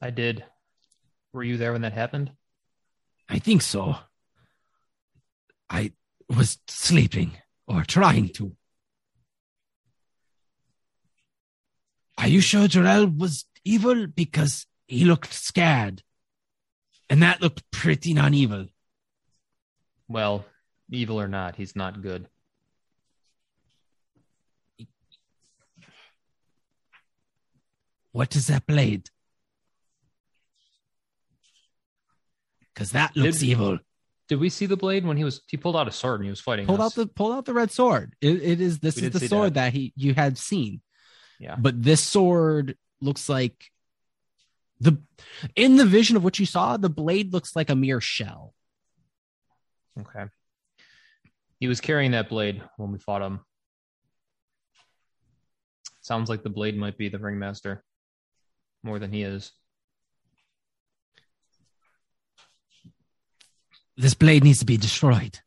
I did. Were you there when that happened? I think so. I was sleeping or trying to. Are you sure Jarrell was evil? Because he looked scared. And that looked pretty non evil. Well, evil or not, he's not good. What is that blade? Because that looks Did- evil. Did we see the blade when he was he pulled out a sword and he was fighting Pulled us? out the pulled out the red sword. It, it is this We is the sword that. he you had seen. Yeah. But this sword looks like the in the vision of what you saw, the blade looks like a mere shell. Okay. He was carrying that blade when we fought him. Sounds like the blade might be the ringmaster more than he is. This blade needs to be destroyed,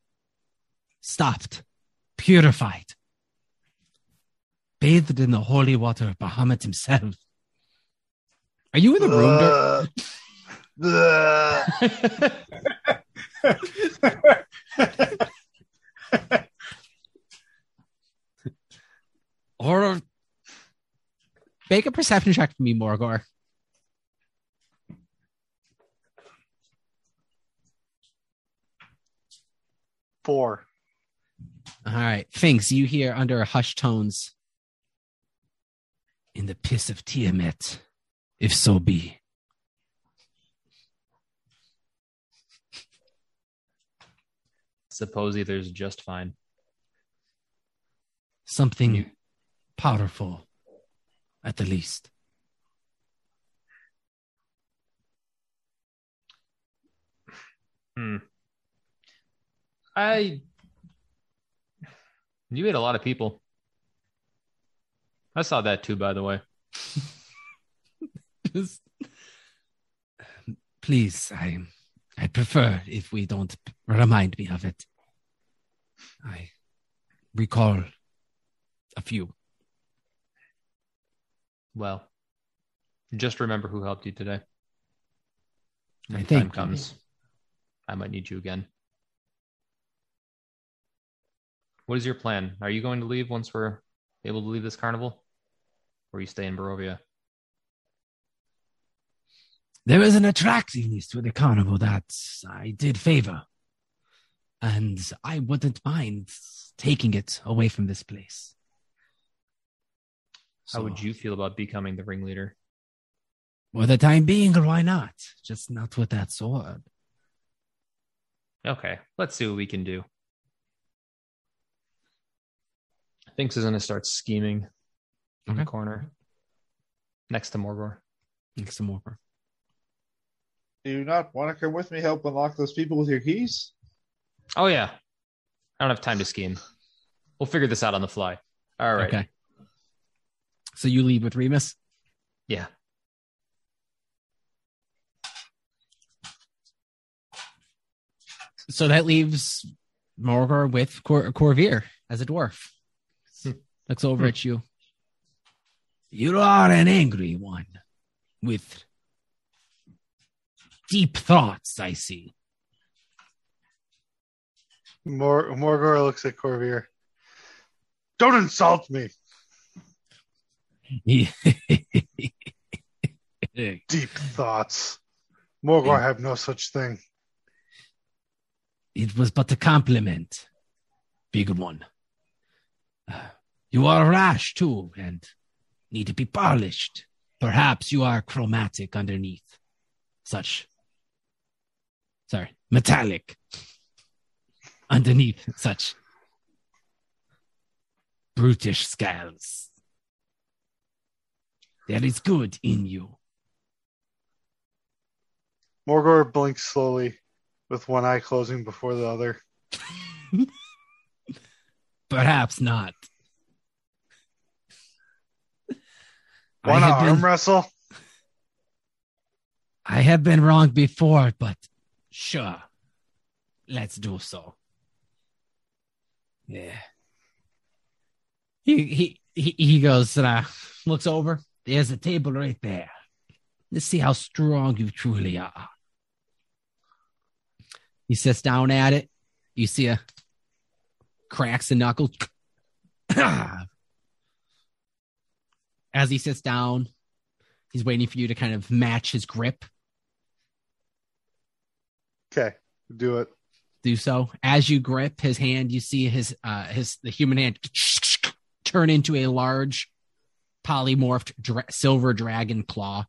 stopped, purified, bathed in the holy water of Bahamut himself. Are you in the room? Dirk? Ugh. (laughs) or make a perception check for me, Morgor. Four. All right, Finks, you hear under hushed tones. In the piss of Tiamat, if so be. Suppose either's just fine. Something You- powerful, at the least. Hmm. I. You ate a lot of people. I saw that too, by the way. (laughs) Just- Please, I I prefer if we don't remind me of it. I recall a few. Well, just remember who helped you today. When I time comes, I might need you again. What is your plan? Are you going to leave once we're able to leave this carnival? Or you stay in Barovia? There is an attractiveness to the carnival that I did favor. And I wouldn't mind taking it away from this place. How would you feel about becoming the ringleader? For the time being, why not? Just not with that sword. Okay, let's see what we can do. Finks is going to start scheming in the corner next to Morgor. Next to more. Do you not want to come with me? Help unlock those people with your keys? Oh, yeah. I don't have time to scheme. We'll figure this out on the fly. All right. Okay. So you leave with Remus? Yeah. So that leaves Morgor with Cor- Corvier as a dwarf. Looks over Hmm. at you. You are an angry one with deep thoughts, I see. Mor- Morgor looks at Corvier. Don't insult me. (laughs) Deep thoughts. Morgor have no such thing. it was but a compliment, big one. You are rash too, and need to be polished. Perhaps you are chromatic underneath such sorry, metallic underneath such brutish scales. There is good in you. Morgor blinks slowly, with one eye closing before the other. (laughs) Perhaps not. Want to arm been, wrestle? I have been wrong before, but sure. Let's do so. Yeah. He he he, he goes uh, looks over. There's a table right there. Let's see how strong you truly are. He sits down at it. You see a cracks the knuckles. (clears throat) As he sits down, he's waiting for you to kind of match his grip. Okay, do it. do so. As you grip his hand, you see his uh his the human hand turn into a large polymorphed dra- silver dragon claw.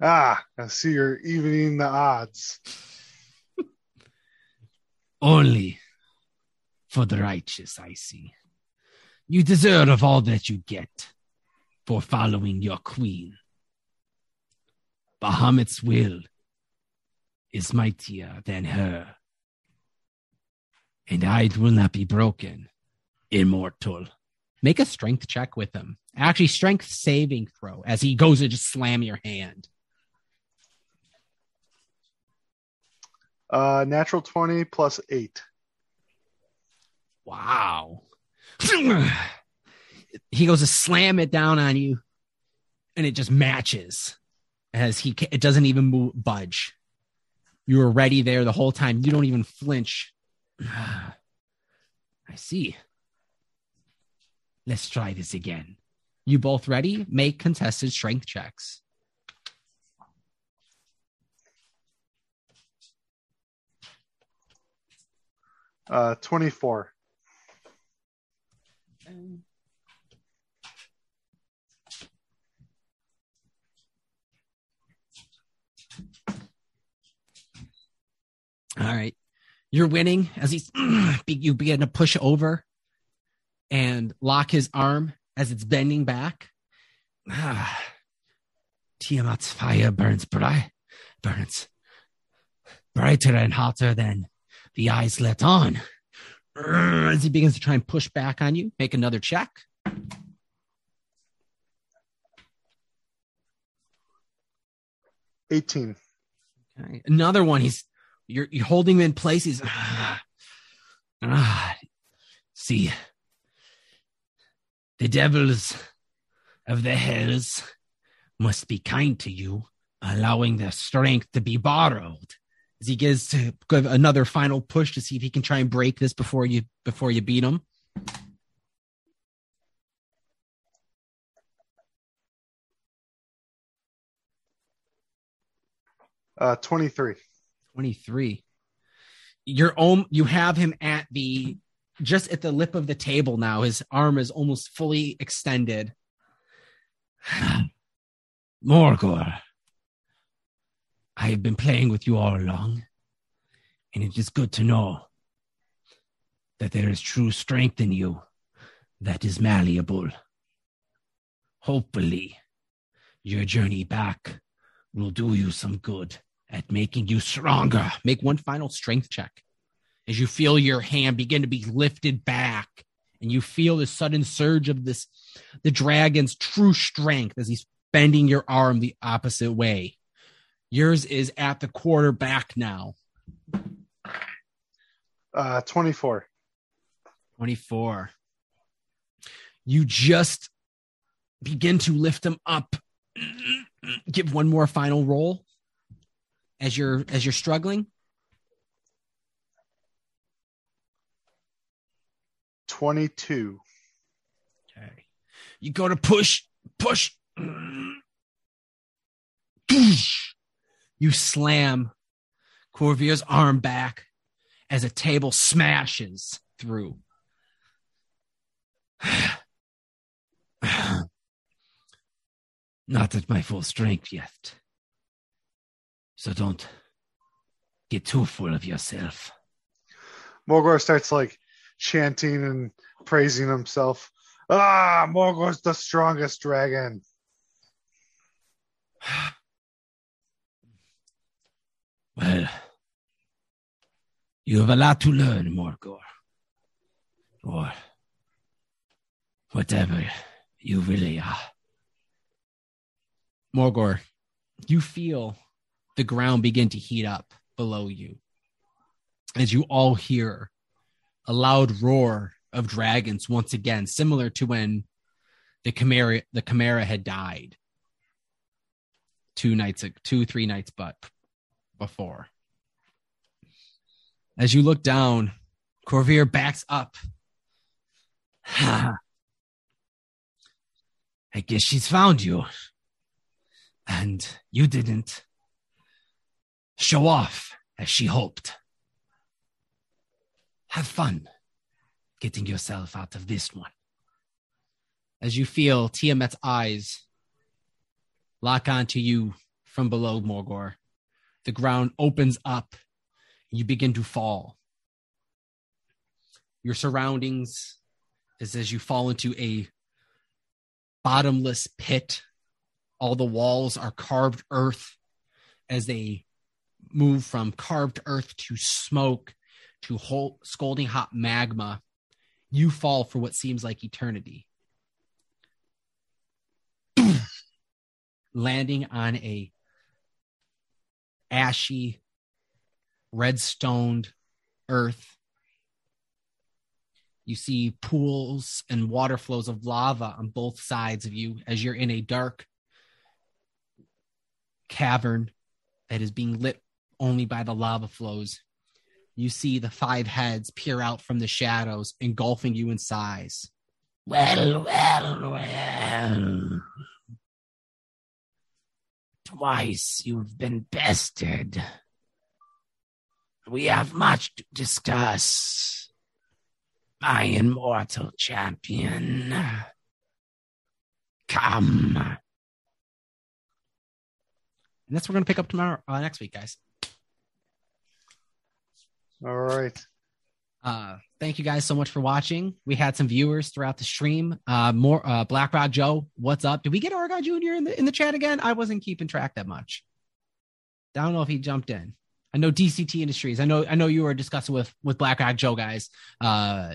Ah, I see you're evening the odds. (laughs) Only for the righteous, I see. You deserve all that you get for following your queen. Bahamut's will is mightier than her. And I will not be broken, immortal. Make a strength check with him. Actually, strength saving throw as he goes to just slam your hand. Uh, natural 20 plus 8. Wow. (sighs) he goes to slam it down on you, and it just matches as he it doesn't even move, budge. You were ready there the whole time. You don't even flinch. (sighs) I see. Let's try this again. You both ready? Make contested strength checks. Uh, 24. All right. You're winning as he's (clears throat) you begin to push over and lock his arm as it's bending back. Ah, (sighs) Tiamat's fire burns bright, burns brighter and hotter than the eyes let on. As he begins to try and push back on you, make another check. Eighteen. Okay. Another one. He's you're, you're holding him in place. He's ah, Ah, see, the devils of the hells must be kind to you, allowing their strength to be borrowed. As he gives to give another final push to see if he can try and break this before you before you beat him. Uh, 23. 23. You're om- you have him at the just at the lip of the table now. His arm is almost fully extended. (sighs) Morgor, I have been playing with you all along, and it is good to know that there is true strength in you that is malleable. Hopefully, your journey back will do you some good at making you stronger. Make one final strength check as you feel your hand begin to be lifted back and you feel the sudden surge of this the dragon's true strength as he's bending your arm the opposite way. Yours is at the quarterback now. Uh, 24. 24. You just begin to lift him up. (clears throat) Give one more final roll as you're as you're struggling. 22. Okay. You go to push, push. (clears throat) You slam Corvier's arm back as a table smashes through. Not at my full strength yet. So don't get too full of yourself. Morgor starts like chanting and praising himself. Ah, Morgor's the strongest dragon. Well, you have a lot to learn, Morgor. Or whatever you really are. Morgor, you feel the ground begin to heat up below you as you all hear a loud roar of dragons once again, similar to when the Chimera the Chimera had died two nights two three nights but before. As you look down, Corvier backs up. (sighs) I guess she's found you. And you didn't show off as she hoped. Have fun getting yourself out of this one. As you feel Tiamat's eyes lock onto you from below Morgor, the ground opens up. You begin to fall. Your surroundings is as you fall into a bottomless pit. All the walls are carved earth as they move from carved earth to smoke to whole, scalding hot magma. You fall for what seems like eternity. (clears throat) Landing on a ashy, red stoned earth. You see pools and water flows of lava on both sides of you as you're in a dark cavern that is being lit only by the lava flows. You see the five heads peer out from the shadows, engulfing you in size. Well, well, well. Twice you've been bested. We have much to discuss. My immortal champion. Come. And that's what we're going to pick up tomorrow, uh, next week, guys. All right. Uh, thank you guys so much for watching. We had some viewers throughout the stream. Uh, more uh, Black Rock Joe, what's up? Did we get Oregon Junior in the in the chat again? I wasn't keeping track that much. I don't know if he jumped in. I know DCT Industries. I know I know you were discussing with with Black Rock Joe guys. Uh,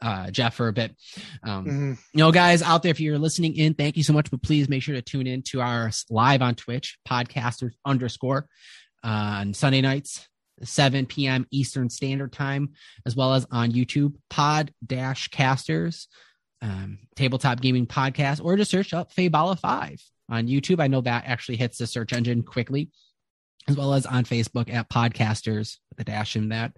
uh, Jeff for a bit. Um, Mhm. you know, guys out there, if you're listening in, thank you so much. But please make sure to tune in to our live on Twitch, podcasters underscore uh, on Sunday nights, 7 p.m. Eastern Standard Time, as well as on YouTube, Pod Dash Casters, um, Tabletop Gaming Podcast, or just search up Fabala 5 on YouTube. I know that actually hits the search engine quickly, as well as on Facebook at Podcasters a dash in that.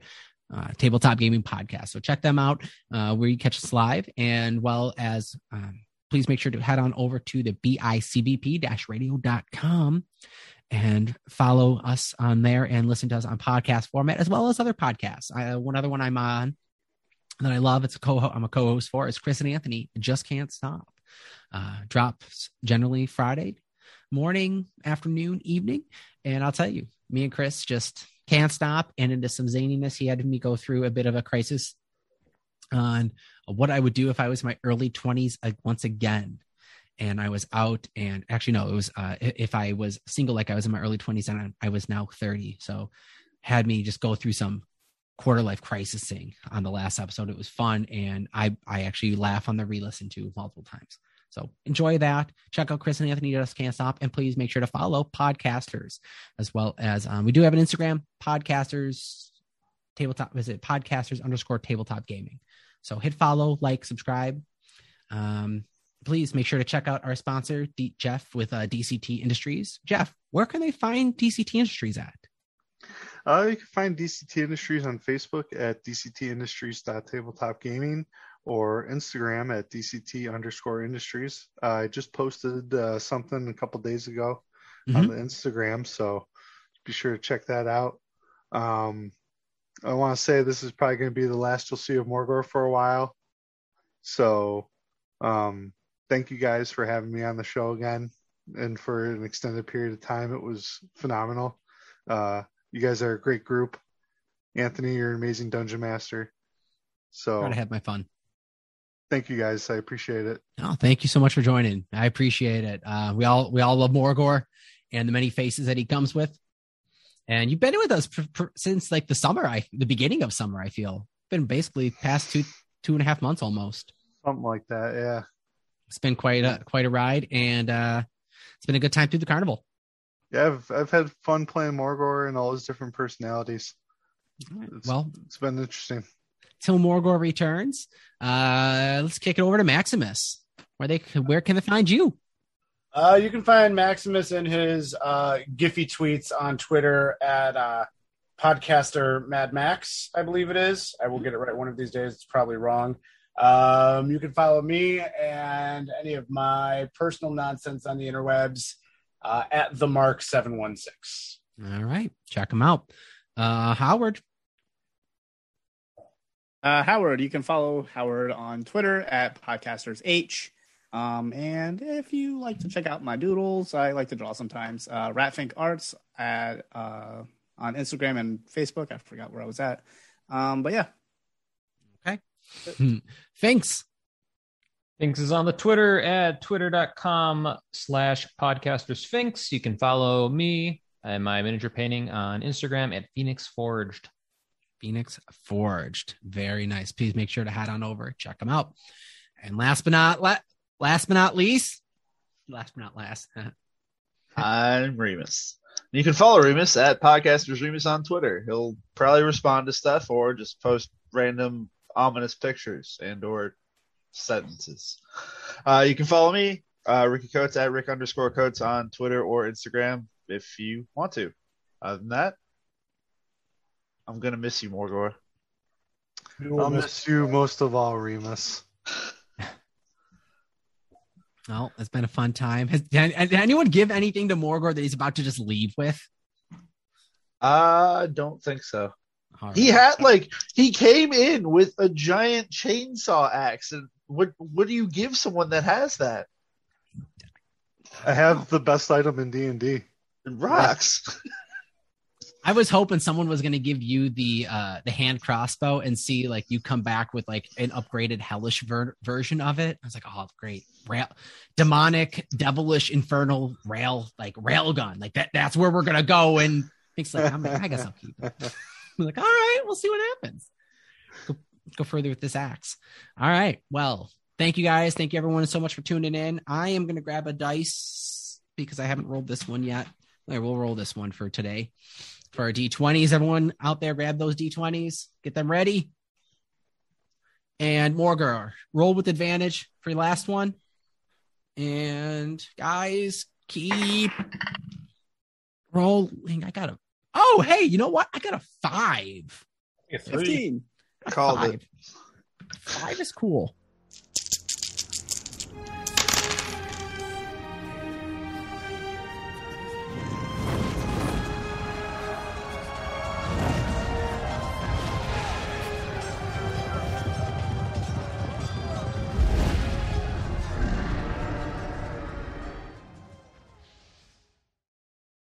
Uh, tabletop gaming podcast. So check them out uh, where you catch us live, and well as um, please make sure to head on over to the bicbp-radio.com and follow us on there and listen to us on podcast format as well as other podcasts. I, one other one I'm on that I love, it's a co I'm a co-host for is Chris and Anthony. Just can't stop. Uh, drops generally Friday morning, afternoon, evening, and I'll tell you, me and Chris just can't stop and into some zaniness. He had me go through a bit of a crisis on what I would do if I was my early 20s uh, once again. And I was out, and actually, no, it was uh, if I was single, like I was in my early 20s, and I was now 30. So, had me just go through some quarter life crisising on the last episode. It was fun, and I I actually laugh on the re-listen to multiple times. So enjoy that. Check out Chris and Anthony Just Can't Stop, and please make sure to follow podcasters as well as um, we do have an Instagram podcasters tabletop visit podcasters underscore tabletop gaming. So hit follow, like, subscribe. Um, please make sure to check out our sponsor, D- Jeff with uh, DCT Industries. Jeff, where can they find DCT Industries at? Uh, you can find DCT Industries on Facebook at dctindustries.tabletopgaming or Instagram at dct underscore industries. Uh, I just posted uh, something a couple days ago on the Instagram, so be sure to check that out. Um, I want to say this is probably going to be the last you'll see of Morgor for a while. So, um, thank you guys for having me on the show again and for an extended period of time. It was phenomenal. Uh, you guys are a great group. Anthony, you're an amazing dungeon master. So Try to have my fun. thank you guys. I appreciate it. Oh, thank you so much for joining. I appreciate it. Uh, we all we all love Morgor and the many faces that he comes with. And you've been with us pr- pr- since like the summer, I the beginning of summer. I feel been basically past two two and a half months almost. Something like that. Yeah. It's been quite a quite a ride, and uh, it's been a good time through the carnival. Yeah, I've I've had fun playing Morgor and all his different personalities. It's, Well, it's been interesting. till Morgor returns, uh, let's kick it over to Maximus. Where they where can they find you? Uh, you can find Maximus in his uh, Giphy tweets on Twitter at uh, podcaster Mad Max, I believe it is. I will get it right one of these days. It's probably wrong. Um, you can follow me and any of my personal nonsense on the interwebs uh, at the Mark seven one six. All right, check them out. Uh, Howard. Uh, Howard, you can follow Howard on Twitter at podcastersh. Um, and if you like to check out my doodles, I like to draw sometimes. Uh, Ratfink Arts at uh, on Instagram and Facebook. I forgot where I was at. Um, but yeah, Thanks. Sphinx is on the Twitter at twitter.com slash podcaster Sphinx. You can follow me and my miniature painting on Instagram at Phoenix Forged. Phoenix Forged. Very nice. Please make sure to head on over, check them out. And last but not la- last but not least, last but not last, (laughs) I'm Remus. You can follow Remus at Podcasters Remus on Twitter. He'll probably respond to stuff or just post random ominous pictures and or sentences. Uh, you can follow me, uh, Ricky Coates at Rick underscore Coates on Twitter or Instagram if you want to. Other than that, I'm gonna miss you, Morgor. I'll miss you most of all, Remus. (laughs) well, it's been a fun time. Has, did, did anyone give anything to Morgor that he's about to just leave with? I don't think so. All He had like he came in with a giant chainsaw axe, and what what do you give someone that has that? I have the best item in D and D. Rocks. I was hoping someone was going to give you the uh the hand crossbow and see like you come back with like an upgraded hellish ver- version of it. I was like, oh, great, rail, demonic, devilish, infernal rail like rail gun. Like that. That's where we're gonna go. And it's like, I'm like, I guess I'll keep it. (laughs) (laughs) Like, all right, we'll see what happens. Go, go further with this axe. All right. Well, thank you guys. Thank you everyone so much for tuning in. I am gonna grab a dice because I haven't rolled this one yet. We'll roll this one for today for our D20s. Everyone out there, grab those D20s, get them ready. And Morgor, roll with advantage for your last one. And guys, keep rolling. I got a. Oh, hey, you know what? I got a five. fifteen. Called it. Five. Five is cool.